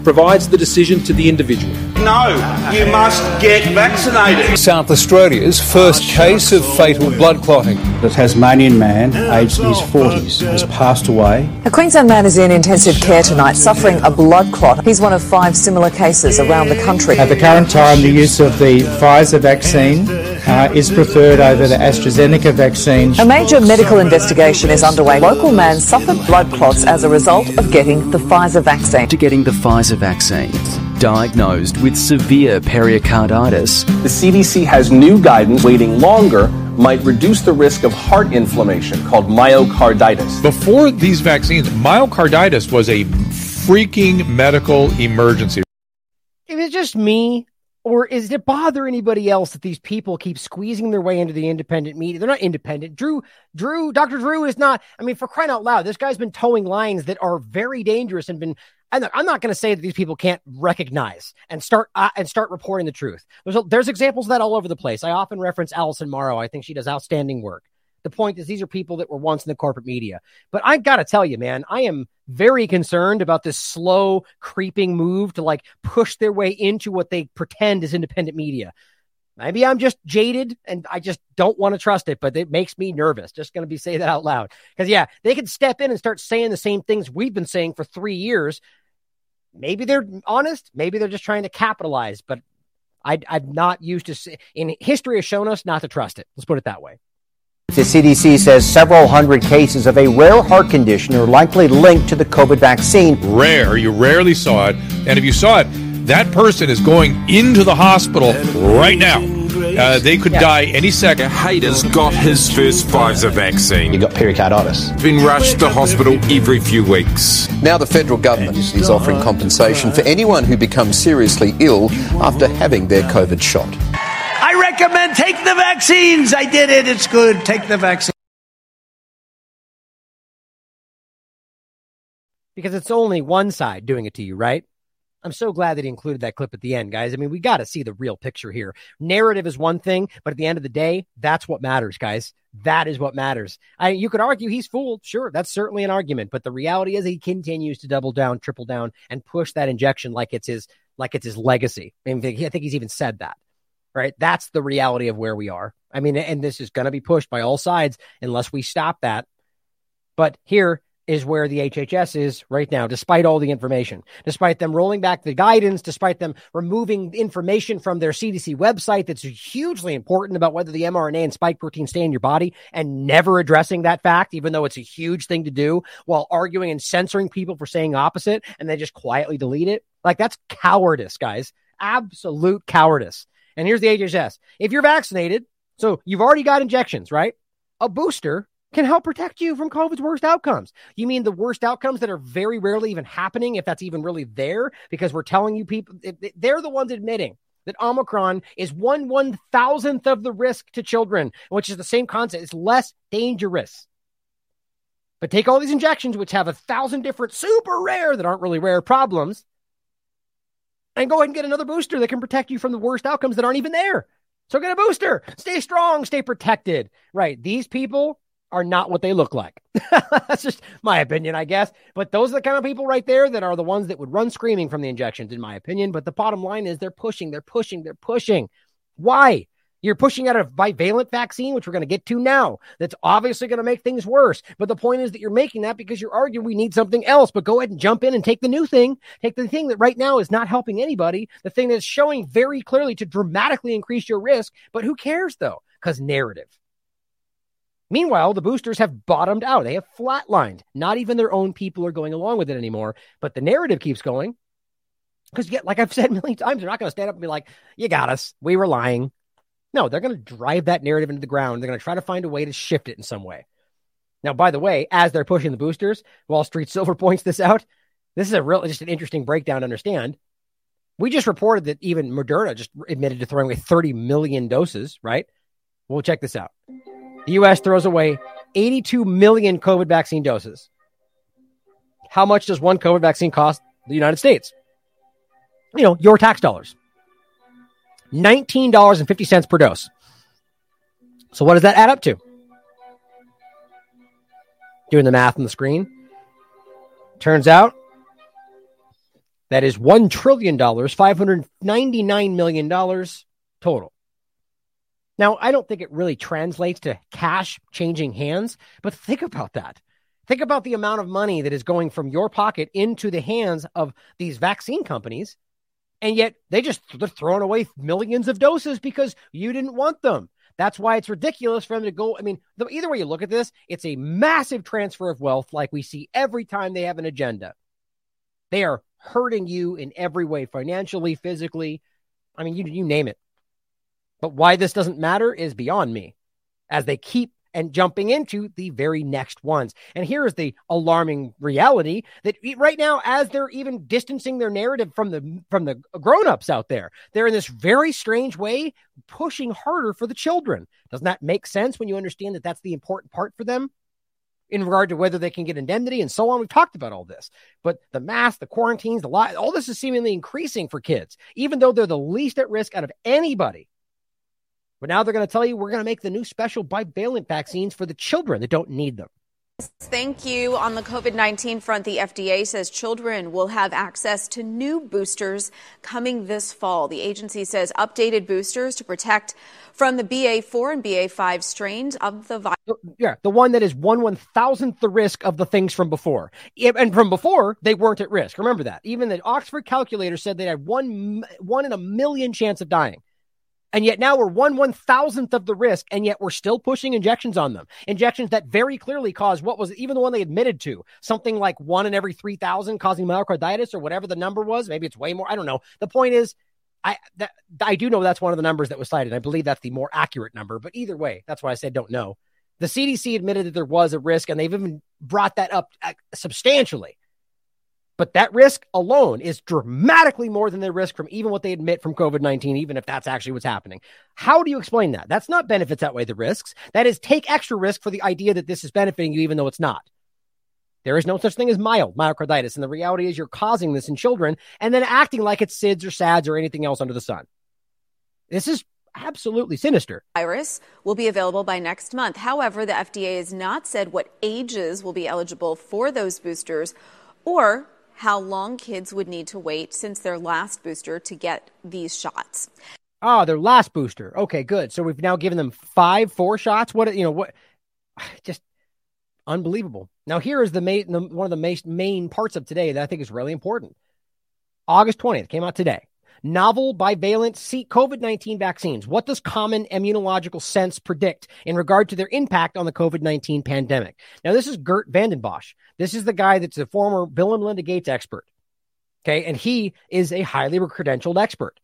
provides the decision to the individual. No, you must get vaccinated. South Australia's first case of fatal blood clotting. The Tasmanian man, aged in his 40s, has passed away. A Queensland man is in intensive care tonight, suffering a blood clot. He's one of five similar cases around the country. At the current time, the use of the Pfizer vaccine uh, is preferred over the AstraZeneca vaccine. A major medical investigation is underway. Local man suffered blood clots as a result of getting the Pfizer vaccine. To getting the Pfizer vaccine. Diagnosed with severe pericarditis. The CDC has new guidance. Waiting longer might reduce the risk of heart inflammation called myocarditis. Before these vaccines, myocarditis was a freaking medical emergency. Is it just me, or is it bother anybody else that these people keep squeezing their way into the independent media? They're not independent. Drew, Drew, Dr. Drew is not. I mean, for crying out loud, this guy's been toeing lines that are very dangerous and been. And I'm not going to say that these people can't recognize and start uh, and start reporting the truth. There's a, there's examples of that all over the place. I often reference Alison Morrow. I think she does outstanding work. The point is, these are people that were once in the corporate media. But I got to tell you, man, I am very concerned about this slow, creeping move to like push their way into what they pretend is independent media. Maybe I'm just jaded and I just don't want to trust it, but it makes me nervous. Just going to be say that out loud. Because, yeah, they could step in and start saying the same things we've been saying for three years. Maybe they're honest. Maybe they're just trying to capitalize, but I, I'm not used to, see, in history has shown us not to trust it. Let's put it that way. The CDC says several hundred cases of a rare heart condition are likely linked to the COVID vaccine. Rare, you rarely saw it. And if you saw it, that person is going into the hospital right now. Uh, they could yeah. die any second. Hayter's got his first Pfizer vaccine. He got pericarditis. Been rushed to hospital every few weeks. Now the federal government is offering compensation for anyone who becomes seriously ill after having their COVID shot. I recommend take the vaccines. I did it. It's good. Take the vaccine. Because it's only one side doing it to you, right? I'm so glad that he included that clip at the end, guys. I mean, we got to see the real picture here. Narrative is one thing, but at the end of the day, that's what matters, guys. That is what matters. I, you could argue he's fooled. Sure, that's certainly an argument, but the reality is he continues to double down, triple down, and push that injection like it's his like it's his legacy. I, mean, I think he's even said that. Right? That's the reality of where we are. I mean, and this is going to be pushed by all sides unless we stop that. But here, is where the HHS is right now, despite all the information, despite them rolling back the guidance, despite them removing information from their CDC website that's hugely important about whether the mRNA and spike protein stay in your body and never addressing that fact, even though it's a huge thing to do while arguing and censoring people for saying opposite and they just quietly delete it. Like that's cowardice, guys. Absolute cowardice. And here's the HHS. If you're vaccinated, so you've already got injections, right? A booster can help protect you from COVID's worst outcomes. You mean the worst outcomes that are very rarely even happening, if that's even really there, because we're telling you people, they're the ones admitting that Omicron is one one thousandth of the risk to children, which is the same concept. It's less dangerous. But take all these injections, which have a thousand different super rare that aren't really rare problems, and go ahead and get another booster that can protect you from the worst outcomes that aren't even there. So get a booster. Stay strong, stay protected. Right. These people are not what they look like. That's just my opinion, I guess. But those are the kind of people right there that are the ones that would run screaming from the injections, in my opinion. But the bottom line is they're pushing, they're pushing, they're pushing. Why? You're pushing out a bivalent vaccine, which we're going to get to now. That's obviously going to make things worse. But the point is that you're making that because you're arguing we need something else. But go ahead and jump in and take the new thing. Take the thing that right now is not helping anybody. The thing that's showing very clearly to dramatically increase your risk. But who cares though? Because narrative. Meanwhile, the boosters have bottomed out. They have flatlined. Not even their own people are going along with it anymore. But the narrative keeps going. Because, like I've said a million times, they're not going to stand up and be like, you got us. We were lying. No, they're going to drive that narrative into the ground. They're going to try to find a way to shift it in some way. Now, by the way, as they're pushing the boosters, Wall Street Silver points this out. This is a real, just an interesting breakdown to understand. We just reported that even Moderna just admitted to throwing away 30 million doses, right? Well, check this out. The U.S. throws away 82 million COVID vaccine doses. How much does one COVID vaccine cost the United States? You know, your tax dollars. $19.50 per dose. So what does that add up to? Doing the math on the screen. Turns out that is $1 trillion, $599 million total. Now, I don't think it really translates to cash changing hands, but think about that. Think about the amount of money that is going from your pocket into the hands of these vaccine companies and yet they just they're throwing away millions of doses because you didn't want them. That's why it's ridiculous for them to go. I mean, the, either way you look at this, it's a massive transfer of wealth, like we see every time they have an agenda. They are hurting you in every way, financially, physically. I mean, you you name it. But why this doesn't matter is beyond me. As they keep and jumping into the very next ones. And here is the alarming reality that right now, as they're even distancing their narrative from the from the grown-ups out there, they're in this very strange way pushing harder for the children. Doesn't that make sense when you understand that that's the important part for them? in regard to whether they can get indemnity and so on. We've talked about all this, but the mask, the quarantines, the lot, all this is seemingly increasing for kids, even though they're the least at risk out of anybody. But now they're going to tell you we're going to make the new special bivalent vaccines for the children that don't need them. Thank you. On the COVID 19 front, the FDA says children will have access to new boosters coming this fall. The agency says updated boosters to protect from the BA4 and BA5 strains of the virus. Yeah, the one that is one one thousandth the risk of the things from before. And from before, they weren't at risk. Remember that. Even the Oxford calculator said they had one, one in a million chance of dying. And yet now we're one one thousandth of the risk, and yet we're still pushing injections on them. Injections that very clearly cause what was even the one they admitted to something like one in every three thousand causing myocarditis or whatever the number was. Maybe it's way more. I don't know. The point is, I that, I do know that's one of the numbers that was cited. I believe that's the more accurate number. But either way, that's why I said don't know. The CDC admitted that there was a risk, and they've even brought that up uh, substantially. But that risk alone is dramatically more than the risk from even what they admit from COVID 19, even if that's actually what's happening. How do you explain that? That's not benefits outweigh the risks. That is take extra risk for the idea that this is benefiting you, even though it's not. There is no such thing as mild myocarditis. And the reality is you're causing this in children and then acting like it's SIDS or SADS or anything else under the sun. This is absolutely sinister. Virus will be available by next month. However, the FDA has not said what ages will be eligible for those boosters or how long kids would need to wait since their last booster to get these shots. Ah, their last booster. Okay, good. So we've now given them five, four shots. What you know? What? Just unbelievable. Now here is the main, the, one of the main, main parts of today that I think is really important. August twentieth came out today novel bivalent COVID 19 vaccines. What does common immunological sense predict in regard to their impact on the COVID 19 pandemic? Now, this is Geert Vanden Bossche. This is the guy that's a former Bill and Melinda Gates expert. Okay. And he is a highly credentialed expert.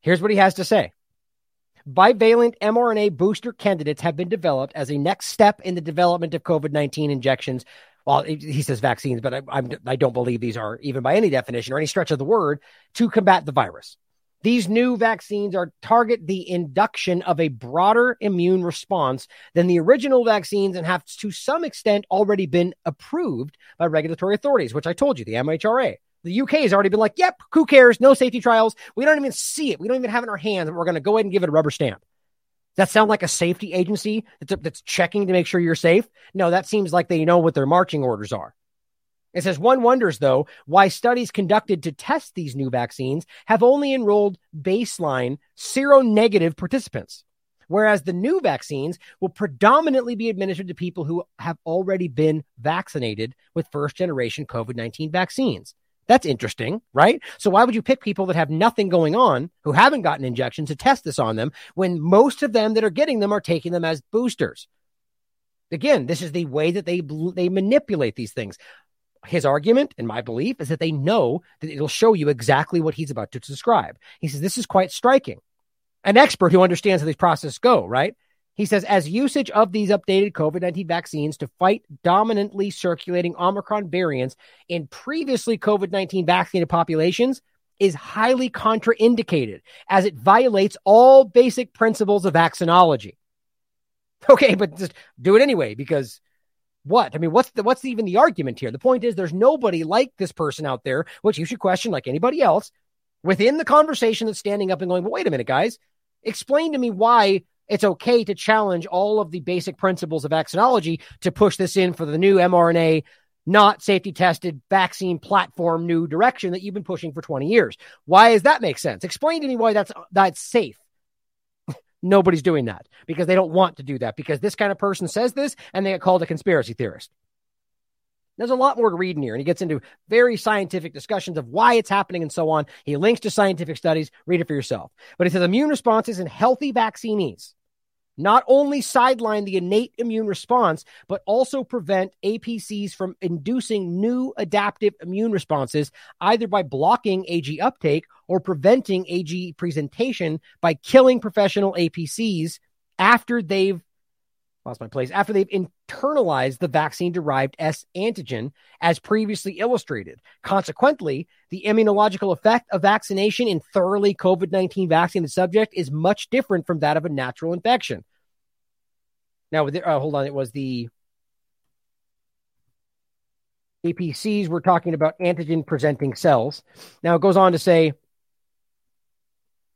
Here's what he has to say. Bivalent mRNA booster candidates have been developed as a next step in the development of COVID 19 injections well, he says vaccines, but I, I'm, I don't believe these are, even by any definition or any stretch of the word, to combat the virus. These new vaccines are target the induction of a broader immune response than the original vaccines and have to some extent already been approved by regulatory authorities, which I told you, the MHRA. The UK has already been like, yep, who cares? No safety trials. We don't even see it. We don't even have it in our hands. We're going to go ahead and give it a rubber stamp that sound like a safety agency that's, that's checking to make sure you're safe? No, that seems like they know what their marching orders are. It says one wonders, though, why studies conducted to test these new vaccines have only enrolled baseline seronegative participants, whereas the new vaccines will predominantly be administered to people who have already been vaccinated with first generation COVID 19 vaccines. That's interesting, right? So why would you pick people that have nothing going on, who haven't gotten injections to test this on them when most of them that are getting them are taking them as boosters? Again, this is the way that they they manipulate these things. His argument and my belief is that they know that it'll show you exactly what he's about to describe. He says this is quite striking. An expert who understands how these processes go, right? He says, as usage of these updated COVID 19 vaccines to fight dominantly circulating Omicron variants in previously COVID 19 vaccinated populations is highly contraindicated as it violates all basic principles of vaccinology. Okay, but just do it anyway because what? I mean, what's the what's even the argument here? The point is there's nobody like this person out there, which you should question like anybody else, within the conversation that's standing up and going, but wait a minute, guys, explain to me why it's okay to challenge all of the basic principles of vaccinology to push this in for the new mRNA, not safety tested vaccine platform new direction that you've been pushing for 20 years. Why does that make sense? Explain to me why that's that's safe. Nobody's doing that because they don't want to do that because this kind of person says this and they get called a conspiracy theorist. There's a lot more to read in here, and he gets into very scientific discussions of why it's happening and so on. He links to scientific studies. Read it for yourself. But he says immune responses in healthy vaccinees not only sideline the innate immune response, but also prevent APCs from inducing new adaptive immune responses, either by blocking AG uptake or preventing AG presentation by killing professional APCs after they've lost my place after they've internalized the vaccine derived S antigen as previously illustrated. Consequently, the immunological effect of vaccination in thoroughly COVID 19 vaccinated subject is much different from that of a natural infection. Now, uh, hold on, it was the APCs. We're talking about antigen presenting cells. Now, it goes on to say,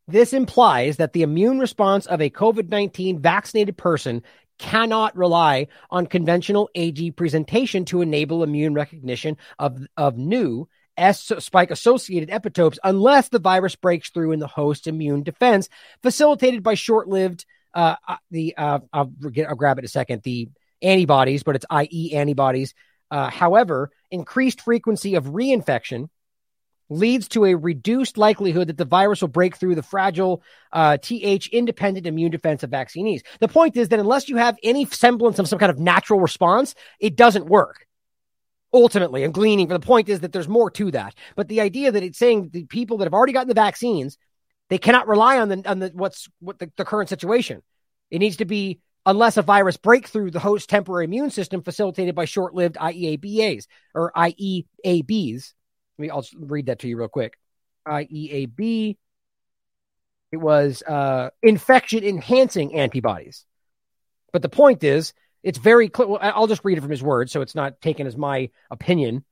this implies that the immune response of a COVID 19 vaccinated person cannot rely on conventional AG presentation to enable immune recognition of, of new S spike associated epitopes unless the virus breaks through in the host's immune defense, facilitated by short lived, uh, uh, the, uh, I'll, get, I'll grab it a second, the antibodies, but it's IE antibodies. Uh, however, increased frequency of reinfection leads to a reduced likelihood that the virus will break through the fragile uh, TH independent immune defense of vaccinees. The point is that unless you have any semblance of some kind of natural response, it doesn't work. Ultimately, I'm gleaning for the point is that there's more to that. But the idea that it's saying the people that have already gotten the vaccines, they cannot rely on the on the what's what the, the current situation. It needs to be unless a virus breakthrough the host temporary immune system facilitated by short-lived IEABAs or IEABs I'll read that to you real quick. IEAB. It was uh, infection enhancing antibodies. But the point is, it's very clear. I'll just read it from his words, so it's not taken as my opinion.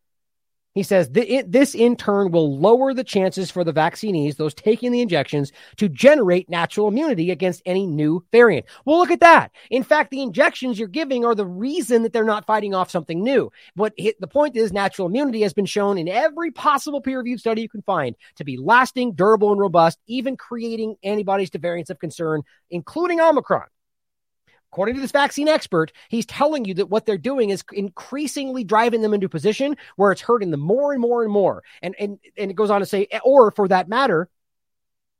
He says this in turn will lower the chances for the vaccinees, those taking the injections, to generate natural immunity against any new variant. Well, look at that. In fact, the injections you're giving are the reason that they're not fighting off something new. But the point is, natural immunity has been shown in every possible peer reviewed study you can find to be lasting, durable, and robust, even creating antibodies to variants of concern, including Omicron. According to this vaccine expert, he's telling you that what they're doing is increasingly driving them into a position where it's hurting them more and more and more. And and and it goes on to say, or for that matter,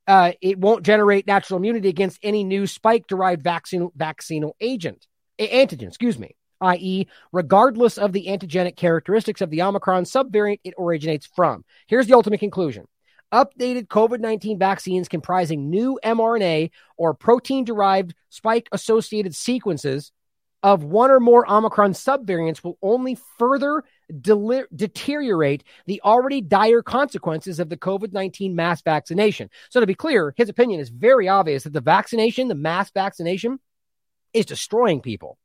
uh, it won't generate natural immunity against any new spike-derived vaccine vaccinal agent, antigen, excuse me, i.e., regardless of the antigenic characteristics of the Omicron subvariant it originates from. Here's the ultimate conclusion updated COVID 19 vaccines comprising new mRNA or protein derived spike associated sequences of one or more Omicron subvariants will only further de- deteriorate the already dire consequences of the COVID 19 mass vaccination. So, to be clear, his opinion is very obvious that the vaccination, the mass vaccination, is destroying people.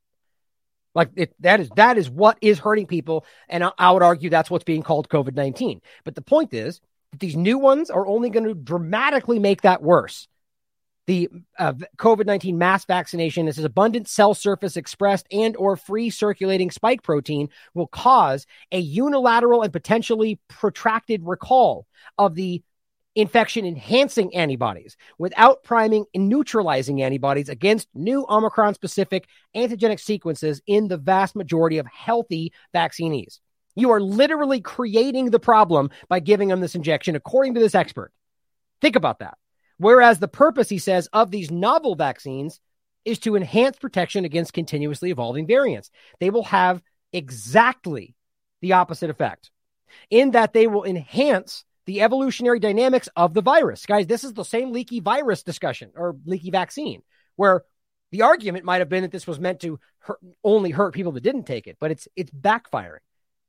Like it, that is that is what is hurting people, and I, I would argue that's what's being called COVID nineteen. But the point is, these new ones are only going to dramatically make that worse. the uh, COVID-19 mass vaccination, this is abundant cell surface expressed and or free circulating spike protein will cause a unilateral and potentially protracted recall of the infection enhancing antibodies without priming and neutralizing antibodies against new Omicron specific antigenic sequences in the vast majority of healthy vaccinees. You are literally creating the problem by giving them this injection, according to this expert. Think about that. Whereas the purpose, he says, of these novel vaccines is to enhance protection against continuously evolving variants. They will have exactly the opposite effect in that they will enhance the evolutionary dynamics of the virus. Guys, this is the same leaky virus discussion or leaky vaccine where the argument might have been that this was meant to hurt, only hurt people that didn't take it, but it's it's backfiring.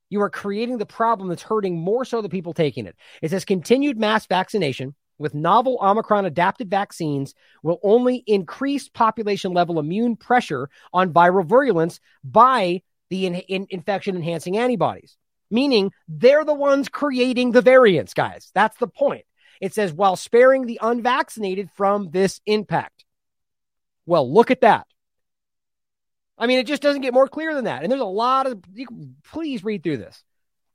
You are creating the problem that's hurting more so the people taking it. It says continued mass vaccination with novel Omicron adapted vaccines will only increase population level immune pressure on viral virulence by the in, in, infection enhancing antibodies, meaning they're the ones creating the variants, guys. That's the point. It says while sparing the unvaccinated from this impact. Well, look at that. I mean, it just doesn't get more clear than that. And there's a lot of, please read through this.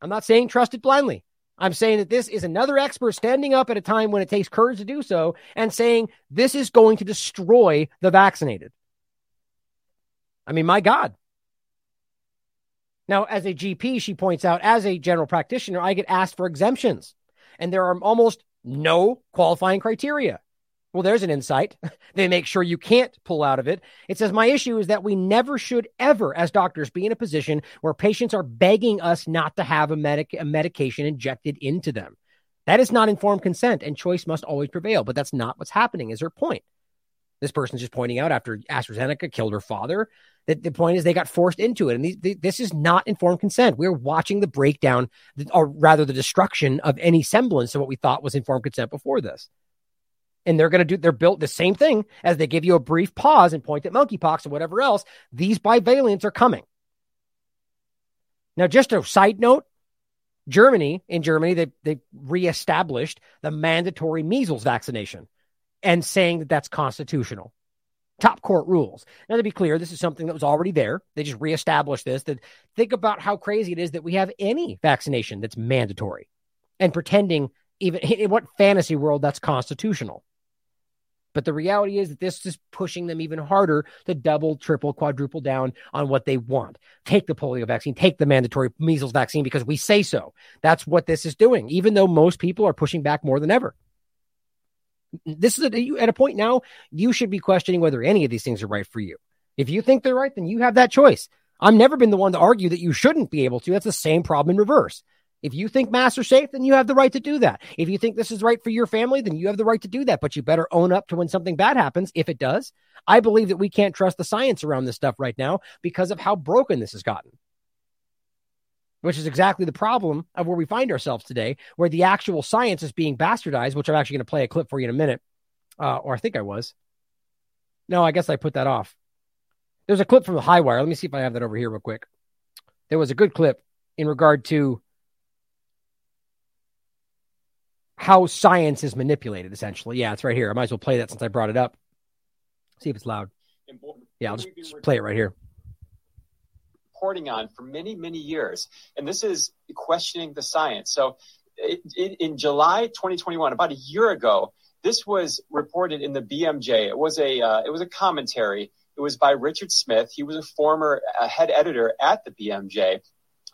I'm not saying trust it blindly. I'm saying that this is another expert standing up at a time when it takes courage to do so and saying this is going to destroy the vaccinated. I mean, my God. Now, as a GP, she points out, as a general practitioner, I get asked for exemptions, and there are almost no qualifying criteria. Well, there's an insight. they make sure you can't pull out of it. It says, My issue is that we never should ever, as doctors, be in a position where patients are begging us not to have a, medic- a medication injected into them. That is not informed consent, and choice must always prevail. But that's not what's happening, is her point. This person's just pointing out after AstraZeneca killed her father that the point is they got forced into it. And they, this is not informed consent. We're watching the breakdown, or rather the destruction of any semblance of what we thought was informed consent before this and they're going to do they're built the same thing as they give you a brief pause and point at monkeypox and whatever else. These bivalents are coming. Now just a side note germany in germany they, they reestablished the mandatory measles vaccination and saying that that's constitutional. Top court rules. Now to be clear this is something that was already there. They just reestablished this. That think about how crazy it is that we have any vaccination that's mandatory and pretending even in what fantasy world that's constitutional but the reality is that this is pushing them even harder to double, triple, quadruple down on what they want. Take the polio vaccine, take the mandatory measles vaccine because we say so. That's what this is doing, even though most people are pushing back more than ever. This is a, at a point now, you should be questioning whether any of these things are right for you. If you think they're right, then you have that choice. I've never been the one to argue that you shouldn't be able to. That's the same problem in reverse. If you think masks are safe, then you have the right to do that. If you think this is right for your family, then you have the right to do that. But you better own up to when something bad happens, if it does. I believe that we can't trust the science around this stuff right now because of how broken this has gotten. Which is exactly the problem of where we find ourselves today, where the actual science is being bastardized, which I'm actually going to play a clip for you in a minute. Uh, or I think I was. No, I guess I put that off. There's a clip from the HighWire. Let me see if I have that over here real quick. There was a good clip in regard to how science is manipulated, essentially. Yeah, it's right here. I might as well play that since I brought it up. See if it's loud. Important. Yeah, I'll just, just play it right here. Reporting on for many, many years. And this is questioning the science. So it, it, in July 2021, about a year ago, this was reported in the BMJ. It was a uh, it was a commentary. It was by Richard Smith. He was a former uh, head editor at the BMJ,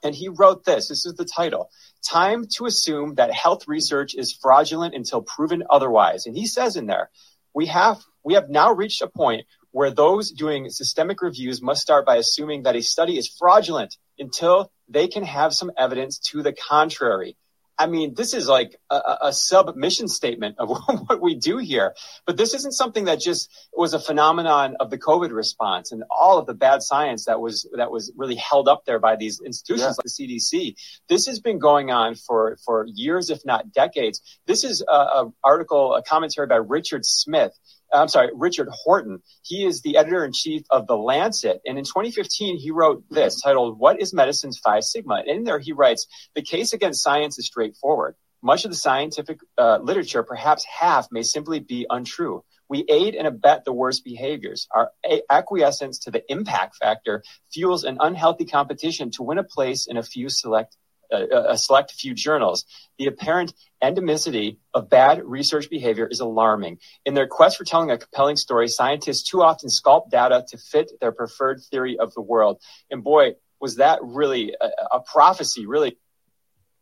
and he wrote this. This is the title Time to Assume That Health Research is Fraudulent Until Proven Otherwise. And he says in there, we have, we have now reached a point where those doing systemic reviews must start by assuming that a study is fraudulent until they can have some evidence to the contrary. I mean, this is like a, a submission statement of what we do here. But this isn't something that just was a phenomenon of the COVID response and all of the bad science that was that was really held up there by these institutions yeah. like the CDC. This has been going on for for years, if not decades. This is a, a article, a commentary by Richard Smith I'm sorry, Richard Horton. He is the editor in chief of The Lancet. And in 2015, he wrote this titled, What is Medicine's 5 sigma? And in there, he writes, The case against science is straightforward. Much of the scientific uh, literature, perhaps half, may simply be untrue. We aid and abet the worst behaviors. Our acquiescence to the impact factor fuels an unhealthy competition to win a place in a few select uh, a select few journals. The apparent endemicity of bad research behavior is alarming. In their quest for telling a compelling story, scientists too often sculpt data to fit their preferred theory of the world. And boy, was that really a, a prophecy, really.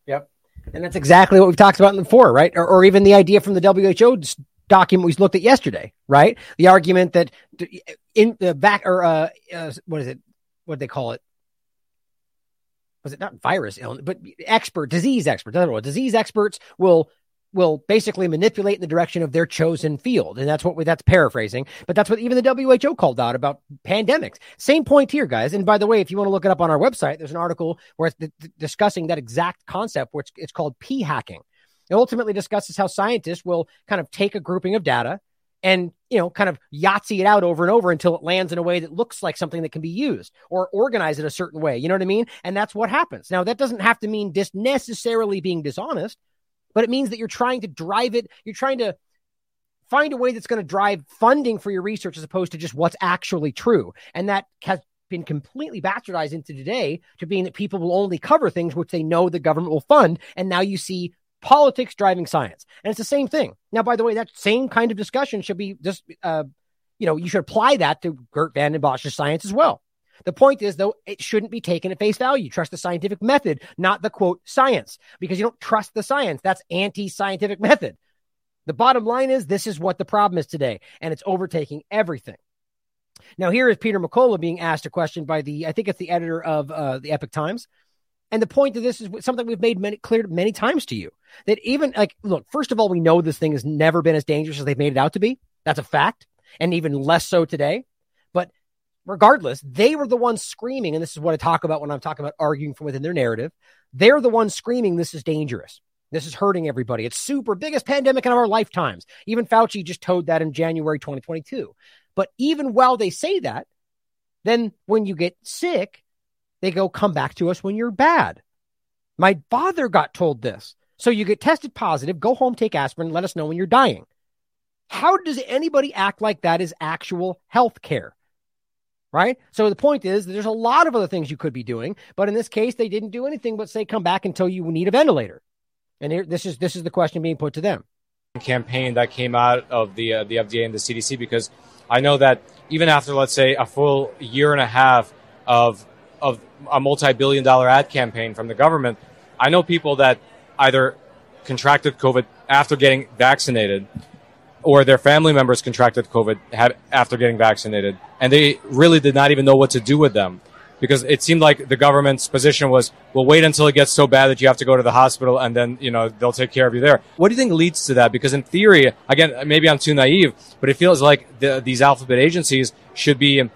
Yep. And that's exactly what we've talked about in the before, right? Or, or even the idea from the WHO document we looked at yesterday, right? The argument that in the back or uh, uh what is it? What they call it? Was it not virus illness, but expert, disease experts? I don't know. Disease experts will will basically manipulate in the direction of their chosen field. And that's what we, that's paraphrasing, but that's what even the WHO called out about pandemics. Same point here, guys. And by the way, if you want to look it up on our website, there's an article where it's discussing that exact concept, which it's called p hacking. It ultimately discusses how scientists will kind of take a grouping of data and you know kind of yahtzee it out over and over until it lands in a way that looks like something that can be used or organize it a certain way you know what i mean and that's what happens now that doesn't have to mean dis- necessarily being dishonest but it means that you're trying to drive it. You're trying to find a way that's going to drive funding for your research as opposed to just what's actually true. And that has been completely bastardized into today to being that people will only cover things which they know the government will fund. And now you see politics driving science. And it's the same thing. Now, by the way, that same kind of discussion should be just, uh, you know, you should apply that to Geert Van Vanden Bossche's science as well. The point is, though, it shouldn't be taken at face value. Trust the scientific method, not the quote science, because you don't trust the science. That's anti scientific method. The bottom line is this is what the problem is today, and it's overtaking everything. Now, here is Peter McCullough being asked a question by the, I think it's the editor of uh, the Epoch Times. And the point of this is something we've made many, clear many times to you that even like, look, first of all, we know this thing has never been as dangerous as they've made it out to be. That's a fact. And even less so today But regardless, they were the ones screaming, and this is what I talk about when I'm talking about arguing from within their narrative. They're the ones screaming, this is dangerous. This is hurting everybody. It's super biggest pandemic in our lifetimes. Even Fauci just told that in January 2022. But even while they say that, then when you get sick, they go, come back to us when you're bad. My father got told this. So you get tested positive, go home, take aspirin, let us know when you're dying. How does anybody act like that is actual health care? right? So the point is, there's a lot of other things you could be doing, but in this case, they didn't do anything but say, come back until you need a ventilator. And here, this is this is the question being put to them. Campaign that came out of the uh, the FDA and the CDC because I know that even after let's say a full year and a half of of a multi-billion dollar ad campaign from the government, I know people that either contracted COVID after getting vaccinated or their family members contracted COVID after getting vaccinated, and they really did not even know what to do with them because it seemed like the government's position was, "Well, wait until it gets so bad that you have to go to the hospital, and then you know they'll take care of you there." What do you think leads to that? Because in theory, again, maybe I'm too naive, but it feels like the, these alphabet agencies should be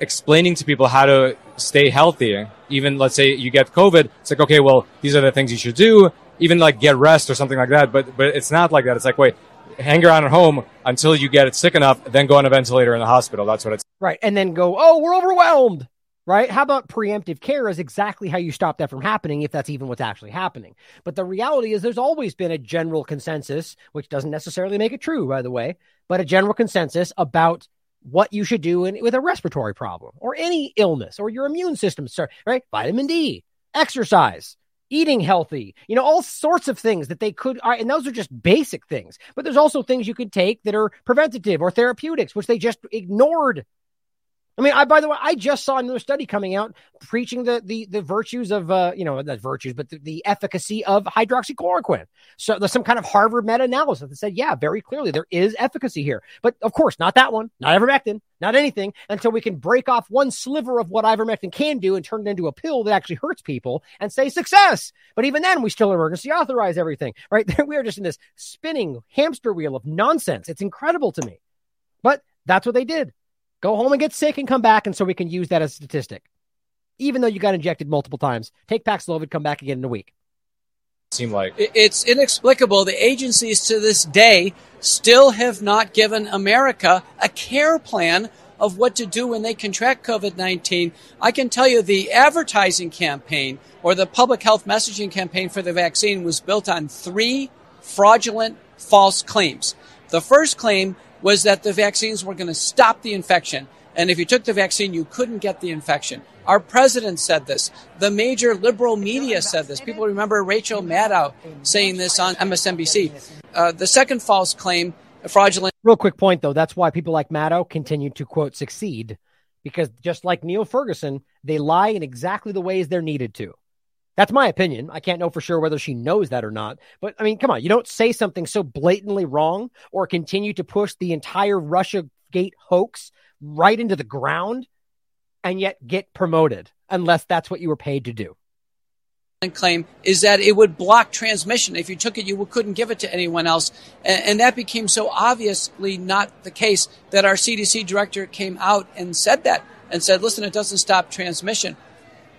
explaining to people how to stay healthy. Even let's say you get COVID, it's like, okay, well, these are the things you should do. Even like get rest or something like that. But but it's not like that. It's like, wait, hang around at home until you get it sick enough, then go on a ventilator in the hospital. That's what it's right. And then go, oh, we're overwhelmed. Right? How about preemptive care is exactly how you stop that from happening, if that's even what's actually happening. But the reality is, there's always been a general consensus, which doesn't necessarily make it true, by the way, but a general consensus about what you should do in, with a respiratory problem or any illness or your immune system, right? Vitamin D, exercise, eating healthy, you know, all sorts of things that they could, and those are just basic things. But there's also things you could take that are preventative or therapeutics, which they just ignored I mean, I by the way, I just saw another study coming out preaching the the the virtues of uh, you know, not virtues, but the, the efficacy of hydroxychloroquine. So there's some kind of Harvard meta-analysis that said, yeah, very clearly there is efficacy here. But of course, not that one, not ivermectin, not anything until we can break off one sliver of what ivermectin can do and turn it into a pill that actually hurts people and say success. But even then, we still emergency authorize everything, right? we are just in this spinning hamster wheel of nonsense. It's incredible to me. But that's what they did. Go home and get sick and come back, and so we can use that as a statistic. Even though you got injected multiple times, take Paxlovid, come back again in a week. Seem like it's inexplicable. The agencies to this day still have not given America a care plan of what to do when they contract COVID 19. I can tell you the advertising campaign or the public health messaging campaign for the vaccine was built on three fraudulent false claims. The first claim was that the vaccines were going to stop the infection. And if you took the vaccine, you couldn't get the infection. Our president said this. The major liberal media said this. People remember Rachel Maddow saying this on MSNBC. Uh, the second false claim, fraudulent. Real quick point, though. That's why people like Maddow continue to, quote, succeed. Because just like Neil Ferguson, they lie in exactly the ways they're needed to. That's my opinion. I can't know for sure whether she knows that or not. But I mean, come on, you don't say something so blatantly wrong or continue to push the entire Russia Gate hoax right into the ground and yet get promoted unless that's what you were paid to do. Claim is that it would block transmission. If you took it, you couldn't give it to anyone else. And, and that became so obviously not the case that our CDC director came out and said that and said, listen, it doesn't stop transmission.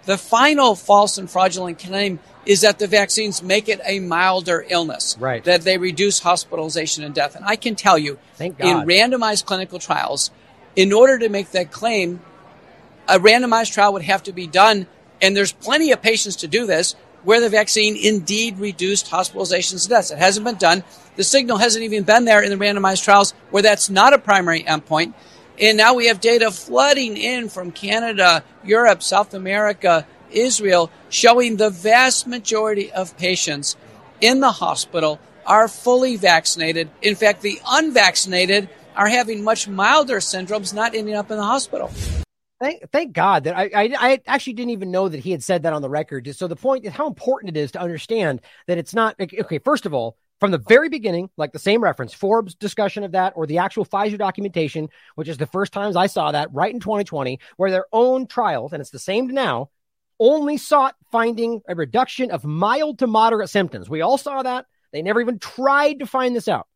The final false and fraudulent claim is that the vaccines make it a milder illness. Right. That they reduce hospitalization and death. And I can tell you, Thank in randomized clinical trials, in order to make that claim, a randomized trial would have to be done, and there's plenty of patients to do this, where the vaccine indeed reduced hospitalizations and deaths. It hasn't been done. The signal hasn't even been there in the randomized trials where that's not a primary endpoint. And now we have data flooding in from Canada, Europe, South America, Israel, showing the vast majority of patients in the hospital are fully vaccinated. In fact, the unvaccinated are having much milder syndromes, not ending up in the hospital. Thank, thank God that I, I, I actually didn't even know that he had said that on the record. So the point is how important it is to understand that it's not okay. First of all, from the very beginning, like the same reference, Forbes discussion of that, or the actual Pfizer documentation, which is the first times I saw that right in 2020, where their own trials, and it's the same now, only sought finding a reduction of mild to moderate symptoms. We all saw that. They never even tried to find this out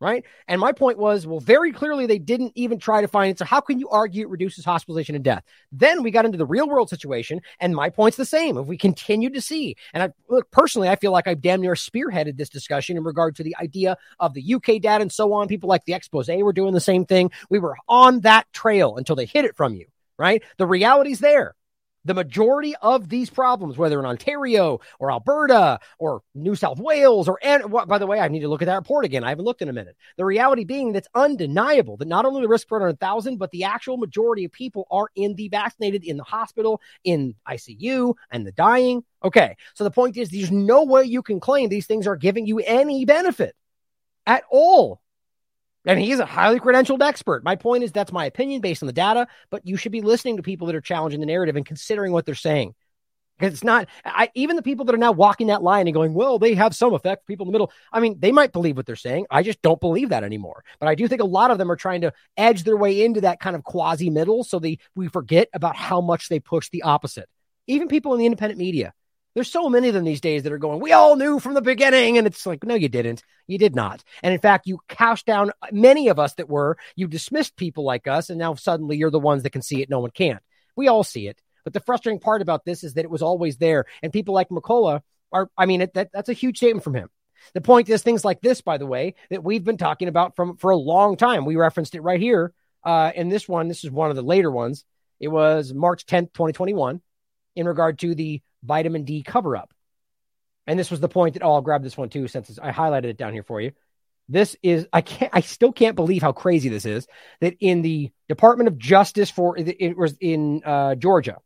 right? And my point was, well, very clearly they didn't even try to find it. So how can you argue it reduces hospitalization and death? Then we got into the real world situation, and my point's the same. If we continue to see, and I look personally, I feel like I've damn near spearheaded this discussion in regard to the idea of the UK data and so on. People like the expose were doing the same thing. We were on that trail until they hid it from you, right? The reality's there the majority of these problems, whether in Ontario or Alberta or New South Wales or, and by the way, I need to look at that report again. I haven't looked in a minute. The reality being that's undeniable that not only the risk per 100,000, but the actual majority of people are in the vaccinated in the hospital, in ICU, and the dying. Okay. So the point is, there's no way you can claim these things are giving you any benefit at all and he's a highly credentialed expert. My point is that's my opinion based on the data, but you should be listening to people that are challenging the narrative and considering what they're saying. Because it's not, I, even the people that are now walking that line and going, well, they have some effect for people in the middle. I mean, they might believe what they're saying. I just don't believe that anymore. But I do think a lot of them are trying to edge their way into that kind of quasi middle so they, we forget about how much they push the opposite. Even people in the independent media. There's so many of them these days that are going, we all knew from the beginning. And it's like, no, you didn't. You did not. And in fact, you cast down many of us that were, you dismissed people like us. And now suddenly you're the ones that can see it. No one can't. We all see it. But the frustrating part about this is that it was always there. And people like McCullough are, I mean, it, that, that's a huge statement from him. The point is things like this, by the way, that we've been talking about from for a long time. We referenced it right here. Uh, in this one, this is one of the later ones. It was March 10th, 2021, in regard to the vitamin D cover up. And this was the point that oh, I'll grab this one too, since I highlighted it down here for you. This is I can't I still can't believe how crazy this is that in the Department of Justice for it was in uh, Georgia.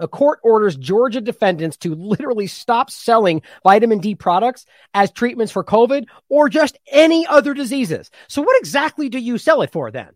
A court orders Georgia defendants to literally stop selling vitamin D products as treatments for COVID or just any other diseases. So, what exactly do you sell it for then?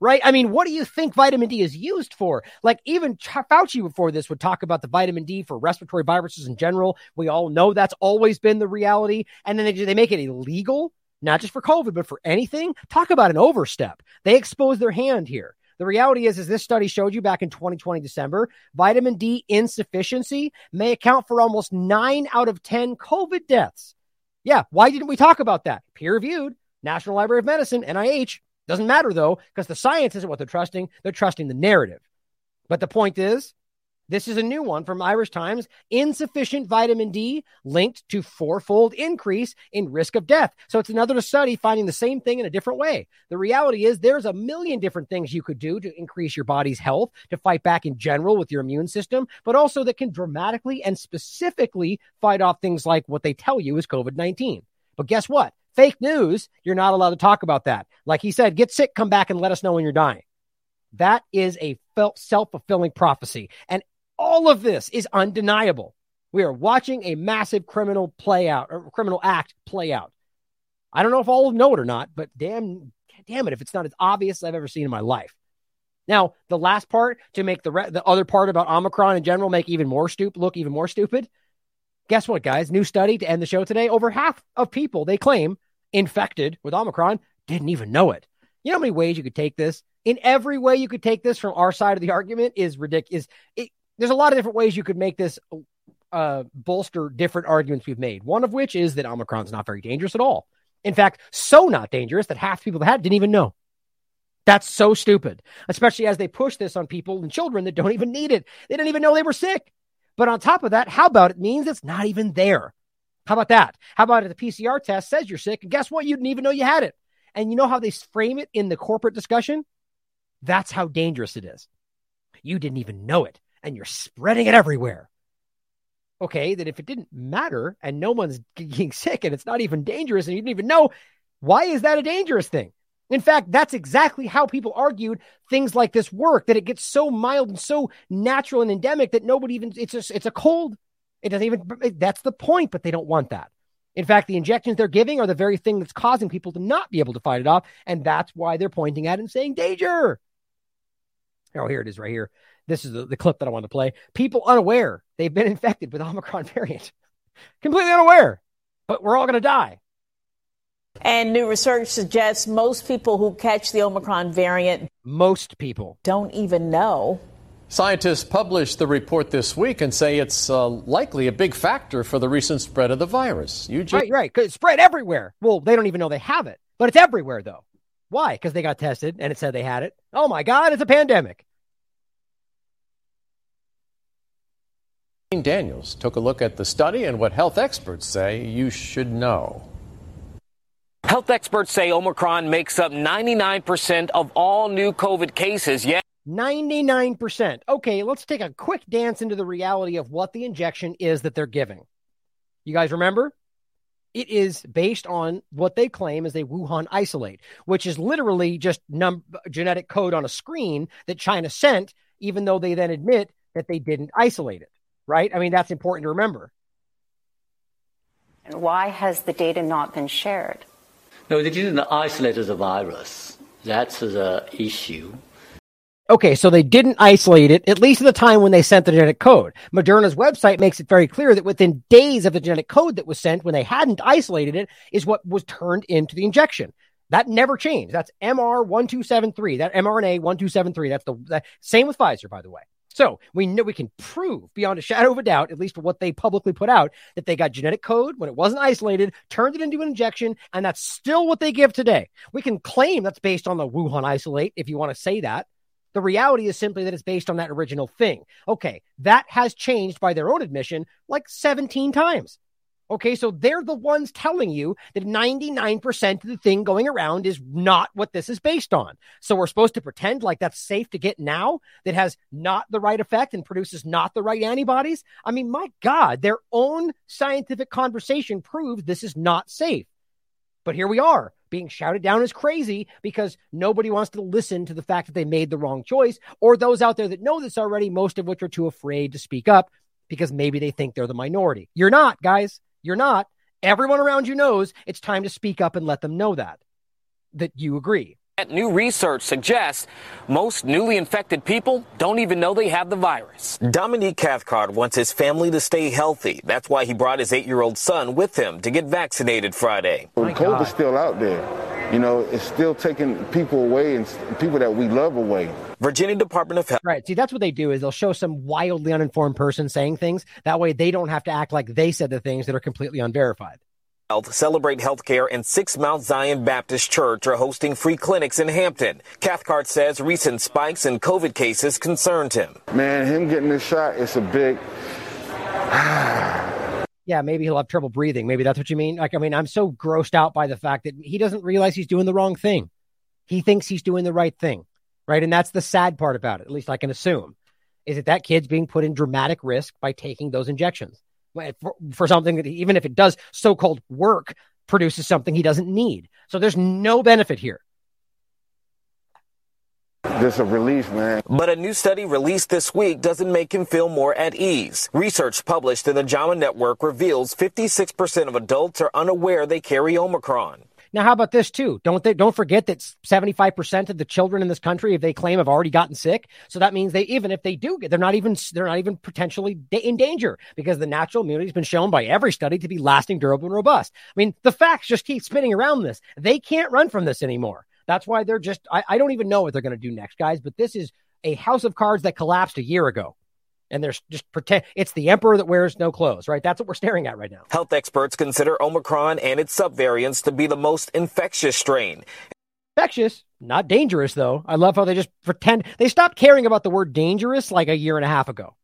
Right? I mean, what do you think vitamin D is used for? Like even Fauci before this would talk about the vitamin D for respiratory viruses in general. We all know that's always been the reality. And then they, they make it illegal, not just for COVID, but for anything. Talk about an overstep. They expose their hand here. The reality is, as this study showed you back in 2020 December, vitamin D insufficiency may account for almost nine out of 10 COVID deaths. Yeah, why didn't we talk about that? Peer reviewed, National Library of Medicine, NIH, doesn't matter though, because the science isn't what they're trusting. They're trusting the narrative. But the point is, this is a new one from Irish Times. Insufficient vitamin D linked to fourfold increase in risk of death. So it's another study finding the same thing in a different way. The reality is there's a million different things you could do to increase your body's health, to fight back in general with your immune system, but also that can dramatically and specifically fight off things like what they tell you is COVID 19. But guess what? Fake news, you're not allowed to talk about that. Like he said, get sick, come back and let us know when you're dying. That is a self fulfilling prophecy. And all of this is undeniable. We are watching a massive criminal play out or criminal act play out. I don't know if all know it or not, but damn, damn it, if it's not as obvious as I've ever seen in my life. Now, the last part to make the re- the other part about Omicron in general make even more stupid look even more stupid. Guess what, guys? New study to end the show today. Over half of people they claim infected with Omicron didn't even know it. You know how many ways you could take this? In every way you could take this from our side of the argument is ridiculous. It, there's a lot of different ways you could make this uh, bolster different arguments we've made. One of which is that Omicron's not very dangerous at all. In fact, so not dangerous that half the people that had didn't even know. That's so stupid, especially as they push this on people and children that don't even need it. They didn't even know they were sick. But on top of that, how about it means it's not even there? How about that? How about it? The PCR test says you're sick, and guess what? You didn't even know you had it. And you know how they frame it in the corporate discussion? That's how dangerous it is. You didn't even know it, and you're spreading it everywhere okay, that if it didn't matter and no one's getting sick and it's not even dangerous and you didn't even know, why is that a dangerous thing? In fact, that's exactly how people argued things like this work, that it gets so mild and so natural and endemic that nobody even, it's just, it's a cold. It doesn't even, that's the point, but they don't want that. In fact, the injections they're giving are the very thing that's causing people to not be able to fight it off. And that's why they're pointing at and saying danger. Oh, here it is right here. This is the, the clip that I want to play. People unaware they've been infected with Omicron variant, completely unaware, but we're all going to die. And new research suggests most people who catch the Omicron variant, most people, don't even know. Scientists published the report this week and say it's uh, likely a big factor for the recent spread of the virus. Eugene- right, right. Cause it's spread everywhere. Well, they don't even know they have it, but it's everywhere though. Why? Because they got tested and it said they had it. Oh my God, it's a pandemic. Daniels took a look at the study and what health experts say you should know. Health experts say Omicron makes up 99% of all new COVID cases. Yet 99%. Okay, let's take a quick dance into the reality of what the injection is that they're giving. You guys remember? It is based on what they claim is a Wuhan isolate, which is literally just num- genetic code on a screen that China sent, even though they then admit that they didn't isolate it right? I mean, that's important to remember. And why has the data not been shared? No, they didn't isolate the virus. That's the issue. Okay, so they didn't isolate it, at least at the time when they sent the genetic code. Moderna's website makes it very clear that within days of the genetic code that was sent, when they hadn't isolated it, is what was turned into the injection. That never changed. That's MR1273, that mRNA 1273. That's the that, same with Pfizer, by the way. So we know we can prove beyond a shadow of a doubt, at least for what they publicly put out, that they got genetic code when it wasn't isolated, turned it into an injection, and that's still what they give today. We can claim that's based on the Wuhan isolate if you want to say that. The reality is simply that it's based on that original thing. Okay, that has changed by their own admission like 17 times. Okay, so they're the ones telling you that 99% of the thing going around is not what this is based on. So we're supposed to pretend like that's safe to get now that has not the right effect and produces not the right antibodies. I mean, my God, their own scientific conversation proves this is not safe. But here we are being shouted down as crazy because nobody wants to listen to the fact that they made the wrong choice, or those out there that know this already, most of which are too afraid to speak up because maybe they think they're the minority. You're not, guys. You're not. Everyone around you knows it's time to speak up and let them know that, that you agree. New research suggests most newly infected people don't even know they have the virus. Dominique Cathcart wants his family to stay healthy. That's why he brought his eight year old son with him to get vaccinated Friday. The cold is still out there. You know, it's still taking people away and people that we love away. Virginia Department of Health. Right. See, that's what they do is they'll show some wildly uninformed person saying things. That way they don't have to act like they said the things that are completely unverified. Health, Celebrate Healthcare, and Six Mount Zion Baptist Church are hosting free clinics in Hampton. Cathcart says recent spikes in COVID cases concerned him. Man, him getting this shot, it's a big. yeah, maybe he'll have trouble breathing. Maybe that's what you mean. Like, I mean, I'm so grossed out by the fact that he doesn't realize he's doing the wrong thing. He thinks he's doing the right thing, right? And that's the sad part about it, at least I can assume, is that that kid's being put in dramatic risk by taking those injections for, for something that even if it does so-called work, produces something he doesn't need. So there's no benefit here. Just a relief, man. But a new study released this week doesn't make him feel more at ease. Research published in the JAMA Network reveals 56% of adults are unaware they carry Omicron. Now, how about this too? Don't they, don't forget that 75% of the children in this country, if they claim have already gotten sick. So that means they, even if they do get, they're not even, they're not even potentially in danger because the natural immunity has been shown by every study to be lasting, durable, and robust. I mean, the facts just keep spinning around this. They can't run from this anymore. That's why they're just, I, I don't even know what they're going to do next, guys, but this is a house of cards that collapsed a year ago and there's just pretend it's the emperor that wears no clothes, right? That's what we're staring at right now. Health experts consider Omicron and its subvariants to be the most infectious strain. Infectious, not dangerous though. I love how they just pretend they stopped caring about the word dangerous like a year and a half ago.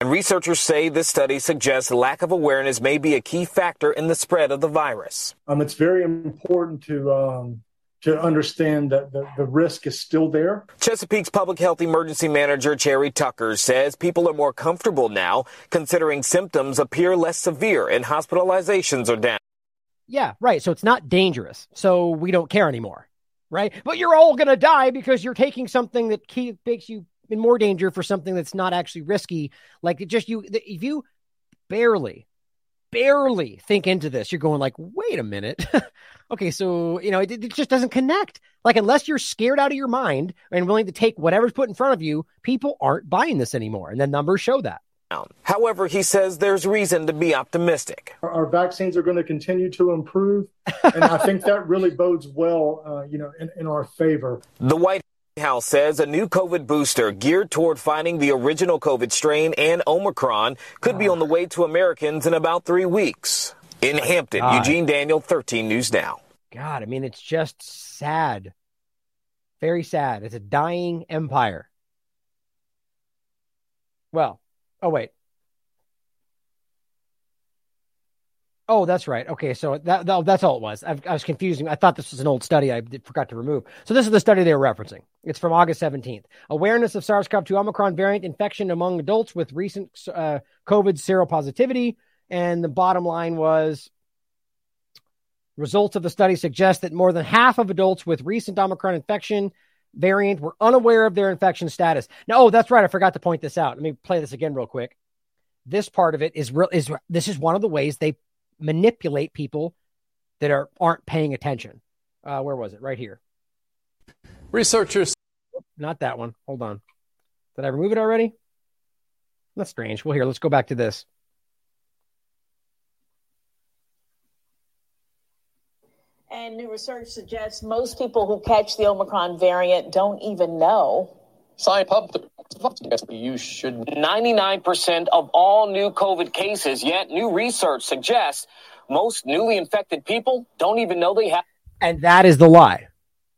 And researchers say this study suggests lack of awareness may be a key factor in the spread of the virus. Um, it's very important to um, to understand that the, the risk is still there. Chesapeake's public health emergency manager, Cherry Tucker, says people are more comfortable now considering symptoms appear less severe and hospitalizations are down. Yeah, right. So it's not dangerous. So we don't care anymore, right? But you're all going to die because you're taking something that keep, makes you in more danger for something that's not actually risky. Like it just you, if you barely barely think into this, you're going like, wait a minute. okay, so you know, it, it, just doesn't connect. Like unless you're scared out of your mind and willing to take whatever's put in front of you, people aren't buying this anymore, and the numbers show that. However, he says there's reason to be optimistic. Our, our vaccines are going to continue to improve, and I think that really bodes well, uh, you know, in, in our favor. The White House says a new COVID booster geared toward fighting the original COVID strain and Omicron could be on the way to Americans in about three weeks. In Hampton, God. Eugene Daniel, 13 News Now. God, I mean, it's just sad. Very sad. It's a dying empire. Well, oh, wait. Oh, that's right. Okay, so that, that that's all it was. I, I was confusing. I thought this was an old study I did, forgot to remove. So this is the study they were referencing. It's from August 17th. Awareness of SARS-CoV-2 Omicron variant infection among adults with recent uh, COVID seropositivity. And the bottom line was results of the study suggest that more than half of adults with recent Omicron infection variant were unaware of their infection status. Now, oh, that's right. I forgot to point this out. Let me play this again real quick. This part of it is real. Is this is one of the ways they manipulate people that are aren't paying attention. Uh, where was it? Right here. Researchers. Not that one. Hold on. Did I remove it already? That's strange. Well, here, let's go back to this. And new research suggests most people who catch the Omicron variant don't even know. Sign. You should. 99% of all new COVID cases, yet new research suggests most newly infected people don't even know they have. And that is the lie.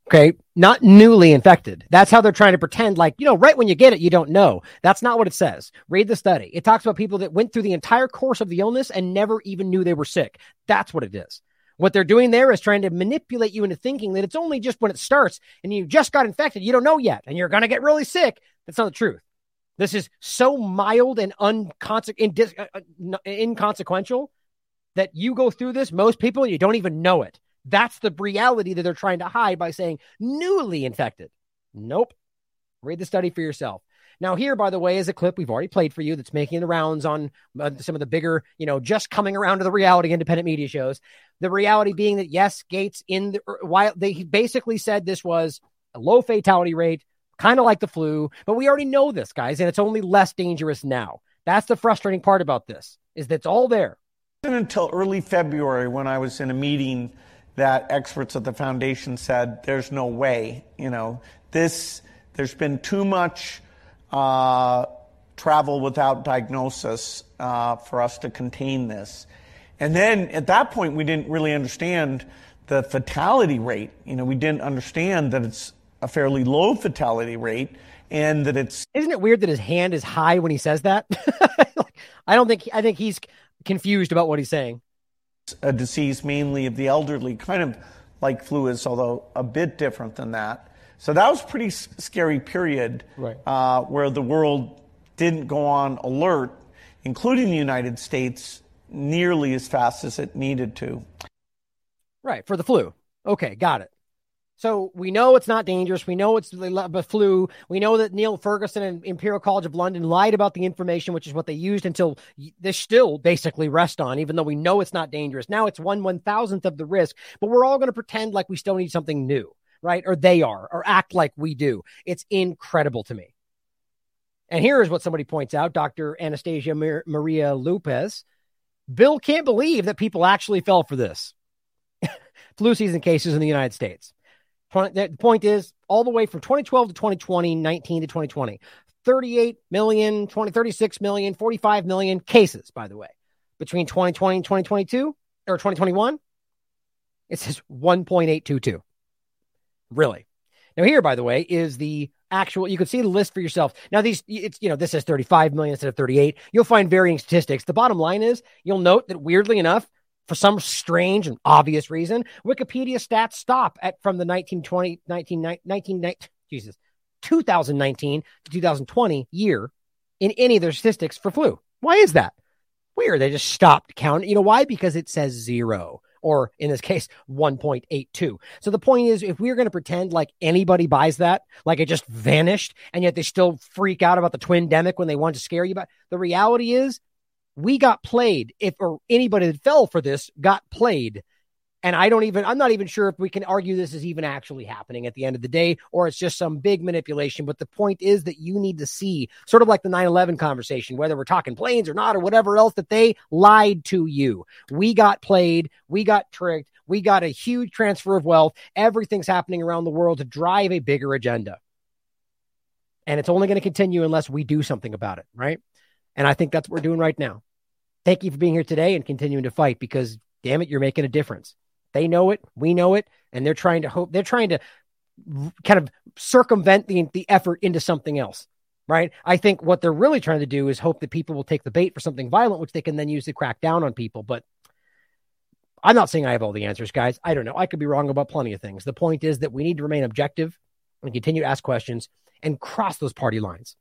Okay. Not newly infected. That's how they're trying to pretend like, you know, right when you get it, you don't know. That's not what it says. Read the study. It talks about people that went through the entire course of the illness and never even knew they were sick. That's what it is. What they're doing there is trying to manipulate you into thinking that it's only just when it starts and you just got infected, you don't know yet, and you're going to get really sick. That's not the truth. This is so mild and unconse- uh, uh, inconsequential that you go through this, most people, you don't even know it. That's the reality that they're trying to hide by saying newly infected. Nope. Read the study for yourself. Now, here, by the way, is a clip we've already played for you that's making the rounds on uh, some of the bigger, you know, just coming around to the reality independent media shows. The reality being that, yes, Gates in the er, while they basically said this was a low fatality rate, kind of like the flu, but we already know this, guys, and it's only less dangerous now. That's the frustrating part about this is that it's all there. Until early February, when I was in a meeting, that experts at the foundation said, "There's no way, you know, this. There's been too much uh, travel without diagnosis uh, for us to contain this." And then at that point, we didn't really understand the fatality rate. You know, we didn't understand that it's a fairly low fatality rate and that it's isn't it weird that his hand is high when he says that i don't think i think he's confused about what he's saying a disease mainly of the elderly kind of like flu is although a bit different than that so that was a pretty scary period right. uh, where the world didn't go on alert including the united states nearly as fast as it needed to Right, for the flu. Okay, got it. So we know it's not dangerous. We know it's the flu. We know that Neil Ferguson and Imperial College of London lied about the information, which is what they used until they still basically rest on, even though we know it's not dangerous. Now it's one one thousandth of the risk, but we're all going to pretend like we still need something new, right? Or they are, or act like we do. It's incredible to me. And here is what somebody points out Dr. Anastasia Maria Loupis. Bill can't believe that people actually fell for this flu season cases in the United States. The point is, all the way from 2012 to 2020, 19 to 2020, 38 million, 20, 36 million, 45 million cases, by the way, between 2020 and 2022 or 2021. It says 1.822. Really. Now, here, by the way, is the actual, you can see the list for yourself. Now, these, it's, you know, this says 35 million instead of 38. You'll find varying statistics. The bottom line is, you'll note that weirdly enough, for some strange and obvious reason, Wikipedia stats stop at from the 1920, 19, 19, Jesus, 2019 to 2020 year in any of their statistics for flu. Why is that? Weird. They just stopped counting. You know why? Because it says zero, or in this case, 1.82. So the point is, if we're going to pretend like anybody buys that, like it just vanished, and yet they still freak out about the twin demic when they want to scare you about, the reality is we got played. If or anybody that fell for this got played. And I don't even, I'm not even sure if we can argue this is even actually happening at the end of the day, or it's just some big manipulation. But the point is that you need to see, sort of like the 9 11 conversation, whether we're talking planes or not, or whatever else, that they lied to you. We got played, we got tricked, we got a huge transfer of wealth. Everything's happening around the world to drive a bigger agenda. And it's only going to continue unless we do something about it, right? And I think that's what we're doing right now. Thank you for being here today and continuing to fight because damn it, you're making a difference. They know it, we know it, and they're trying to hope they're trying to kind of circumvent the the effort into something else. Right. I think what they're really trying to do is hope that people will take the bait for something violent, which they can then use to crack down on people. But I'm not saying I have all the answers, guys. I don't know. I could be wrong about plenty of things. The point is that we need to remain objective and continue to ask questions and cross those party lines.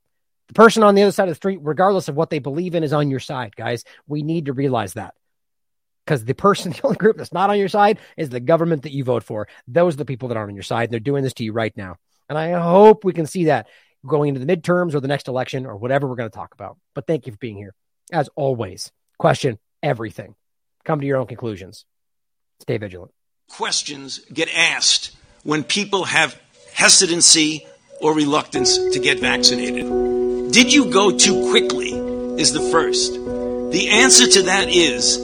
The person on the other side of the street, regardless of what they believe in, is on your side, guys. We need to realize that. Because the person, the only group that's not on your side is the government that you vote for. Those are the people that aren't on your side. They're doing this to you right now. And I hope we can see that going into the midterms or the next election or whatever we're going to talk about. But thank you for being here. As always, question everything. Come to your own conclusions. Stay vigilant. Questions get asked when people have hesitancy or reluctance to get vaccinated. Did you go too quickly? Is the first. The answer to that is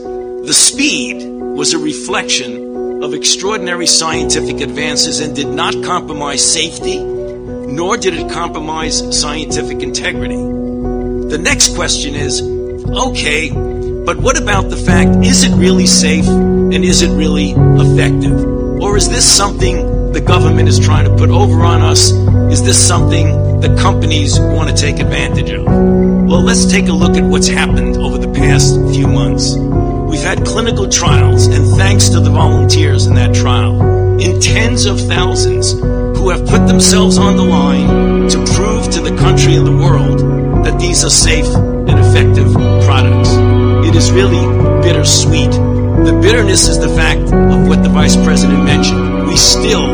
the speed was a reflection of extraordinary scientific advances and did not compromise safety, nor did it compromise scientific integrity. The next question is okay, but what about the fact is it really safe and is it really effective? Or is this something the government is trying to put over on us? Is this something the companies want to take advantage of? Well, let's take a look at what's happened over the past few months. We've had clinical trials, and thanks to the volunteers in that trial, in tens of thousands who have put themselves on the line to prove to the country and the world that these are safe and effective products. It is really bittersweet. The bitterness is the fact of what the Vice President mentioned. We still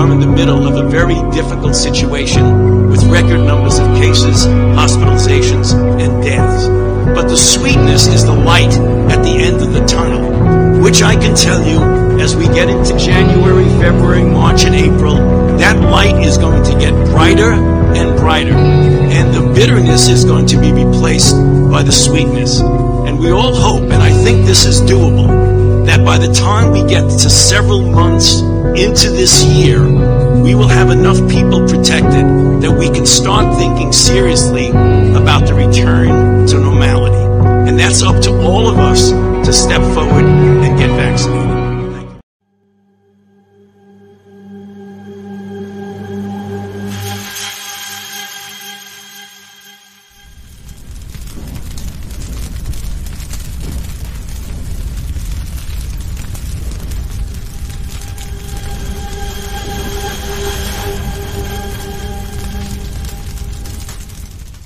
are in the middle of a very difficult situation with record numbers of cases, hospitalizations, and deaths. But the sweetness is the light at the end of the tunnel, which I can tell you as we get into January, February, March, and April, that light is going to get brighter and brighter. And the bitterness is going to be replaced by the sweetness. And we all hope, and I think this is doable, that by the time we get to several months into this year, we will have enough people protected that we can start thinking seriously about the return that's up to all of us to step forward and get vaccinated.